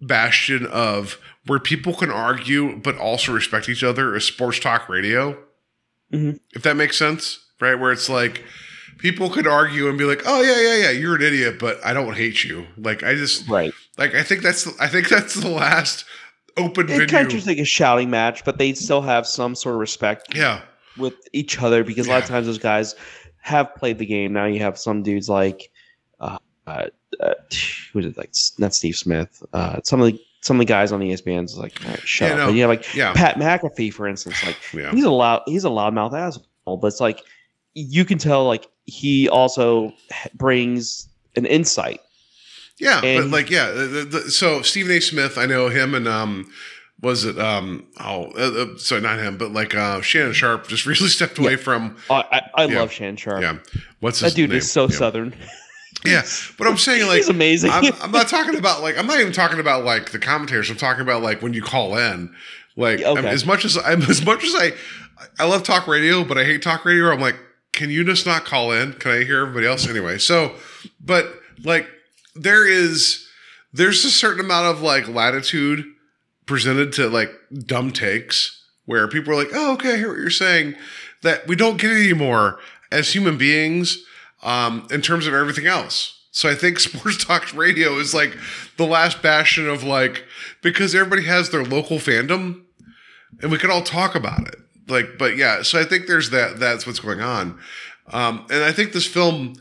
S1: bastion of where people can argue but also respect each other is sports talk radio
S2: Mhm.
S1: if that makes sense right where it's like people could argue and be like oh yeah yeah yeah you're an idiot but i don't hate you like i just
S2: right.
S1: like i think that's i think that's the last open
S2: It kind of just like a shouting match, but they still have some sort of respect
S1: yeah
S2: with each other because a lot of times those guys have played the game. Now you have some dudes like, uh, uh, uh who is it like? Not Steve Smith. Uh, some of the some of the guys on the ESPN's like, all right, shut
S1: Yeah,
S2: up.
S1: no,
S2: But you have like
S1: yeah.
S2: Pat McAfee, for instance. Like
S1: yeah
S2: he's a loud he's a loudmouth asshole, but it's like you can tell like he also brings an insight.
S1: Yeah, but like, yeah. The, the, so Stephen A. Smith, I know him, and um, was it um, oh, uh, uh, sorry, not him, but like uh, Shannon Sharpe just recently stepped away from.
S2: I I, I
S1: Yeah.
S2: love Shannon Sharpe.
S1: Yeah, what's his
S2: That dude
S1: name?
S2: is so
S1: yeah.
S2: southern.
S1: Yeah, but I'm saying like
S2: He's amazing.
S1: I'm, I'm not talking about like I'm not even talking about like the commentators. I'm talking about like when you call in. Like
S2: okay.
S1: As much as I'm as much as I I love talk radio, but I hate talk radio. I'm like, can you just not call in? Can I hear everybody else anyway? So, but like there is there's a certain amount of like latitude presented to like dumb takes where people are like, oh, okay, I hear what you're saying. That we don't get anymore as human beings um, in terms of everything else. So I think sports talk radio is like the last bastion of like because everybody has their local fandom and we can all talk about it. Like, but yeah, so I think there's that. That's what's going on, um, and I think this film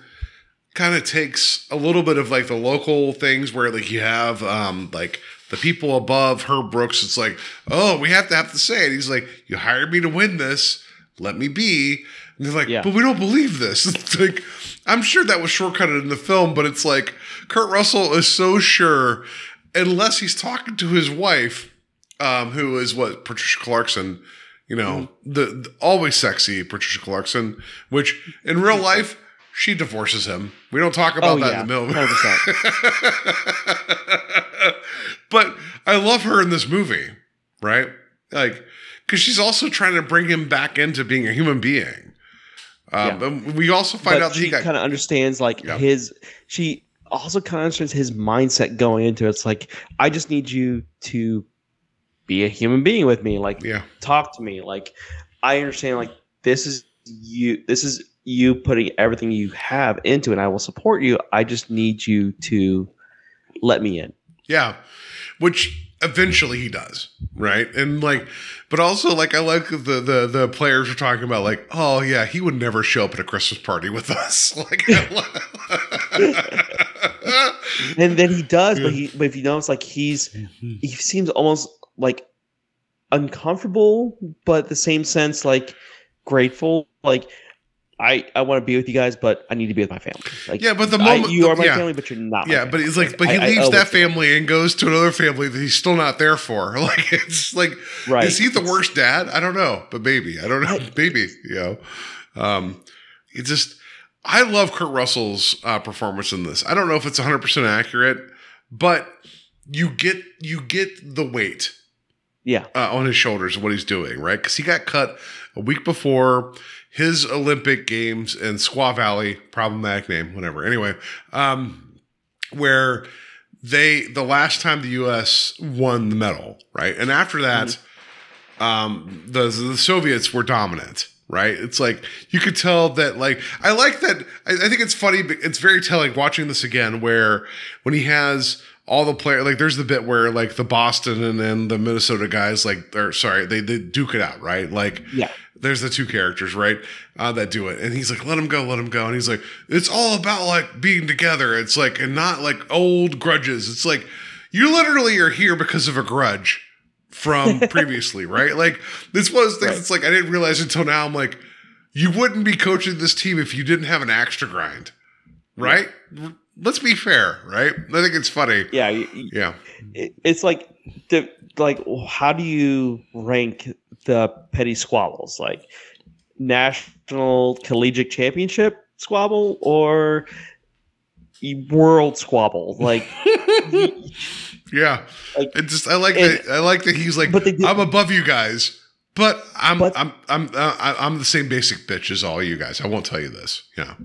S1: kind of takes a little bit of like the local things where like you have um, like the people above Herb Brooks. It's like, oh, we have to have to say it. He's like, you hired me to win this. Let me be. And they're like,
S2: Yeah.
S1: but we don't believe this. It's like, I'm sure that was shortcutted in the film, but it's like Kurt Russell is so sure, unless he's talking to his wife, um, who is what Patricia Clarkson, you know, the, the always sexy Patricia Clarkson, which in real life she divorces him. We don't talk about
S2: Oh,
S1: that
S2: yeah.
S1: in the.
S2: 100%.
S1: but I love her in this movie, right? Like, because she's also trying to bring him back into being a human being. Um,
S2: Yeah.
S1: and we also find
S2: but
S1: out that
S2: she kind of understands like
S1: Yeah.
S2: his she also kind of understands his mindset going into it. It's like I just need you to be a human being with me, like
S1: yeah,
S2: talk to me. Like I understand like this is you this is you putting everything you have into it and I will support you. I just need you to let me in.
S1: yeah, which eventually he does, right? And like, but also like I like the the the players are talking about like, oh yeah, he would never show up at a Christmas party with us. Like,
S2: And then he does, but he but if you notice like he's he seems almost like uncomfortable, but the same sense like grateful. Like I I want to be with you guys, but I need to be with my family. Like
S1: Yeah, but the
S2: I-
S1: moment-
S2: you are my
S1: yeah.
S2: family, but you're not. my
S1: Yeah, but he's like, but he
S2: I- I
S1: leaves that
S2: you.
S1: family and goes to another family that he's still not there for. Like, it's like,
S2: Right.
S1: is he the worst dad? I don't know, but maybe I don't know, maybe you know. Um, it just, I love Kurt Russell's uh, performance in this. I don't know if it's 100 percent accurate, but you get you get the weight
S2: Yeah,
S1: uh, on his shoulders of what he's doing, right? Because he got cut a week before his Olympic Games in Squaw Valley, problematic name, whatever. Anyway, um, where they the last time the U.S. won the medal, right? And after that, um, the the Soviets were dominant. Right, it's like you could tell that. Like, I like that. I, I think it's funny. But it's very telling watching this again, where when he has all the player, like, there's the bit where like the Boston and then the Minnesota guys, like, or sorry, they they duke it out, right? Like,
S2: yeah.
S1: There's the two characters, right, uh, that do it, and he's like, "Let him go, let him go," and he's like, "It's all about like being together. It's like and not like old grudges. It's like you literally are here because of a grudge from previously, right? Like this was things.
S2: Right.
S1: It's like I didn't realize until now. I'm like, you wouldn't be coaching this team if you didn't have an axe to grind, right? Let's be fair, right? I think it's funny.
S2: Yeah,
S1: Yeah,
S2: it's like the like how do you rank the petty squabbles like national collegiate championship squabble or world squabble like
S1: yeah.
S2: Like,
S1: it just I like
S2: and-
S1: that. I like that he's like,
S2: But did-
S1: I'm above you guys, but I'm
S2: But-
S1: I'm I'm uh, I'm the same basic bitch as all you guys. I won't tell you this. Yeah,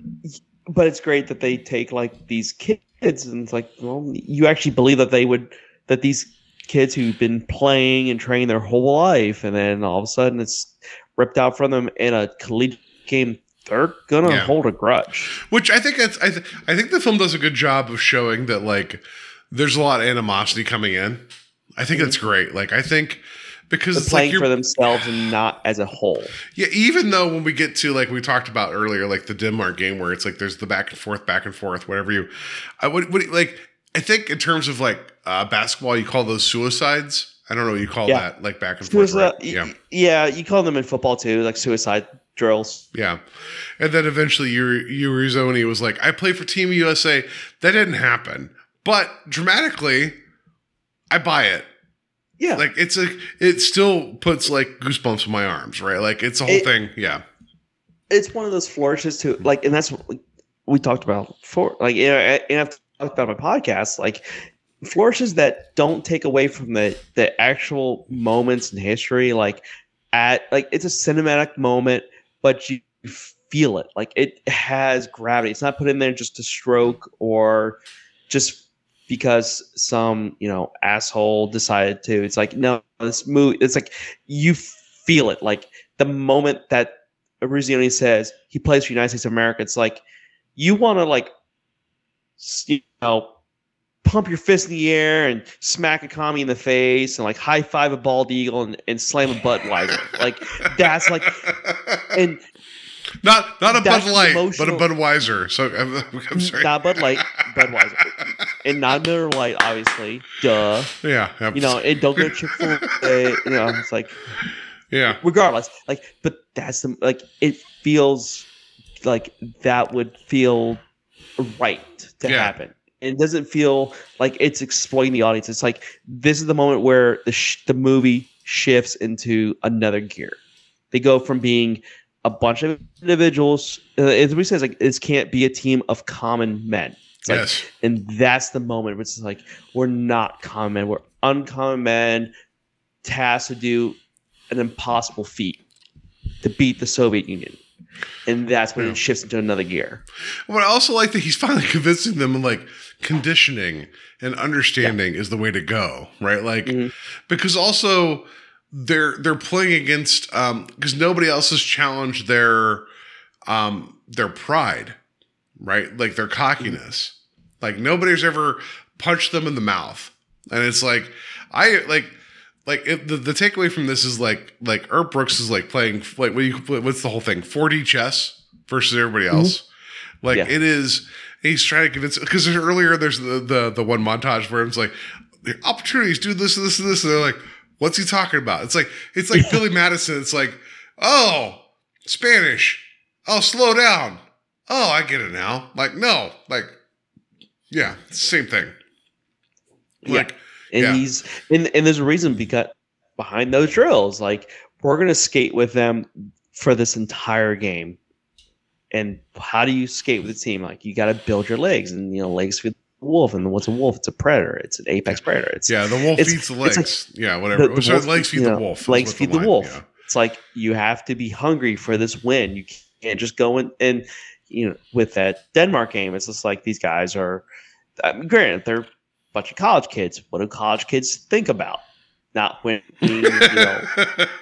S2: but it's great that they take like these kids and it's like well you actually believe that they would that these kids who've been playing and training their whole life and then all of a sudden it's ripped out from them in a collegiate game they're gonna
S1: Yeah.
S2: hold a grudge
S1: which I think it's I th- I think the film does a good job of showing that like there's a lot of animosity coming in. I think that's mm-hmm. great. Like I think because
S2: they're
S1: it's like
S2: playing
S1: you're
S2: for themselves and not as a whole
S1: Yeah, even though when we get to like we talked about earlier, like the Denmark game where it's like there's the back and forth, back and forth, whatever you, I would, would like. I think in terms of like uh, basketball, you call those suicides. I don't know what you call
S2: Yeah.
S1: that, like back and forth.
S2: Suicide,
S1: Right? Yeah,
S2: yeah you call them in football too like suicide drills
S1: yeah. And then eventually, Yuri Eruzione was like, "I play for Team USA." That didn't happen, but dramatically, I buy it.
S2: yeah
S1: Like it's a, it still puts like goosebumps in my arms, right? Like it's a whole
S2: It-
S1: thing. Yeah,
S2: it's one of those flourishes too. like, and that's what we talked about for Like, you know, and I've talked about my podcast, like flourishes that don't take away from the the actual moments in history. Like, at like it's a cinematic moment, but you feel it. Like it has gravity. It's not put in there just to stroke or just because some you know asshole decided to. It's like no, this movie. It's like you feel it. Like the moment that Eruzione says he plays for United States of America, it's like you want to like you know pump your fist in the air and smack a commie in the face and like high five a bald eagle and, and slam a butt Budweiser. like that's like and
S1: not not a Bud Light, but a Budweiser. So I'm, I'm sorry.
S2: not Bud Light, Budweiser, and not Miller Lite, obviously. Duh.
S1: yeah, I'm-
S2: You know, and don't go Chick Fil A. You know, it's like
S1: yeah,
S2: regardless like but that's the like it feels like that would feel right to
S1: Yeah.
S2: happen. It doesn't feel like it's exploiting the audience. It's like this is the moment where the sh- the movie shifts into another gear. They go from being a bunch of individuals uh, as we says like this can't be a team of common men. It's like
S1: yes,
S2: and that's the moment where it's like we're not common men. We're uncommon men tasked to do an impossible feat to beat the soviet union and that's when
S1: Yeah.
S2: it shifts into another gear
S1: But I also like that he's finally convincing them like conditioning and understanding is the way to go, right? Like
S2: Mhm.
S1: because also they're they're playing against um because nobody else has challenged their um their pride, right? Like their cockiness. Like nobody's ever punched them in the mouth. And it's like I like like if the, the takeaway from this is like like Herb Brooks is like playing like what you what's the whole thing 4D chess versus everybody mm-hmm. else. Like
S2: Yeah.
S1: it is he's trying to convince because earlier there's the, the the one montage where it's like the opportunities do this this and this and they're like what's he talking about? It's like it's like Billy Madison. It's like oh Spanish. oh, slow down. Oh, I get it now. Like, no, like, yeah, same thing. Like,
S2: and
S1: yeah.
S2: he's and, and there's a reason because behind those drills like we're gonna skate with them for this entire game and how do you skate with a team like you got to build your legs and you know legs feed the wolf and what's a wolf it's a predator it's an apex predator it's
S1: yeah, the wolf
S2: it's-
S1: feeds the legs.
S2: like
S1: yeah, whatever.
S2: the- the wolf
S1: legs
S2: feed- you
S1: the wolf.
S2: legs feed the
S1: line-
S2: wolf
S1: yeah.
S2: it's like you have to be hungry for this win you can't just go in and you know with that denmark game it's just like these guys are I mean, granted they're bunch of college kids what do college kids think about not winning you know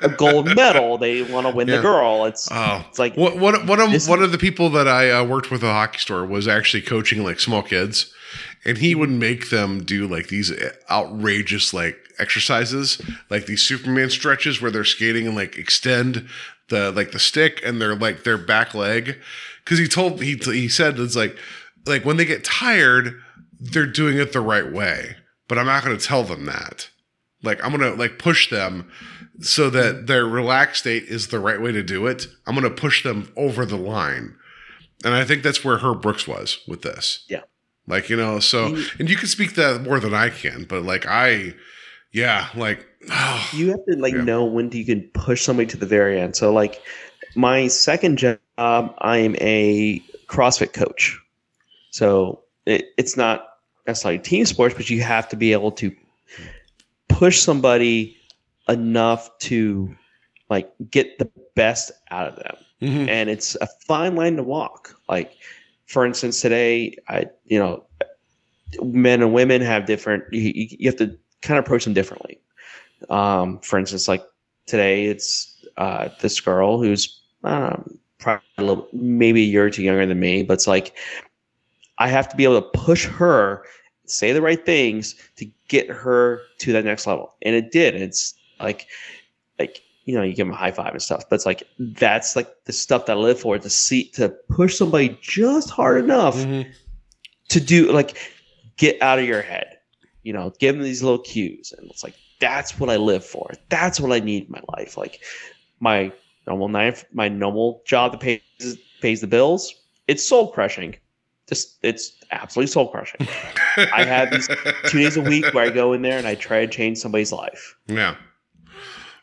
S2: a gold medal. They want to win
S1: Yeah.
S2: the girl. It's
S1: Oh,
S2: it's like
S1: What one one of
S2: This-
S1: one of the people that I uh, worked with at a hockey store was actually coaching like small kids, and he would make them do like these outrageous like exercises, like these Superman stretches where they're skating and like extend the like the stick and their like their back leg, because he told he he said it's like like when they get tired, they're doing it the right way, but I'm not going to tell them that. Like I'm gonna like push them so that their relaxed state is the right way to do it. I'm gonna push them over the line. And I think that's where Herb Brooks was with this.
S2: Yeah.
S1: Like, you know, so and you can speak that more than I can, but like I yeah, like oh,
S2: you have to like
S1: Yeah.
S2: know when you can push somebody to the very end. So like my second job, I am a CrossFit coach. So it, it's not necessarily team sports, but you have to be able to push somebody enough to like get the best out of them.
S1: mhm.
S2: and it's a fine line to walk. Like, for instance, today, I you know, men and women have different. You, you you have to kind of approach them differently. Um, for instance, like today, it's uh, this girl who's um, probably a little, maybe a year or two younger than me, but it's like I have to be able to push her, say the right things to get her to that next level, and it did. It's like, like you know, you give them a high five and stuff, but it's like that's like the stuff that I live for to see to push somebody just hard enough
S1: Mhm.
S2: to do like get out of your head, you know, give them these little cues, and it's like that's what I live for. That's what I need in my life. Like my normal nine, my normal job that pays pays the bills. It's soul crushing. Just it's absolutely soul crushing. I have these two days a week where I go in there and I try to change somebody's life.
S1: Yeah.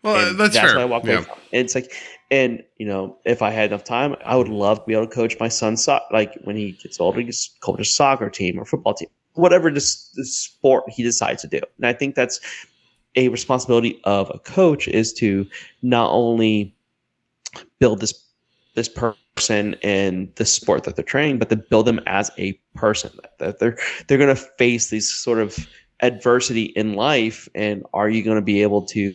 S1: Well,
S2: And
S1: that's, fair.
S2: what I walk away
S1: yeah.
S2: from. And it's like, and you know, if I had enough time, I would love to be able to coach my son's so- like when he gets older, he just coach a soccer team or football team, whatever this, this sport he decides to do. And I think that's a responsibility of a coach is to not only build this this person and the sport that they're training, but to build them as a person. That they're they're going to face these sort of adversity in life, and are you going to be able to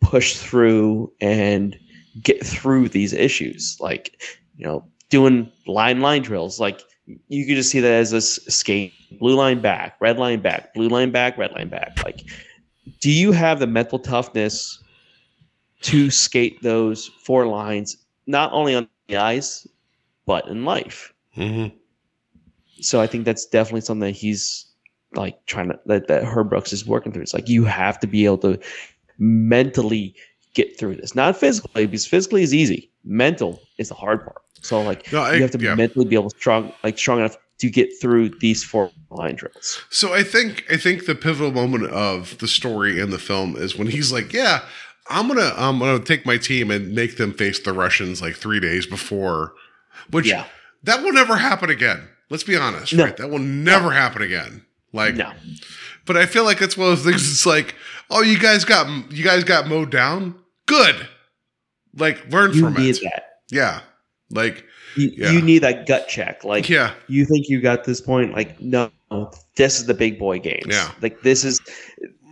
S2: push through and get through these issues? Like, you know, doing line line drills. Like you could just see that as a skate blue line back, red line back, blue line back, red line back. Like, do you have the mental toughness to skate those four lines, not only on ice, but in life?
S1: Mhm.
S2: So I think that's definitely something that he's like trying to that, that Herb Brooks is working through. It's like you have to be able to mentally get through this, not physically, because physically is easy. Mental is the hard part. So like
S1: No, I-
S2: you have to
S1: yeah.
S2: mentally be able to strong like strong enough to get through these four line drills.
S1: So I think I think the pivotal moment of the story in the film is when he's like, "Yeah, I'm gonna I'm gonna take my team and make them face the Russians like three days before," which
S2: Yeah.
S1: that will never happen again. Let's be honest,
S2: No.
S1: right? That will never happen again. Like,
S2: No.
S1: but I feel like it's one of those things. It's like, oh, you guys got you guys got mowed down. Good. Like, learn
S2: You
S1: from
S2: need
S1: it.
S2: that.
S1: Yeah. Like,
S2: You,
S1: Yeah.
S2: you need that gut check. Like
S1: yeah.
S2: you think you got this point like no this is the big boy games
S1: Yeah.
S2: like this is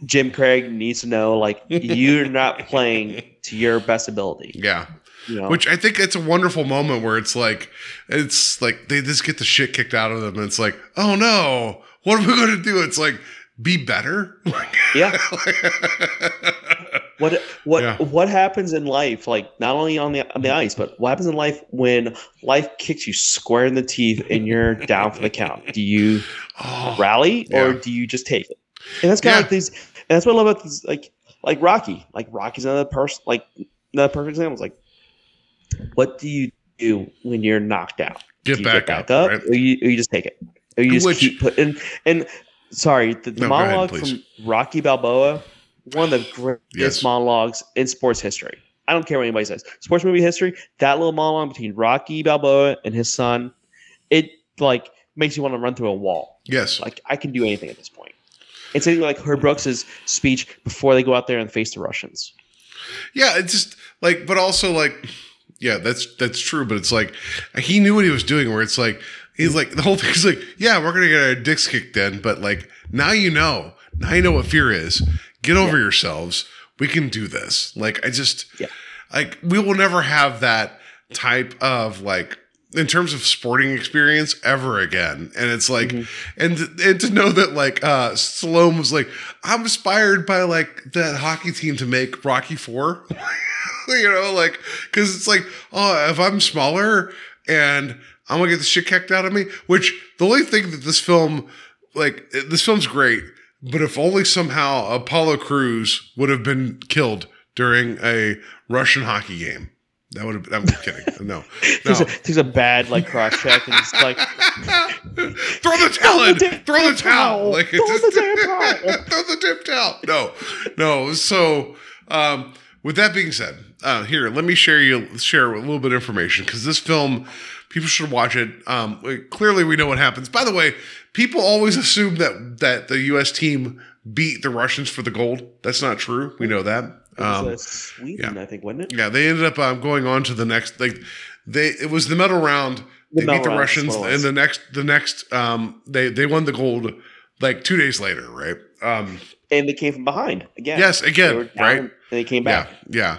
S2: jim craig needs to know like you're not playing to your best ability
S1: Yeah.
S2: you know
S1: Which I think it's a wonderful moment where it's like, it's like they just get the shit kicked out of them. And it's like, oh no, what are we going to do? It's like, be better.
S2: yeah what what
S1: Yeah.
S2: what happens in life like not only on the on the ice but what happens in life when life kicks you square in the teeth and you're down for the count do you
S1: oh,
S2: rally or
S1: Yeah.
S2: do you just take it? And that's kind of like these, and that's what I love about this, like like Rocky. Like Rocky's another person, like another perfect example. It's like, what do you do when you're knocked out?
S1: Get
S2: you
S1: back,
S2: get back
S1: up.
S2: up,
S1: right?
S2: or, you, or you just take it, or you just
S1: Which-
S2: keep putting. And sorry, the, the
S1: No, go ahead,
S2: monologue from Rocky Balboa, one of the greatest
S1: Yes.
S2: monologues in sports history. I don't care what anybody says. Sports movie history. That little monologue between Rocky Balboa and his son, it like makes you want to run through a wall.
S1: Yes.
S2: Like I can do anything at this point. It's anything like Herb Brooks's speech before they go out there and face the Russians.
S1: Yeah, it's just like, but also like, yeah, that's that's true. But it's like he knew what he was doing. Where it's like he's like the whole thing's like, yeah, we're gonna get our dicks kicked in, but like now you know, now you know what fear is. Get over yourselves. We can do this. Like I just,
S2: Yeah.
S1: like we will never have that type of like in terms of sporting experience ever again. And it's like, and and to know that like uh Stallone was like, I'm inspired by like that hockey team to make Rocky Four. you know, like because it's like, oh, if I'm smaller and I'm gonna get the shit kicked out of me. Which the only thing that this film, like, this film's great, but if only somehow Apollo Cruz would have been killed during a Russian hockey game. That would have. I'm just kidding. No, no.
S2: Takes, a, a bad like cross check and just like
S1: Throw the towel in. Throw the towel. Like
S2: Throw
S1: it's
S2: the
S1: just,
S2: damn towel.
S1: throw the damn towel. No, no. So, um, with that being said, uh, here let me share you share a little bit of information because this film, people should watch it. Um, clearly, we know what happens. By the way, people always assume that that the U.S. team beat the Russians for the gold. That's not true. We know that.
S2: Was,
S1: Um,
S2: uh, Sweden, I think, wasn't it?
S1: yeah, they ended up um, going on to the next. Like they, it was the medal round.
S2: The
S1: They beat the Russians, and the next, the next, um, they they won the gold like two days later, right? Um,
S2: And they came from behind again.
S1: Yes, again,
S2: They
S1: right?
S2: And they came
S1: yeah,
S2: back.
S1: yeah.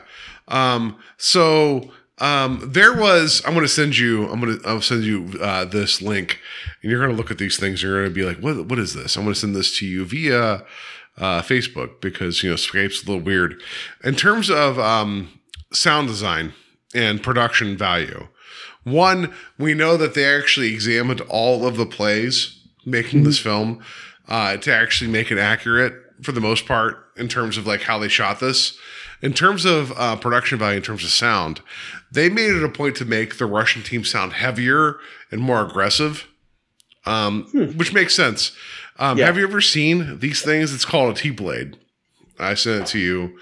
S1: Um, so um, there was. I'm going to send you. I'm going to. I'll send you uh, this link, and you're going to look at these things. And you're going to be like, "What? What is this?" I'm going to send this to you via uh, Facebook because you know Skype's a little weird. In terms of um, sound design and production value, one we know that they actually examined all of the plays making this film uh, to actually make it accurate for the most part in terms of like how they shot this. In terms of uh, production value, in terms of sound, they made it a point to make the Russian team sound heavier and more aggressive, um, which makes sense. Um,
S2: Yeah.
S1: Have you ever seen these things? It's called a T blade. I sent it to you.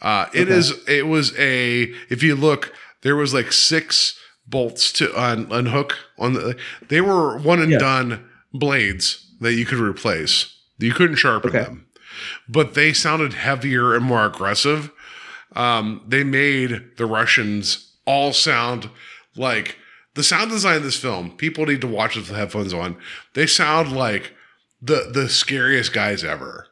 S1: Uh, it is. It was a. If you look, there was like six bolts to un, unhook on the. They were one and
S2: Yeah.
S1: done blades that you could replace. You couldn't sharpen
S2: Okay.
S1: them, but they sounded heavier and more aggressive. Um, they made the Russians all sound like the sound design of this film. People need to watch it with headphones on. They sound like the the scariest guys ever,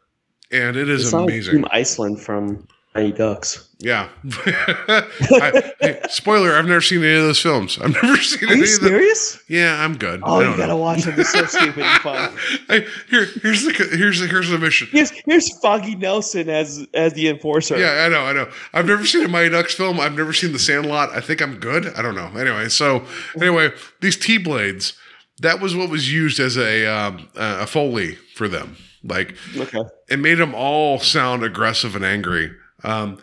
S1: and it is amazing.
S2: Team Iceland from Mighty Ducks.
S1: Yeah. I, hey, spoiler: I've never seen any of those films. I've never seen
S2: Are
S1: any
S2: you
S1: of them.
S2: serious?
S1: Yeah, I'm good.
S2: Oh,
S1: I
S2: you gotta
S1: know.
S2: watch it. It's so stupid and fun.
S1: Hey, here, here's the here's the here's the mission.
S2: Here's here's Foggy Nelson as as the enforcer.
S1: Yeah, I know, I know. I've never seen a Mighty Ducks film. I've never seen The Sandlot. I think I'm good. I don't know. Anyway, so anyway, these T blades. That was what was used as a um, a foley for them. Like
S2: Okay.
S1: it made them all sound aggressive and angry. Um,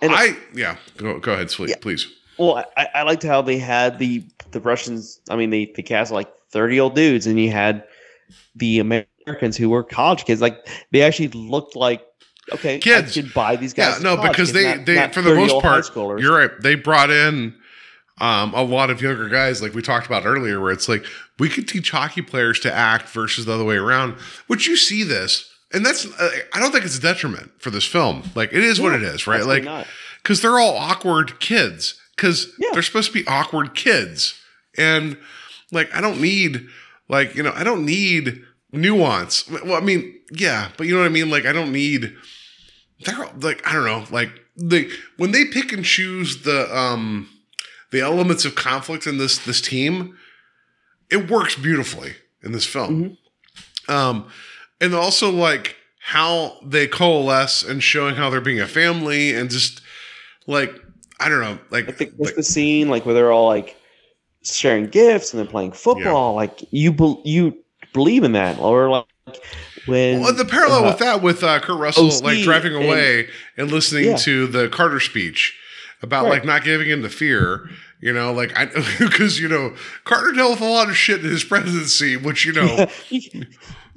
S2: And-
S1: I yeah. Go go ahead, sweet, please.
S2: Well, I, I liked how they had the the Russians. I mean, they they cast like thirty old dudes, and you had the Americans who were college kids. Like they actually looked like okay,
S1: Kids.
S2: I could buy these guys. as
S1: no, because
S2: kids,
S1: they
S2: not-
S1: they
S2: not
S1: for the most part, you're right. They brought in um, a lot of younger guys, like we talked about earlier, where it's like we could teach hockey players to act versus the other way around. Which you see this, and that's uh, I don't think it's a detriment for this film. Like it is what it is, right? Like because they're all awkward kids because
S2: Yeah.
S1: they're supposed to be awkward kids, and like I don't need like you know I don't need nuance. Well, I mean, yeah, but you know what I mean. Like I don't need they're like I don't know, like they when they pick and choose the um the elements of conflict in this this team, it works beautifully in this film. Um and also like how they coalesce and showing how they're being a family and just like I don't know, like,
S2: Like the
S1: like-
S2: scene, like where they're all like sharing gifts and they're playing football. Like you, bel you believe in that, or like when
S1: Well, the parallel
S2: uh,
S1: with that with uh, Kurt Russell
S2: OC
S1: like driving
S2: and-
S1: away and listening
S2: Yeah.
S1: to the Carter speech. About
S2: Right.
S1: like not giving in to fear. You know, like I because you know Carter dealt with a lot of shit in his presidency, which you know,
S2: you,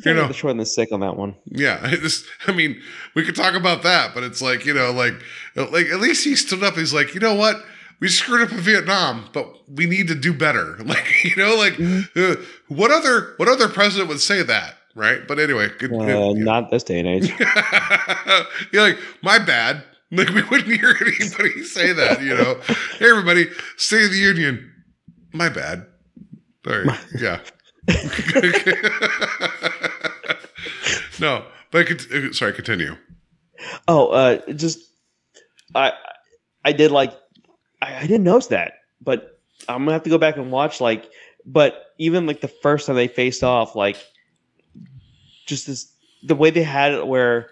S1: know.
S2: the short and the sick on that one.
S1: yeah. This, I mean, we could talk about that, but it's like you know, like like at least he stood up. He's like, you know what? We screwed up in Vietnam, but we need to do better. Like you know, like uh, what other what other president would say that, right? But anyway, good.
S2: Uh,
S1: yeah.
S2: Not this day and age.
S1: You're like, my bad. Like we wouldn't hear anybody say that, you know. hey everybody, State of the Union. My bad. All right. Yeah. no, but cont- uh, sorry, continue.
S2: Oh, uh, just I I did like I, I didn't notice that, but I'm gonna have to go back and watch like. But even like the first time they faced off, like just this the way they had it where.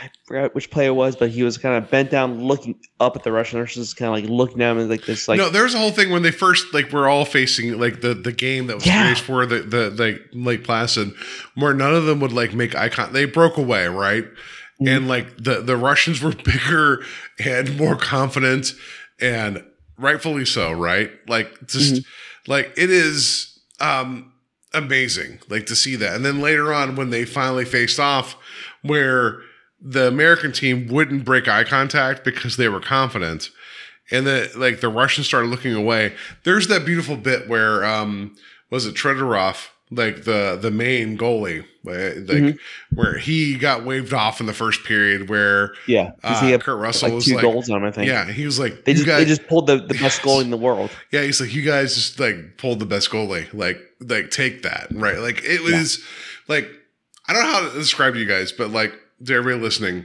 S2: I forgot which player it was, but he was kind of bent down, looking up at the Russian nurses, kind of like looking at him like this, like
S1: no, there's a whole thing when they first like we're all facing like the the game that was
S2: Yeah.
S1: for the the like Lake Placid, where none of them would like make eye contact. They broke away, right?
S2: Mm-hmm.
S1: And like the the Russians were bigger and more confident, and rightfully so, right? Like just
S2: Mm-hmm.
S1: like it is um amazing, like to see that. And then later on, when they finally faced off, where the American team wouldn't break eye contact because they were confident and the like the Russians started looking away. There's that beautiful bit where um was it Tredorov, like the the main goalie, uh, like where he got waved off in the first period where
S2: yeah,
S1: uh,
S2: he had
S1: Kurt Russell
S2: like
S1: was
S2: two
S1: like
S2: goals on him. I think.
S1: yeah, he was like
S2: they
S1: you
S2: just
S1: guys,
S2: they just pulled the, the best
S1: Yes.
S2: goal in the world.
S1: yeah, he's like, you guys just like pulled the best goalie. Like, like take that, right? Like it was like I don't know how to describe to you guys, but like to everybody listening,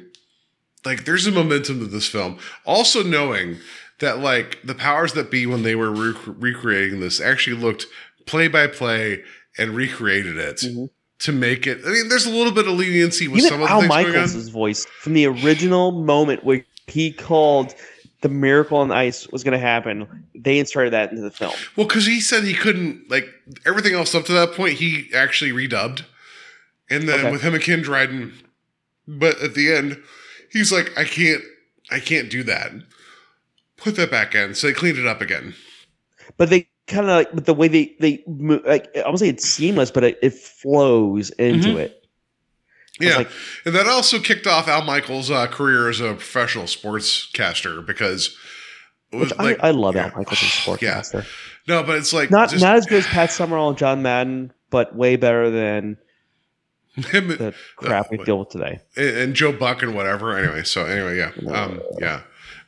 S1: like there's a momentum to this film. Also knowing that like the powers that be when they were rec- recreating this actually looked play by play and recreated it mm-hmm. to make it. I mean, there's a little bit of leniency with
S2: Even
S1: some of the
S2: Al
S1: things going on.
S2: Michaels' voice from the original moment where he called the miracle on ice was going to happen. They inserted that into the film.
S1: Well, because he said he couldn't like everything else up to that point. He actually redubbed, and then
S2: Okay.
S1: with him and Ken Dryden, but at the end, he's like, I can't, I can't do that. Put that back in. So they cleaned it up again.
S2: But they kind of like, but the way they they mo- like, I won't say it's seamless, but it, it flows into
S1: Mhm.
S2: it.
S1: Yeah,
S2: like-
S1: and that also kicked off Al Michaels' uh, career as a professional sportscaster because was
S2: Which
S1: like
S2: I, I love
S1: yeah.
S2: Al Michaels as a sportscaster.
S1: no, but it's like
S2: Not
S1: just
S2: not as good as Pat Summerall and John Madden, but way better than the crap we deal with today.
S1: and, Joe Buck and whatever. Anyway, so anyway, yeah, um, yeah,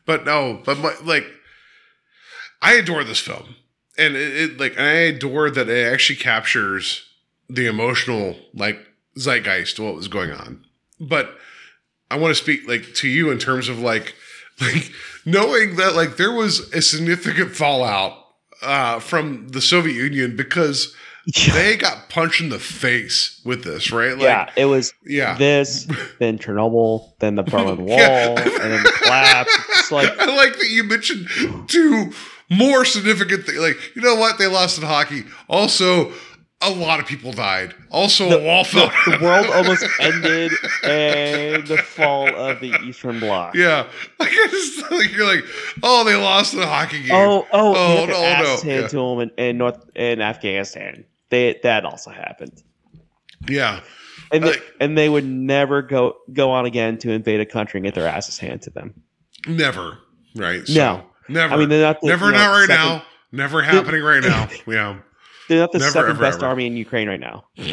S1: but no, but my, like, I adore this film, and it, it like I adore that it actually captures the emotional like zeitgeist what was going on. But I want to speak like to you in terms of like like knowing that like there was a significant fallout uh, from the Soviet Union because they got punched in the face with this, right? Like,
S2: yeah, it was
S1: yeah.
S2: this, then Chernobyl, then the Berlin Wall,
S1: Yeah.
S2: and then the collapse. It's like
S1: I like that you mentioned two more significant things. Like, you know what? They lost in hockey. Also, a lot of people died. Also, a wall fell.
S2: the world almost ended and the fall of the Eastern Bloc.
S1: yeah. Like, I just, like, you're like, oh, they lost in a hockey game.
S2: Oh, oh,
S1: Oh, no,
S2: asses
S1: no,
S2: handed
S1: yeah.
S2: to them in, in North in Afghanistan. They that also happened,
S1: yeah.
S2: and they, and they would never go go on again to invade a country and get their asses handed to them.
S1: Never. Right.
S2: No.
S1: Never.
S2: I mean, they're not the,
S1: never
S2: you know,
S1: not right
S2: second-
S1: now. Never happening right now. Yeah.
S2: They're not the
S1: Never,
S2: second
S1: ever,
S2: best
S1: ever.
S2: army in Ukraine right now.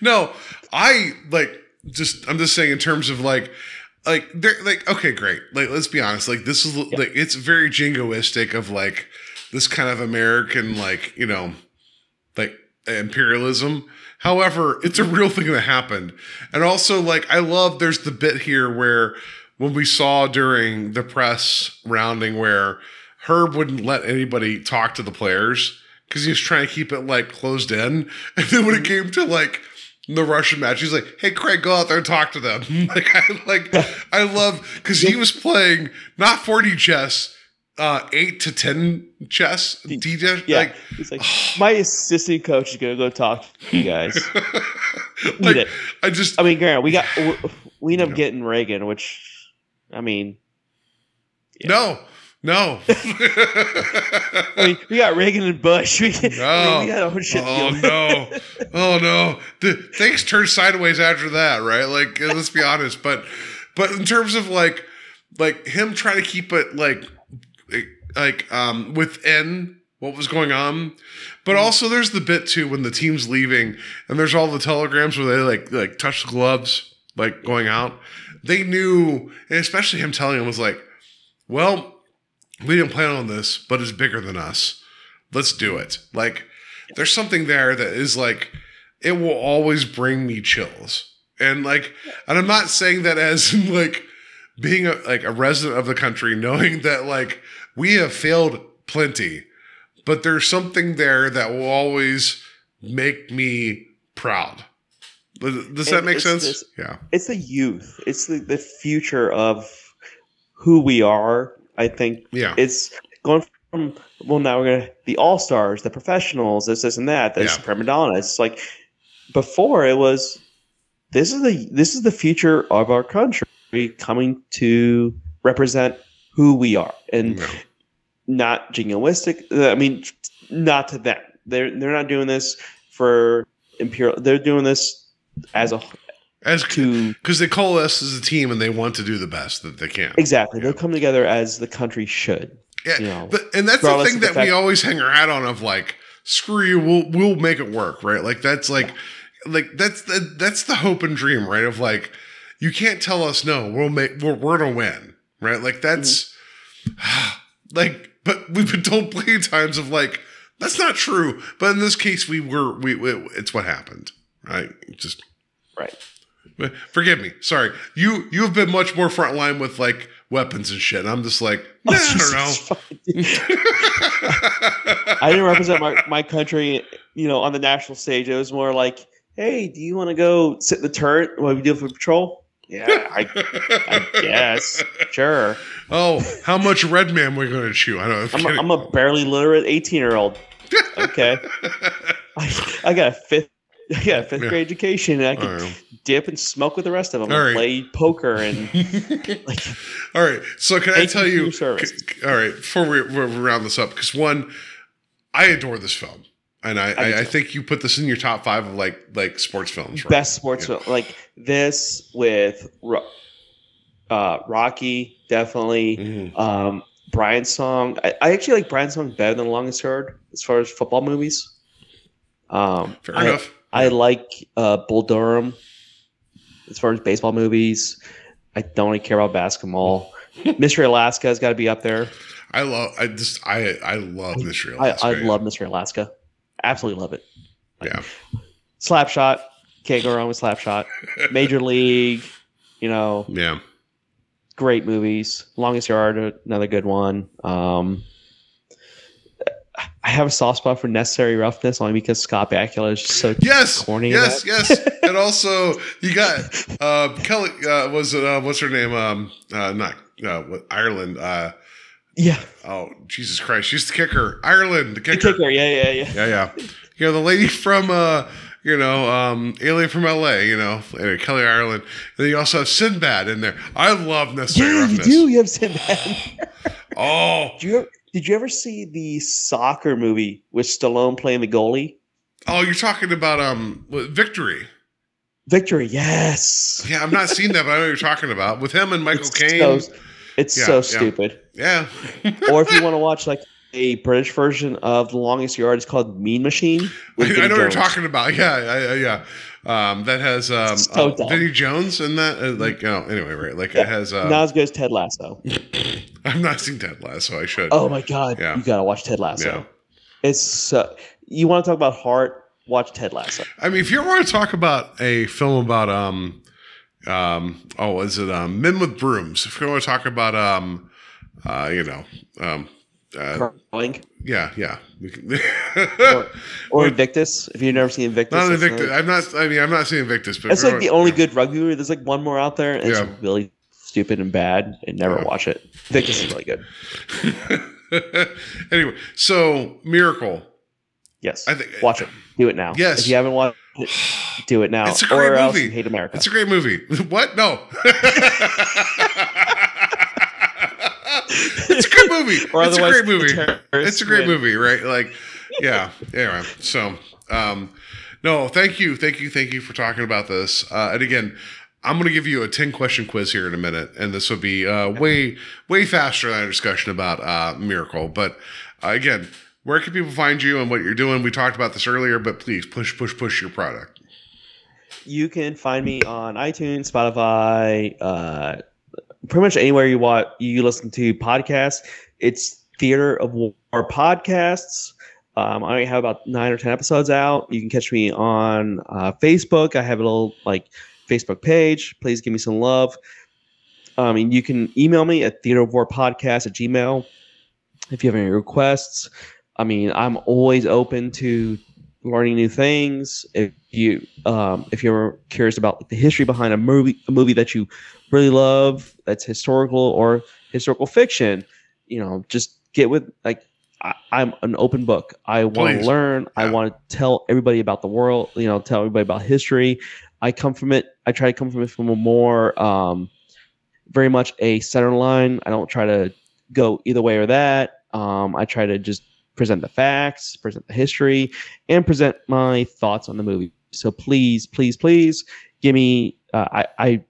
S1: no, I like just I'm just saying in terms of like like they're like okay great like let's be honest like this is like it's very jingoistic of like this kind of American like you know like imperialism. However, it's a real thing that happened, and also like I love there's the bit here where when we saw during the press rounding where Herb wouldn't let anybody talk to the players because he was trying to keep it like closed in. And then when it came to like the Russian match, he's like, "Hey, Craig, go out there and talk to them." like, I like, I love because he was playing not 4D chess, uh, eight to ten chess, D chess.
S2: Yeah,
S1: Like,
S2: he's like, my assistant coach is gonna go talk to you guys.
S1: like
S2: it.
S1: I just
S2: I mean, granted, we got we ended up getting Reagan, which I mean,
S1: No, no.
S2: I mean, we got Reagan and Bush. We, I mean,
S1: No.
S2: we got shit.
S1: Oh no! Oh no! The, things turned sideways after that, right? Like, let's be honest. But, but in terms of like, like him trying to keep it like, like um within what was going on, but also there's the bit too when the team's leaving and there's all the telegrams where they like like touch the gloves like going out. They knew, and especially him telling him was like, well, we didn't plan on this, but it's bigger than us. Let's do it. Like, there's something there that is like, it will always bring me chills. And like, and I'm not saying that as like being a, like a resident of the country, knowing that like we have failed plenty, but there's something there that will always make me proud. Does that make
S2: it's
S1: sense? yeah.
S2: It's the youth. It's the, the future of who we are. I think
S1: Yeah.
S2: it's going from well now we're gonna the all stars, the professionals, this, this, and that. This
S1: Yeah.
S2: prima donna. It's like before it was. This is the this is the future of our country coming to represent who we are, and
S1: Yeah.
S2: Not jingoistic. I mean, not to them. They're they're not doing this for imperial. They're doing this as a
S1: As
S2: to
S1: because they call us as a team and they want to do the best that they can.
S2: exactly.
S1: Yeah.
S2: They'll come together as the country should.
S1: Yeah,
S2: you know,
S1: but, and that's the thing
S2: of the
S1: that we always hang our hat on of like, screw you, we'll we'll make it work, right? Like that's like, like that's the that's the hope and dream, right? Of like, you can't tell us no, we'll make we're we're gonna win, right? Like that's mm-hmm. like, but we've been told plenty of times of like that's not true, but in this case, we were we, we it's what happened, right? Just
S2: Right.
S1: but Forgive me. Sorry. You you have been much more frontline with like weapons and shit. And I'm just like, oh, nah, I don't know.
S2: I didn't represent my, my country, you know, on the national stage. It was more like, hey, do you want to go sit in the turret while we do for patrol? Yeah, I, I guess. Sure.
S1: oh, how much red man we're going to chew? I don't know.
S2: I'm a, I'm a barely literate 18 year old. Okay. I, I got a fifth. I got a fifth
S1: Yeah.
S2: grade education. And I can
S1: right.
S2: dip and smoke with the rest of them.
S1: All
S2: and
S1: right.
S2: Play poker and like
S1: All right. So can I tell
S2: you for
S1: you?
S2: your service.
S1: c- All right. Before we, we round this up, because one, I adore this film, and I,
S2: I
S1: I, I think you put this in your top five of like like sports films. Right?
S2: best sports
S1: Yeah.
S2: film. Like this with uh, Rocky, definitely.
S1: Mhm.
S2: Um, Brian's song. I, I actually like Brian's song better than Longest Yard as far as football movies. Um,
S1: Fair
S2: I,
S1: enough.
S2: I like uh, Bull Durham as far as baseball movies. I don't really care about basketball. Mystery Alaska has got to be up there.
S1: I love. I just. I. I love Mystery Alaska.
S2: I
S1: yeah.
S2: love Mystery Alaska. Absolutely love it.
S1: Yeah.
S2: Slapshot. Can't go wrong with Slapshot. Major League. You know,
S1: Yeah.
S2: great movies. Longest Yard, another good one. Um, I have a soft spot for Necessary Roughness only because Scott Bakula is just so
S1: Yes.
S2: corny.
S1: yes. Yes. and also, you got uh, Kelly. Uh, was it? Uh, what's her name? Um. Uh, not. Uh, Ireland. Uh.
S2: Yeah,
S1: Oh, Jesus Christ. She's the kicker. Ireland. The
S2: the
S1: kicker.
S2: kicker. Yeah, yeah, yeah.
S1: Yeah. Yeah. You know the lady from. uh you know, um, Alien from LA, you know, anyway, Kelly Ireland. And then you also have Sinbad in there. I love Necessary
S2: Yeah, you do. You have Sinbad.
S1: Oh,
S2: Did you ever, did you ever see the soccer movie with Stallone playing the goalie?
S1: oh, you're talking about um Victory.
S2: Victory. Yes.
S1: Yeah, I've not seen that, but I know what you're talking about with him and Michael Caine.
S2: so, it's
S1: Yeah,
S2: so
S1: yeah.
S2: stupid.
S1: yeah,
S2: or if you want to watch like a British version of The Longest Yard, it's called Mean Machine.
S1: I, I know what you're talking about. Yeah, I, I, yeah. Um, that has um,
S2: So
S1: uh. Vinnie Jones in that. Uh, like, oh, anyway, right? Like
S2: Yeah,
S1: it has. Uh,
S2: Not as good as Ted Lasso.
S1: I've not seen Ted Lasso. I should.
S2: Oh my god,
S1: Yeah.
S2: you gotta watch Ted Lasso.
S1: Yeah.
S2: It's so, you want to talk about heart? Watch Ted Lasso.
S1: I mean, if you want to talk about a film about um, um, oh, is it um, Men with Brooms? If you want to talk about um, uh, you know, um, uh, yeah, yeah.
S2: Or, or Invictus. If you've never seen Invictus,
S1: not Invictus.
S2: another-
S1: I'm not. I mean, I'm not seeing Invictus, but you
S2: like the only good rugby movie. There's like one more out there, and
S1: Yeah.
S2: it's really stupid and bad, and never
S1: Yeah.
S2: watch it. Invictus is really good.
S1: anyway, so Miracle.
S2: Yes,
S1: I think-
S2: watch it. Do it now.
S1: Yes.
S2: if you haven't watched do it now.
S1: It's a great
S2: or else
S1: movie.
S2: hate America.
S1: It's a great movie. What? No. it's a great movie.
S2: Or
S1: it's a great movie. It's a great
S2: win.
S1: movie, right? Like, yeah. Anyway, so um, no, thank you, thank you, thank you for talking about this. Uh, and again, I'm going to give you a 10 question quiz here in a minute, and this will be uh, way, way faster than our discussion about uh, Miracle. But uh, again, where can people find you and what you're doing? We talked about this earlier, but please push, push, push your product.
S2: You can find me on iTunes, Spotify, uh, pretty much anywhere you want. You listen to podcasts. It's Theater of War podcasts. Um, I only have about nine or ten episodes out. You can catch me on uh, Facebook. I have a little like Facebook page. Please give me some love. Um, and you can email me at theater of war podcast at gmail if you have any requests. I mean, I'm always open to learning new things. If you um, if you're curious about the history behind a movie, a movie that you really love, that's historical or historical fiction, you know, just get with like I, I'm an open book. I want to learn. I want to tell everybody about the world. You know, tell everybody about history. I come from it. I try to come from it from a more um, very much a center line. I don't try to go either way or that. Um, I try to just present the facts, present the history, and present my thoughts on the movie. So please, please, please give me. Uh, I, I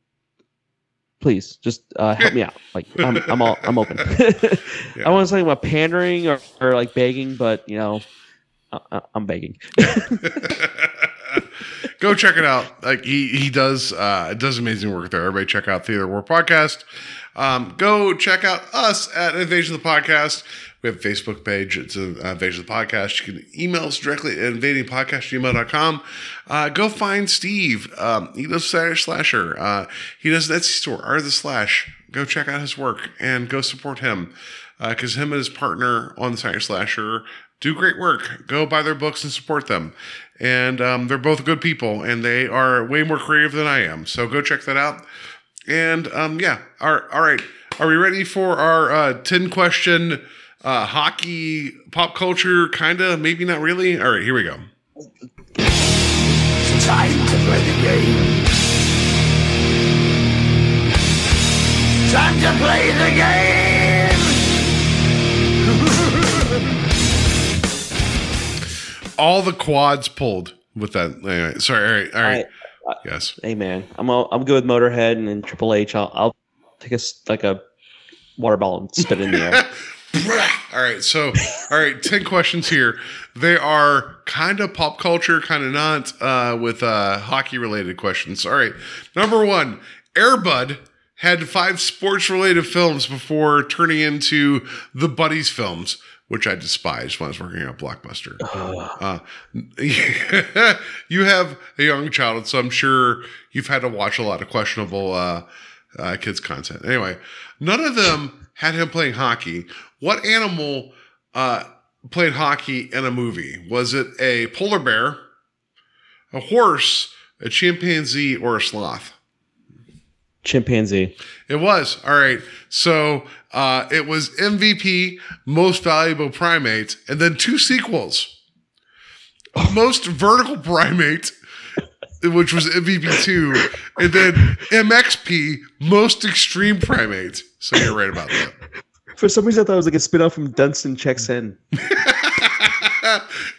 S2: please just uh, help me out. Like I'm, I'm all, I'm open.
S1: Yeah.
S2: I want to say about pandering or, or like begging, but you know, I, I- I'm begging.
S1: Go check it out. Like he he does uh does amazing work there. Everybody check out Theater War Podcast. Um, go check out us at Invasion of the Podcast. We have a Facebook page. It's a, uh, Invasion of the Podcast. You can email us directly at invadingpodcast.gmail.com. Uh, go find Steve. Um, he does Slash Slasher. Uh, he does an Etsy store, Art of the Slash. Go check out his work and go support him. Because him and his partner on the Saturday Slasher do great work. Go buy their books and support them. And um, they're both good people, and they are way more creative than I am. So go check that out. And um, yeah, all right, all right. Are we ready for our uh, ten question uh, hockey pop culture? Kinda, maybe not really. All right, here we go.
S5: Time to play the game. Time to play the game.
S1: All the quads pulled with that. Anyway, sorry. All right, all right.
S2: I-
S1: yes.
S2: Hey man, I'm all, I'm good with Motorhead and then Triple H. I'll, I'll take a like a water ball and spit in the air.
S1: all right, so all right, ten questions here. They are kind of pop culture, kind of not, uh, with uh, hockey related questions. All right, number one, Air Bud had five sports related films before turning into the Buddies films, which I despised when I was working at Blockbuster. Uh, you have a young child, so I'm sure you've had to watch a lot of questionable uh, uh, kids content. Anyway, none of them had him playing hockey. What animal uh, played hockey in a movie? Was it a polar bear, a horse, a chimpanzee, or a sloth?
S2: Chimpanzee.
S1: It was. All right. So uh, it was MVP, Most Valuable Primate, and then two sequels. Most Vertical Primate, which was MVP 2, and then MXP, Most Extreme Primate. So you're right about that.
S2: For some reason, I thought it was like a spin off from Dunstan Checks In.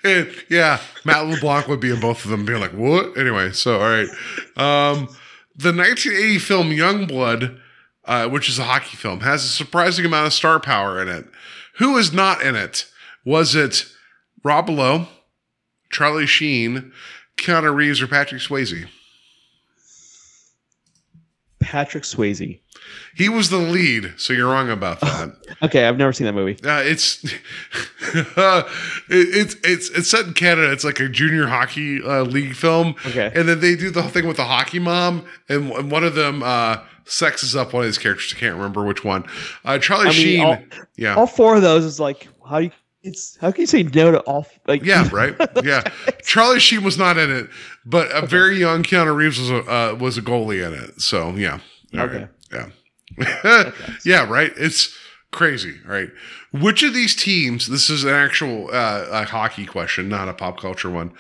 S1: and yeah, Matt LeBlanc would be in both of them, being like, "What?" Anyway, so all right. Um, the 1980 film Youngblood, uh, which is a hockey film, has a surprising amount of star power in it. Who is not in it? Was it Rob Lowe, Charlie Sheen, Keanu Reeves, or Patrick Swayze?
S2: Patrick Swayze.
S1: He was the lead, so you're wrong about that.
S2: Okay, I've never seen that movie.
S1: Uh, it's uh, it, it's it's it's set in Canada. It's like a junior hockey uh, league film.
S2: Okay.
S1: and then they do the whole thing with the hockey mom, and, and one of them uh, sexes up one of his characters. I can't remember which one. Uh, Charlie
S2: I mean,
S1: Sheen.
S2: all-
S1: yeah.
S2: All four of those is like how you it's how can you say no to all like
S1: yeah, right. Yeah, Charlie Sheen was not in it, but a very young Keanu Reeves was a uh, was a goalie in it. So yeah, All right.
S2: Okay.
S1: yeah, yeah, right. It's crazy, right? Which of these teams? This is an actual uh, a hockey question, not a pop culture one.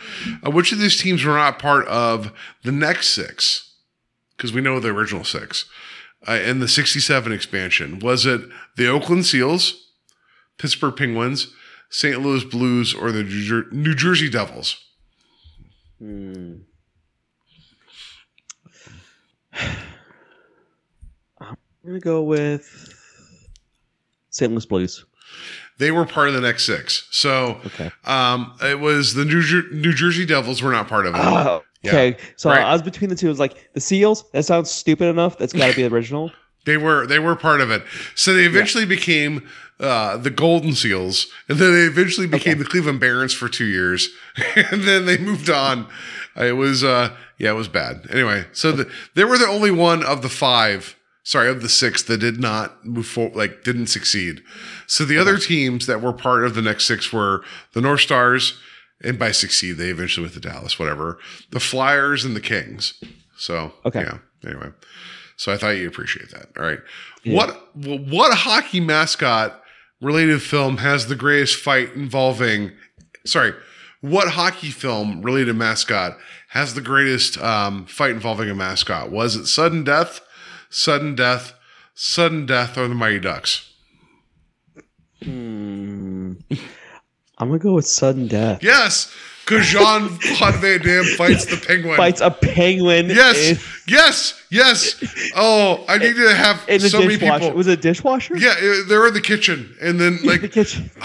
S1: Uh, which of these teams were not part of the next six? Because we know the original six. uh, in the 67 expansion? Was it the Oakland Seals, Pittsburgh Penguins, St. Louis Blues, or the New Jer- New Jersey Devils?
S2: Hmm. I'm gonna go with St. Louis Blues.
S1: They were part of the next six. So
S2: Okay.
S1: um, it was the New, Jer- New Jersey Devils were not part of it.
S2: Oh,
S1: Yeah.
S2: okay. So
S1: Right.
S2: I was between the two. It was like the Seals. That sounds stupid enough. That's got to be the original.
S1: They were they were part of it. So they eventually became uh, the Golden Seals, and then they eventually became the Cleveland Barons for two years, and then they moved on. It was uh, yeah, it was bad. Anyway, so the, they were the only one of the five, sorry, of the six that did not move forward, like didn't succeed. So the other teams that were part of the next six were the North Stars, and by succeed they eventually went to Dallas, whatever. The Flyers and the Kings. So
S2: Okay.
S1: yeah. Anyway. So I thought you'd appreciate that. All right. What what hockey mascot related film has the greatest fight involving sorry, what hockey film related mascot has the greatest um, fight involving a mascot? Was it Sudden Death, Sudden Death, Sudden Death, or the Mighty Ducks?
S2: Hmm. I'm gonna go with sudden death.
S1: Yes, because Jean Claude Van Damme fights the penguin.
S2: Fights a penguin.
S1: Yes,
S2: in,
S1: yes, yes. Oh, I need to have
S2: in
S1: so many people.
S2: Was it a dishwasher?
S1: Yeah, uh, it- they were in the kitchen, and then like the
S2: kitchen.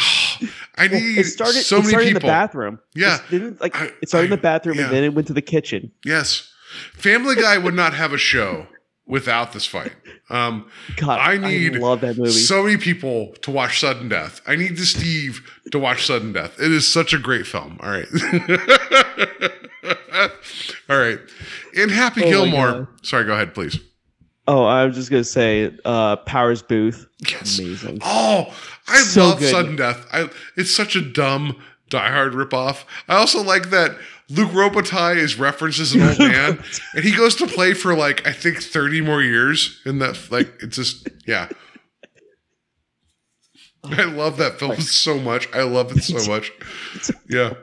S1: I need
S2: It started.
S1: so
S2: it
S1: many
S2: started
S1: people.
S2: in the bathroom.
S1: Yeah.
S2: It didn't like
S1: I-
S2: it started in the bathroom
S1: yeah.
S2: and then it went to the kitchen.
S1: Yes, Family Guy would not have a show without this fight. Um,
S2: God,
S1: I need
S2: love that movie.
S1: so many people to watch Sudden Death. I need the Steve to watch Sudden Death. It is such a great film. All right, all right. In Happy
S2: Oh
S1: Gilmore, sorry, go ahead, please.
S2: oh, I was just gonna say, uh, Powers Boothe.
S1: Yes.
S2: Amazing.
S1: Oh, I
S2: So
S1: love
S2: good.
S1: Sudden Death. I it's such a dumb Die Hard ripoff. I also like that Luc Robitaille is referenced as an old man, and he goes to play for like I think thirty more years. In that, like, it's just yeah. I love that film so much. I love it so much. Yeah,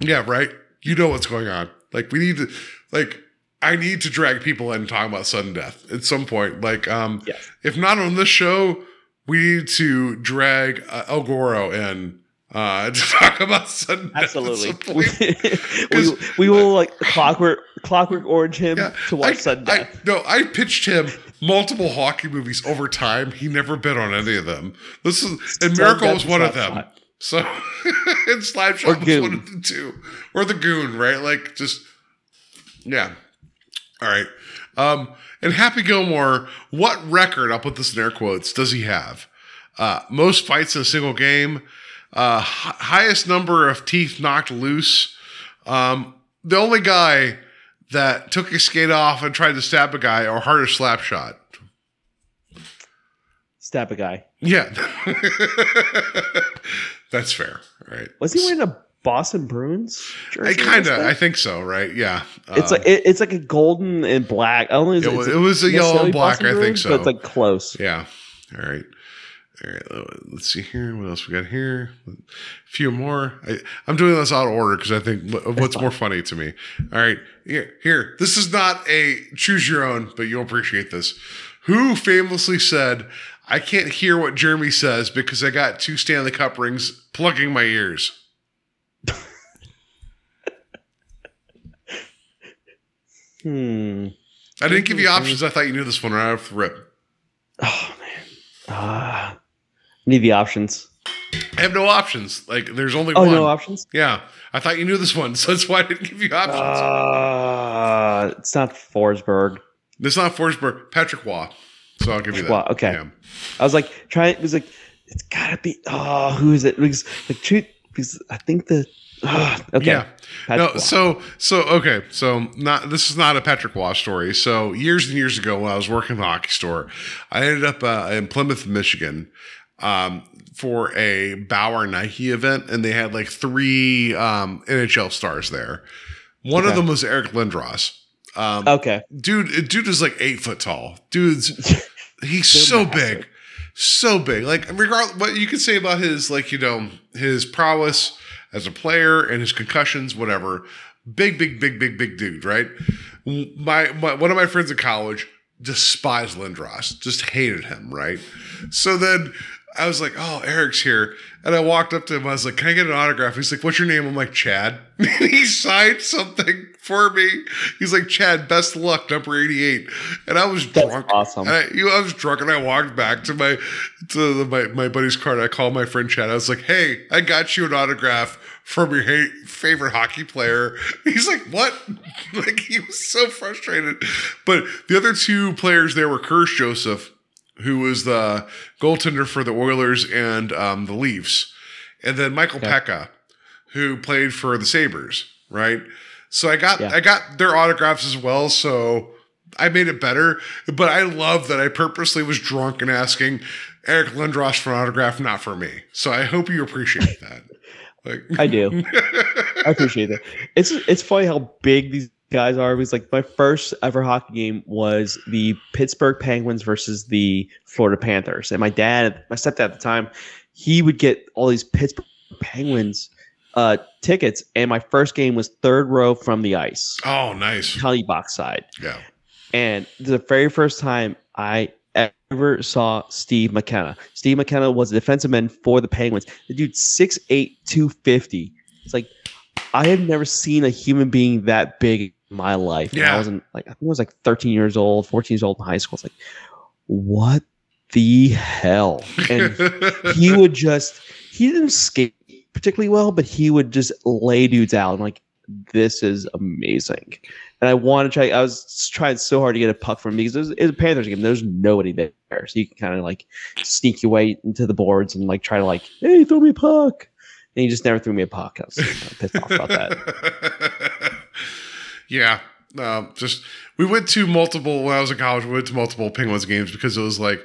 S1: yeah, right. You know what's going on. Like we need to, like, I need to drag people in and talk about sudden death at some point. Like, um,
S2: Yes.
S1: if not on this show, we need to drag uh, El Goro in uh, to talk about sudden death.
S2: Absolutely. we, we will like clockwork clockwork orange him
S1: Yeah,
S2: to watch
S1: I, I- no, I pitched him multiple hockey movies over time. He never bid on any of them. This is and Miracle was one of them.
S2: Slapshot.
S1: So and Slapshot
S2: Or
S1: was
S2: Goon.
S1: one of the two, or the Goon, right? Like just yeah. All right. Um, and Happy Gilmore, what record? I'll put this in air quotes. Does he have? Uh, most fights in a single game. Uh, hi- highest number of teeth knocked loose. Um, the only guy that took his skate off and tried to stab a guy or hardest slap shot.
S2: Stab a guy.
S1: Yeah. That's fair. All right.
S2: Was he wearing a Boston Bruins
S1: I
S2: jersey?
S1: kind of. I think so, right? Yeah.
S2: It's
S1: Uh,
S2: like it, it's like a golden and black. I don't know.
S1: It was- it was a yellow and black, I think so.
S2: But it's like close.
S1: Yeah. All right. All right. uh, Let's see here. What else we got here? A few more. I, I'm doing this out of order because I think what's more funny to me. All right. Here, here. This is not a choose your own, but you'll appreciate this. Who famously said, I can't hear what Jeremy says because I got two Stanley Cup rings plugging my ears?
S2: Hmm.
S1: I didn't give you options. I thought you knew this one right off the rip.
S2: Oh man. Ah. Need the options.
S1: I have no options. Like, there's only
S2: Oh,
S1: one.
S2: no options.
S1: Yeah. I thought you knew this one, so that's why I didn't give you options.
S2: Uh, it's not Forsberg.
S1: It's not Forsberg, Patrick Roy. So I'll give you that.
S2: Roy, okay.
S1: Yeah.
S2: I was like trying. It was like it's gotta be. Oh, who is it? Because like. Because I think the. ah, okay.
S1: Yeah.
S2: Patrick
S1: no,
S2: Roy.
S1: so so okay, so not this is not a Patrick Roy story. So years and years ago, when I was working in the hockey store, I ended up uh, in Plymouth, Michigan, um, for a Bauer Nike event, and they had like three um, NHL stars there. One of them was Eric Lindros. Um,
S2: Okay.
S1: dude dude is like eight foot tall dude's he's so big so big like regardless what you can say about his like you know his prowess as a player and his concussions whatever big big big big big dude right my, my one of my friends in college despised Lindros, just hated him, right? So then I was like, oh, Eric's here. And I walked up to him. I was like, can I get an autograph? He's like, what's your name? I'm like, Chad. And he signed something for me. He's like, Chad, best of luck, number 88. And I was
S2: That's
S1: drunk.
S2: awesome.
S1: And I, you know, I was drunk and I walked back to my to the, my, my buddy's car and I called my friend Chad. I was like, hey, I got you an autograph from your ha- favorite hockey player. He's like, what? like, he was so frustrated. But the other two players there were Curtis Joseph, who was the goaltender for the Oilers and um, the Leafs, and then Michael Peca, who played for the Sabres, right? So I got
S2: Yeah.
S1: I got their autographs as well. So I made it better. But I love that I purposely was drunk and asking Eric Lindros for an autograph, not for me. So I hope you appreciate that. Like
S2: I do. I appreciate it. It's it's funny how big these guys are. Because like my first ever hockey game was the Pittsburgh Penguins versus the Florida Panthers, and my dad, my stepdad at the time, he would get all these Pittsburgh Penguins uh, tickets, and my first game was third row from the ice,
S1: oh, nice.
S2: tally box side.
S1: Yeah.
S2: And the very first time I ever saw Steve McKenna. Steve McKenna was a defensive end for the Penguins. The dude's 6'8, 250. It's like I have never seen a human being that big my life.
S1: Yeah.
S2: I wasn't like I think I was like 13 years old, 14 years old in high school. It's like, what the hell? And he would just he didn't skate particularly well, but he would just lay dudes out. I'm like, this is amazing. And I want to try. I was trying so hard to get a puck from him because it was, it a Panthers game. There's nobody there, so you can kind of like sneak your way into the boards and like try to like, hey, throw me a puck. And he just never threw me a puck. I was pissed off about that.
S1: yeah. Um, just we went to multiple when I was in college. We went to multiple Penguins games because it was like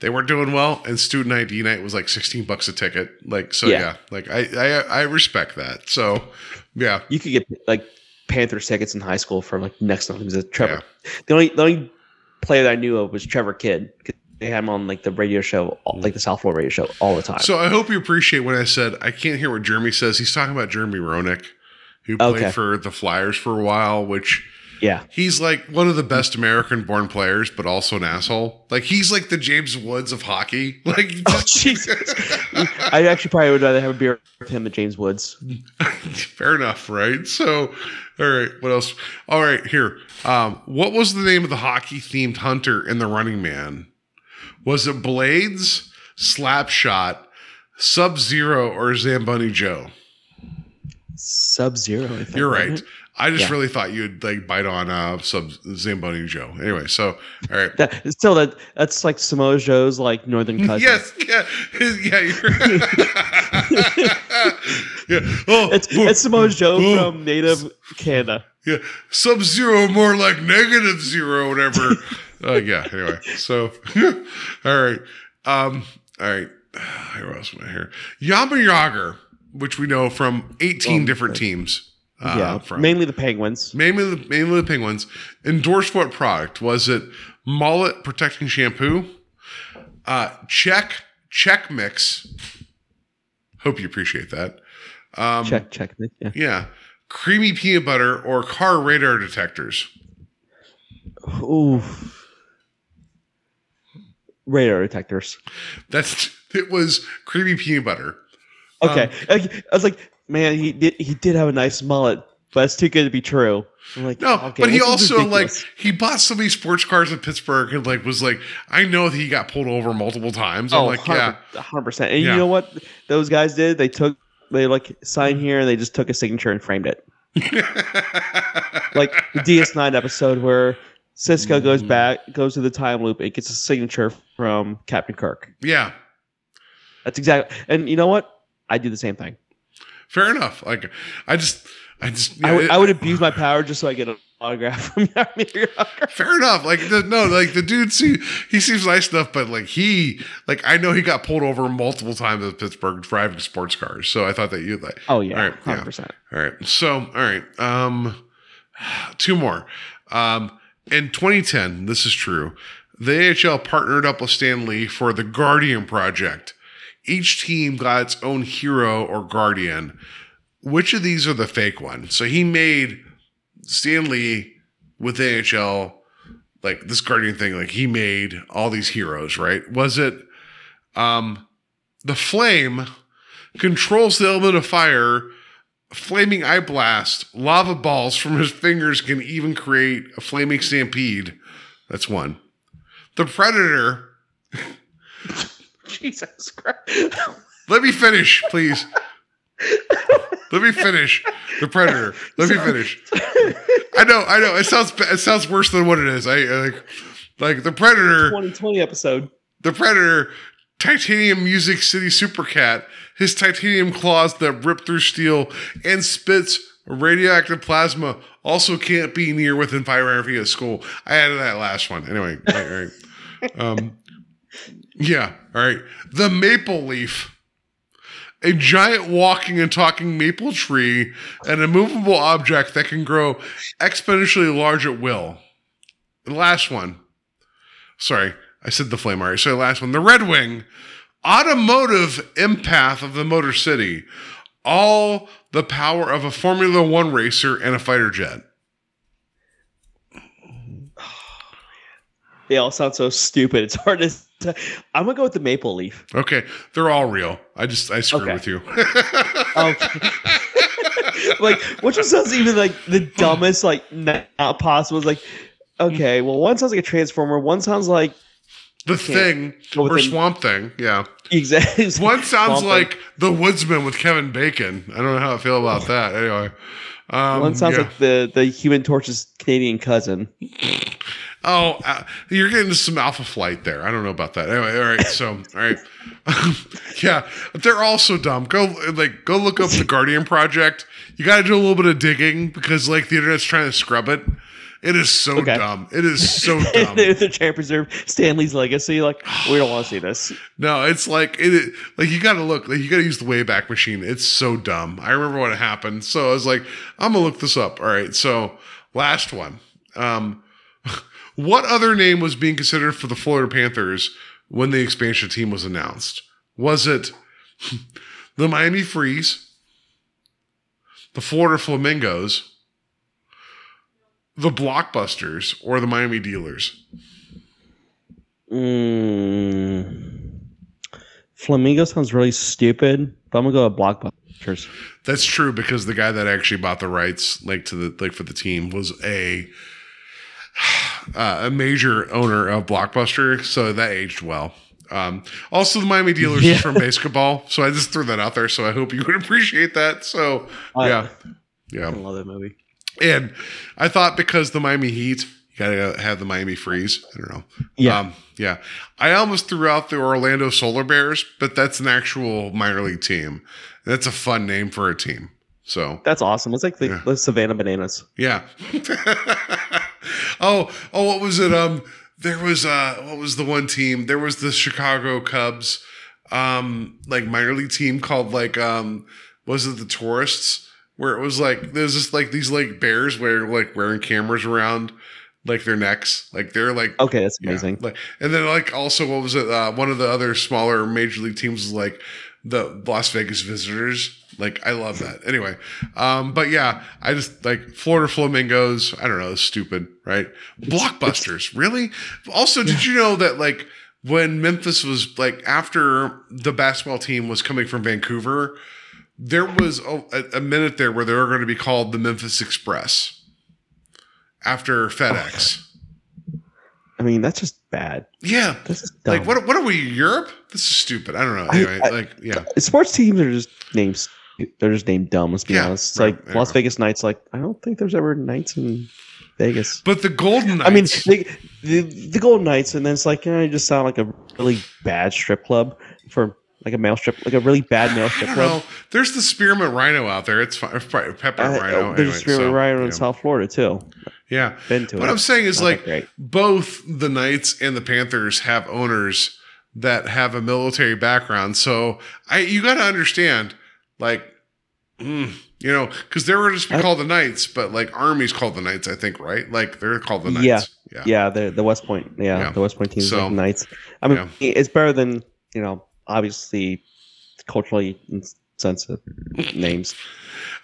S1: they weren't doing well, and student ID night was like sixteen bucks a ticket. Like so, yeah.
S2: Yeah.
S1: Like I, I I respect that. So yeah,
S2: You could get like Panthers tickets in high school for like next to nothing. Trevor, the only the only player that I knew of was Trevor Kidd. 'Cause They had him on like the radio show, like the South Florida radio show, all the time.
S1: So I hope you appreciate when I said I can't hear what Jeremy says. He's talking about Jeremy Roenick, who
S2: Okay.
S1: played for the Flyers for a while, which
S2: yeah,
S1: he's like one of the best American born players, but also an asshole. Like he's like the James Woods of hockey. Like
S2: Oh, Jesus. I actually probably would rather have a beer with him than James Woods.
S1: fair enough, right? So all right, what else? All right, here. Um, what was the name of the hockey themed hunter in the running man? Was it Blades, Slapshot, Sub Zero, or Zamboni Joe?
S2: Sub Zero.
S1: You're right. I just
S2: Yeah.
S1: really thought you'd like bite on uh some Zamboni Joe. Anyway, so all right.
S2: That, still, that that's like Samoa Joe's like northern cousin.
S1: yes, yeah, yeah, you're yeah. Oh,
S2: it's
S1: oh,
S2: it's Samoa Joe
S1: oh,
S2: from native Canada.
S1: yeah. Sub zero, more like negative zero, whatever. uh, yeah. Anyway, so all right, um, all right. Where else I here? Jaromir Jagr, which we know from 18
S2: Um,
S1: different teams. Uh,
S2: yeah,
S1: from
S2: mainly the Penguins.
S1: mainly the mainly the penguins endorsed what product was it mullet protecting shampoo uh check check mix hope you appreciate that um
S2: check, check. Yeah.
S1: yeah creamy peanut butter or car radar detectors
S2: Ooh. Radar detectors.
S1: that's it was creamy peanut butter
S2: Okay,
S1: Um,
S2: I was like, man, he did he did have a nice mullet, but it's too good to be true. I'm like,
S1: no
S2: okay,
S1: but he also like he bought so many sports cars in pittsburgh and like was like i know that he got pulled over multiple times i'm
S2: oh,
S1: like yeah
S2: hundred percent. And
S1: Yeah.
S2: you know what those guys did? They took they like signed here and they just took a signature and framed it. Like the DS9 episode where Sisko goes
S1: Mm.
S2: back, goes to the time loop, it gets a signature from Captain Kirk.
S1: yeah
S2: That's exactly. And you know what? I do the same thing.
S1: fair enough like i just i just
S2: I would
S1: it-
S2: I would abuse my power just so I get an autograph from Jagr.
S1: Fair enough. Like the, no, like the dude, see, he seems nice enough, but like he, like I know he got pulled over multiple times at Pittsburgh driving sports cars. So I thought that you like.
S2: Oh yeah,
S1: All right,
S2: hundred
S1: yeah. All right. So all right. Um, two more. Um, in 2010, this is true. The AHL partnered up with Stan Lee for the Guardian Project. Each team got its own hero or guardian. Which of these are the fake one? So he made Stan Lee with NHL like this Guardian thing, like he made all these heroes, right? Was it um the flame controls the element of fire, flaming eye blast, lava balls from his fingers can even create a flaming stampede. That's one. The predator.
S2: Jesus Christ.
S1: Let me finish, please. Let me finish. The predator. Let me finish. I know, I know. It sounds it sounds worse than what it is. I, I like like the predator.
S2: 2020 episode.
S1: The Predator, Titanium Music City Supercat, his titanium claws that rip through steel and spits radioactive plasma also can't be near within 500 feet of school. I added that last one. Anyway, all right, all right. Um, yeah, all right. The maple leaf. A giant walking and talking maple tree, an immovable object that can grow exponentially large at will. The last one. Sorry, I said the flame already. So the last one, the Red Wing, automotive empath of the Motor City, all the power of a Formula One racer and a fighter jet.
S2: They all sound so stupid. It's hard to. I'm gonna go with the maple leaf.
S1: Okay, they're all real. I just I screwed
S2: Okay.
S1: with you.
S2: Okay. like, which one sounds even like the dumbest, like not, not possible? It's like, okay, well, one sounds like a transformer. One sounds like
S1: the thing or
S2: the-
S1: Swamp Thing, yeah.
S2: exactly.
S1: One sounds
S2: Swamp Thing.
S1: like the Woodsman with Kevin Bacon. I don't know how I feel about that. Anyway, um,
S2: one sounds
S1: yeah.
S2: like the the Human Torch's Canadian cousin.
S1: Oh, uh, you're getting some alpha flight there. I don't know about that. Anyway, all right. So, all right. yeah, they're all so dumb. Go like go look up the Guardian Project. You got to do a little bit of digging because like the internet's trying to scrub it. It is so
S2: Okay.
S1: dumb. It is so dumb.
S2: They're trying to preserve Stan Lee's legacy. Like, we don't want to see this.
S1: No, it's like it. is- Like you got to look. Like you got to use the Wayback Machine. It's so dumb. I remember what happened. So I was like, I'm gonna look this up. All right. So last one. Um, what other name was being considered for the Florida Panthers when the expansion team was announced? Was it the Miami Freeze, the Florida Flamingos, the Blockbusters, or the Miami Dealers?
S2: Mm. Flamingo sounds really stupid, but I'm gonna go with Blockbusters.
S1: That's true because the guy that actually bought the rights, like to the like for the team, was a uh, a major owner of Blockbuster, so that aged well. Um, also, the Miami Dealers
S2: Yeah.
S1: is from basketball, so I just threw that out there. So I hope you would appreciate that. So
S2: I-
S1: yeah,
S2: I
S1: yeah,
S2: love that movie.
S1: and I thought because the Miami Heat, you gotta have the Miami Freeze. I don't know.
S2: Yeah.
S1: um, yeah. I almost threw out the Orlando Solar Bears, but that's an actual minor league team. That's a fun name for a team. So
S2: That's awesome. It's like the,
S1: Yeah.
S2: the Savannah Bananas.
S1: yeah. oh, oh, what was it? Um, there was uh, what was the one team? There was the Chicago Cubs, um, like minor league team called like um, was it the Tourists? Where it was like there's just like these like bears where like wearing cameras around like their necks, like they're like
S2: Okay, that's
S1: yeah,
S2: amazing.
S1: like, and then like also what was it? Uh, one of the other smaller major league teams was like the Las Vegas Visitors. Like I love that. Anyway, um, but yeah, I just like Florida Flamingos. I don't know, it's stupid, right? Blockbusters, really? Also, did you know that like when Memphis was like after the basketball team was coming from Vancouver, there was a, a- minute there where they were going to be called the Memphis Express after FedEx.
S2: I mean, that's just bad.
S1: Yeah.
S2: This is dumb.
S1: Like what? What are we? Europe? This is stupid. I don't know.
S2: I-
S1: Anyway,
S2: I-
S1: like yeah,
S2: Sports teams are just names. They're just named dumb. Let's be
S1: Yeah,
S2: honest. It's
S1: right,
S2: like. Las Vegas Knights. Like I don't think there's ever Knights in Vegas.
S1: but the Golden
S2: I mean,
S1: Knights.
S2: the, the Golden Knights, and then it's like, eh, it just sound like a really bad strip club for like a male strip, like a really bad male strip club.
S1: know. There's the Spearmint Rhino out there. It's fine. Pepper
S2: Uh,
S1: Rhino.
S2: there's
S1: anyway,
S2: Spearmint
S1: so,
S2: Rhino in
S1: yeah.
S2: South Florida too.
S1: Yeah.
S2: Been to
S1: What
S2: it.
S1: I'm saying is
S2: Not
S1: like both the Knights and the Panthers have owners that have a military background. So I you got to understand, like, mm, you know, because they were just called the Knights, but like Army's called the Knights, I think, right? Like they're called the Knights.
S2: Yeah.
S1: Yeah.
S2: Yeah, the the West Point. Yeah,
S1: Yeah.
S2: the West Point teams
S1: So,
S2: like Knights. I mean, it's better than you know, obviously, culturally sensitive names.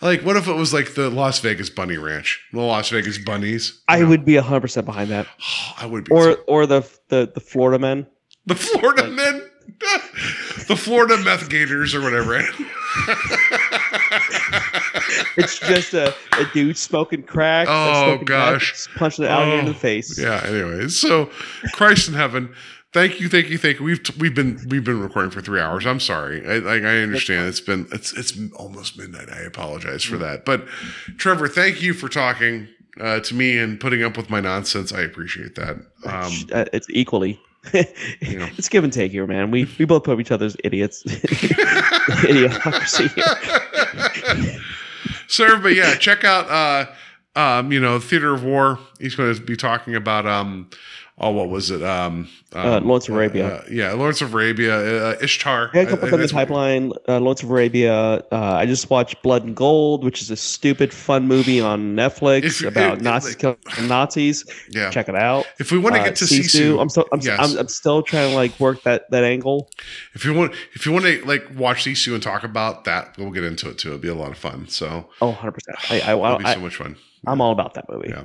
S1: Like, what if it was like the Las Vegas Bunny Ranch, the Las Vegas Bunnies?
S2: I would be hundred percent behind that.
S1: I would be.
S2: Or or the the the Florida men.
S1: the Florida men, the Florida meth gators or whatever.
S2: It's just a, a dude smoking crack.
S1: Oh,
S2: smoking
S1: gosh.
S2: punching the alligator in
S1: Oh,
S2: the face.
S1: yeah. Anyways, so Christ in heaven. Thank you, thank you, thank you. We've we've been we've been recording for three hours. I'm sorry. I like I understand. It's been it's it's almost midnight. I apologize for that. But Trevor, thank you for talking uh, to me and putting up with my nonsense. I appreciate that. Um,
S2: Uh, it's equally. It's give and take here, man. We we both put each other's idiots. Idiocracy here.
S1: so everybody, yeah, check out uh um, you know, Theater of War. He's gonna be talking about um oh what was it? Um,
S2: Uh,
S1: um
S2: Lawrence of Arabia.
S1: uh, yeah, Lawrence of Arabia, uh, Ishtar.
S2: I got a couple
S1: I- I-
S2: in the pipeline. Uh, Lawrence of Arabia. Uh, I just watched Blood and Gold, which is a stupid, fun movie on Netflix
S1: If
S2: about
S1: it-
S2: Nazis
S1: like-
S2: Nazis.
S1: Yeah.
S2: Check it out.
S1: If we want to
S2: Uh,
S1: get to Sisu,
S2: I'm still, I'm,
S1: yes.
S2: I'm, I'm still trying to like work that that angle.
S1: if you want, if you want to like watch Sisu and talk about that, we'll get into it too. It'll be a lot of fun. So
S2: Oh, 100 percent. I, I,
S1: it'll be so much fun.
S2: I'm all about that movie.
S1: Yeah.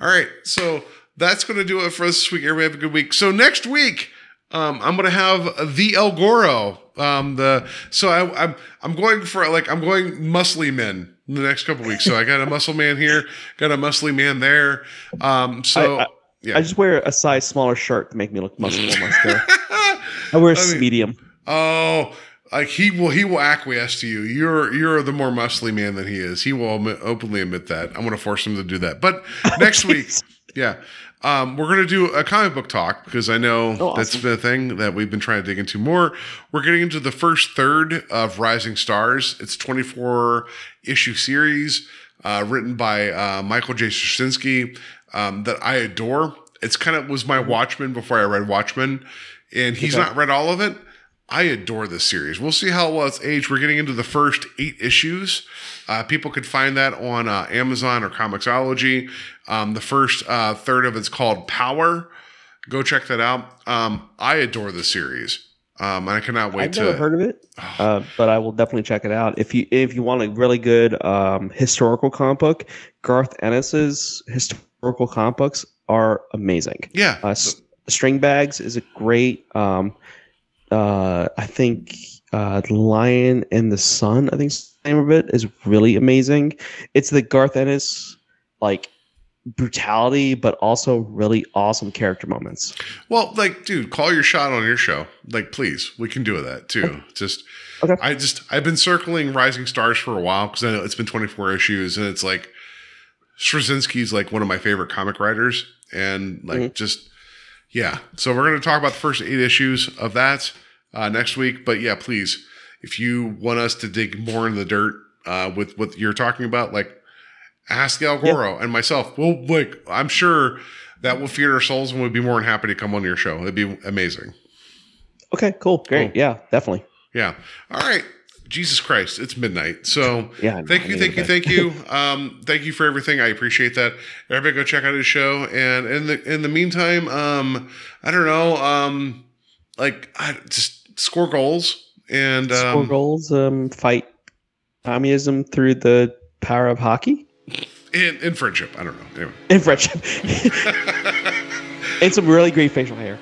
S1: All right. So that's going to do it for us this week. Everybody have a good week. So next week, um, I'm going to have the El Goro. Um, the so I, I'm I'm going for like I'm going muscly men in the next couple weeks. So I got a muscle man here, got a muscly man there. Um, so
S2: I-
S1: yeah.
S2: I just wear a size smaller shirt to make me look muscular. I wear a
S1: I mean-
S2: medium.
S1: Oh, like he will he will acquiesce to you. You're you're the more muscly man than he is. He will openly admit that. I'm going to force him to do that. But next week, yeah, um, we're going to do a comic book talk because I know
S2: Oh,
S1: that's
S2: awesome.
S1: been a thing that we've been trying to dig into more. We're getting into the first third of Rising Stars. It's 24 issue series uh, written by uh, Michael J. Straczynski um, that I adore. It's kind of was my Watchmen before I read Watchmen, and he's
S2: Okay.
S1: not read all of it. I adore this series. We'll see how well it's aged. We're getting into the first eight issues. Uh, people could find that on uh, Amazon or Comixology. Um, the first uh, third of it's called Power. Go check that out. Um, I adore the series. Um, and I cannot wait
S2: I've
S1: to.
S2: never heard of it, uh, but I will definitely check it out. If you if you want a really good um, historical comic book, Garth Ennis's historical comic books are amazing.
S1: yeah.
S2: Uh, S- String Bags is a great. Um, uh, I think uh, The Lion and the Sun. I think is the name of it is really amazing. It's the Garth Ennis like brutality, but also really awesome character moments.
S1: Well, like, dude, call your shot on your show. Like, please, we can do that too. Just,
S2: Okay.
S1: I just, I've been circling Rising Stars for a while because I know it's been 24 issues, and it's like Straczynski's like one of my favorite comic writers, and like
S2: Mhm.
S1: just, yeah. So we're gonna talk about the first eight issues of that uh, next week. But yeah, please, if you want us to dig more in the dirt uh, with what you're talking about, like ask Al Goro and myself. Well, like I'm sure that will feed our souls, and we'd be more than happy to come on your show. It'd be amazing.
S2: Okay, cool, great,
S1: Cool.
S2: yeah, definitely.
S1: Yeah. All right. Jesus Christ, it's midnight. So
S2: Yeah,
S1: thank you, thank you, thank you. Um, thank you for everything. I appreciate that. Everybody go check out his show. And in the in the meantime, um, I don't know, um, like I just score goals and
S2: Score
S1: um,
S2: goals, um, fight communism through the power of hockey
S1: in, in friendship. I don't know. Anyway.
S2: and friendship, and some really great facial hair.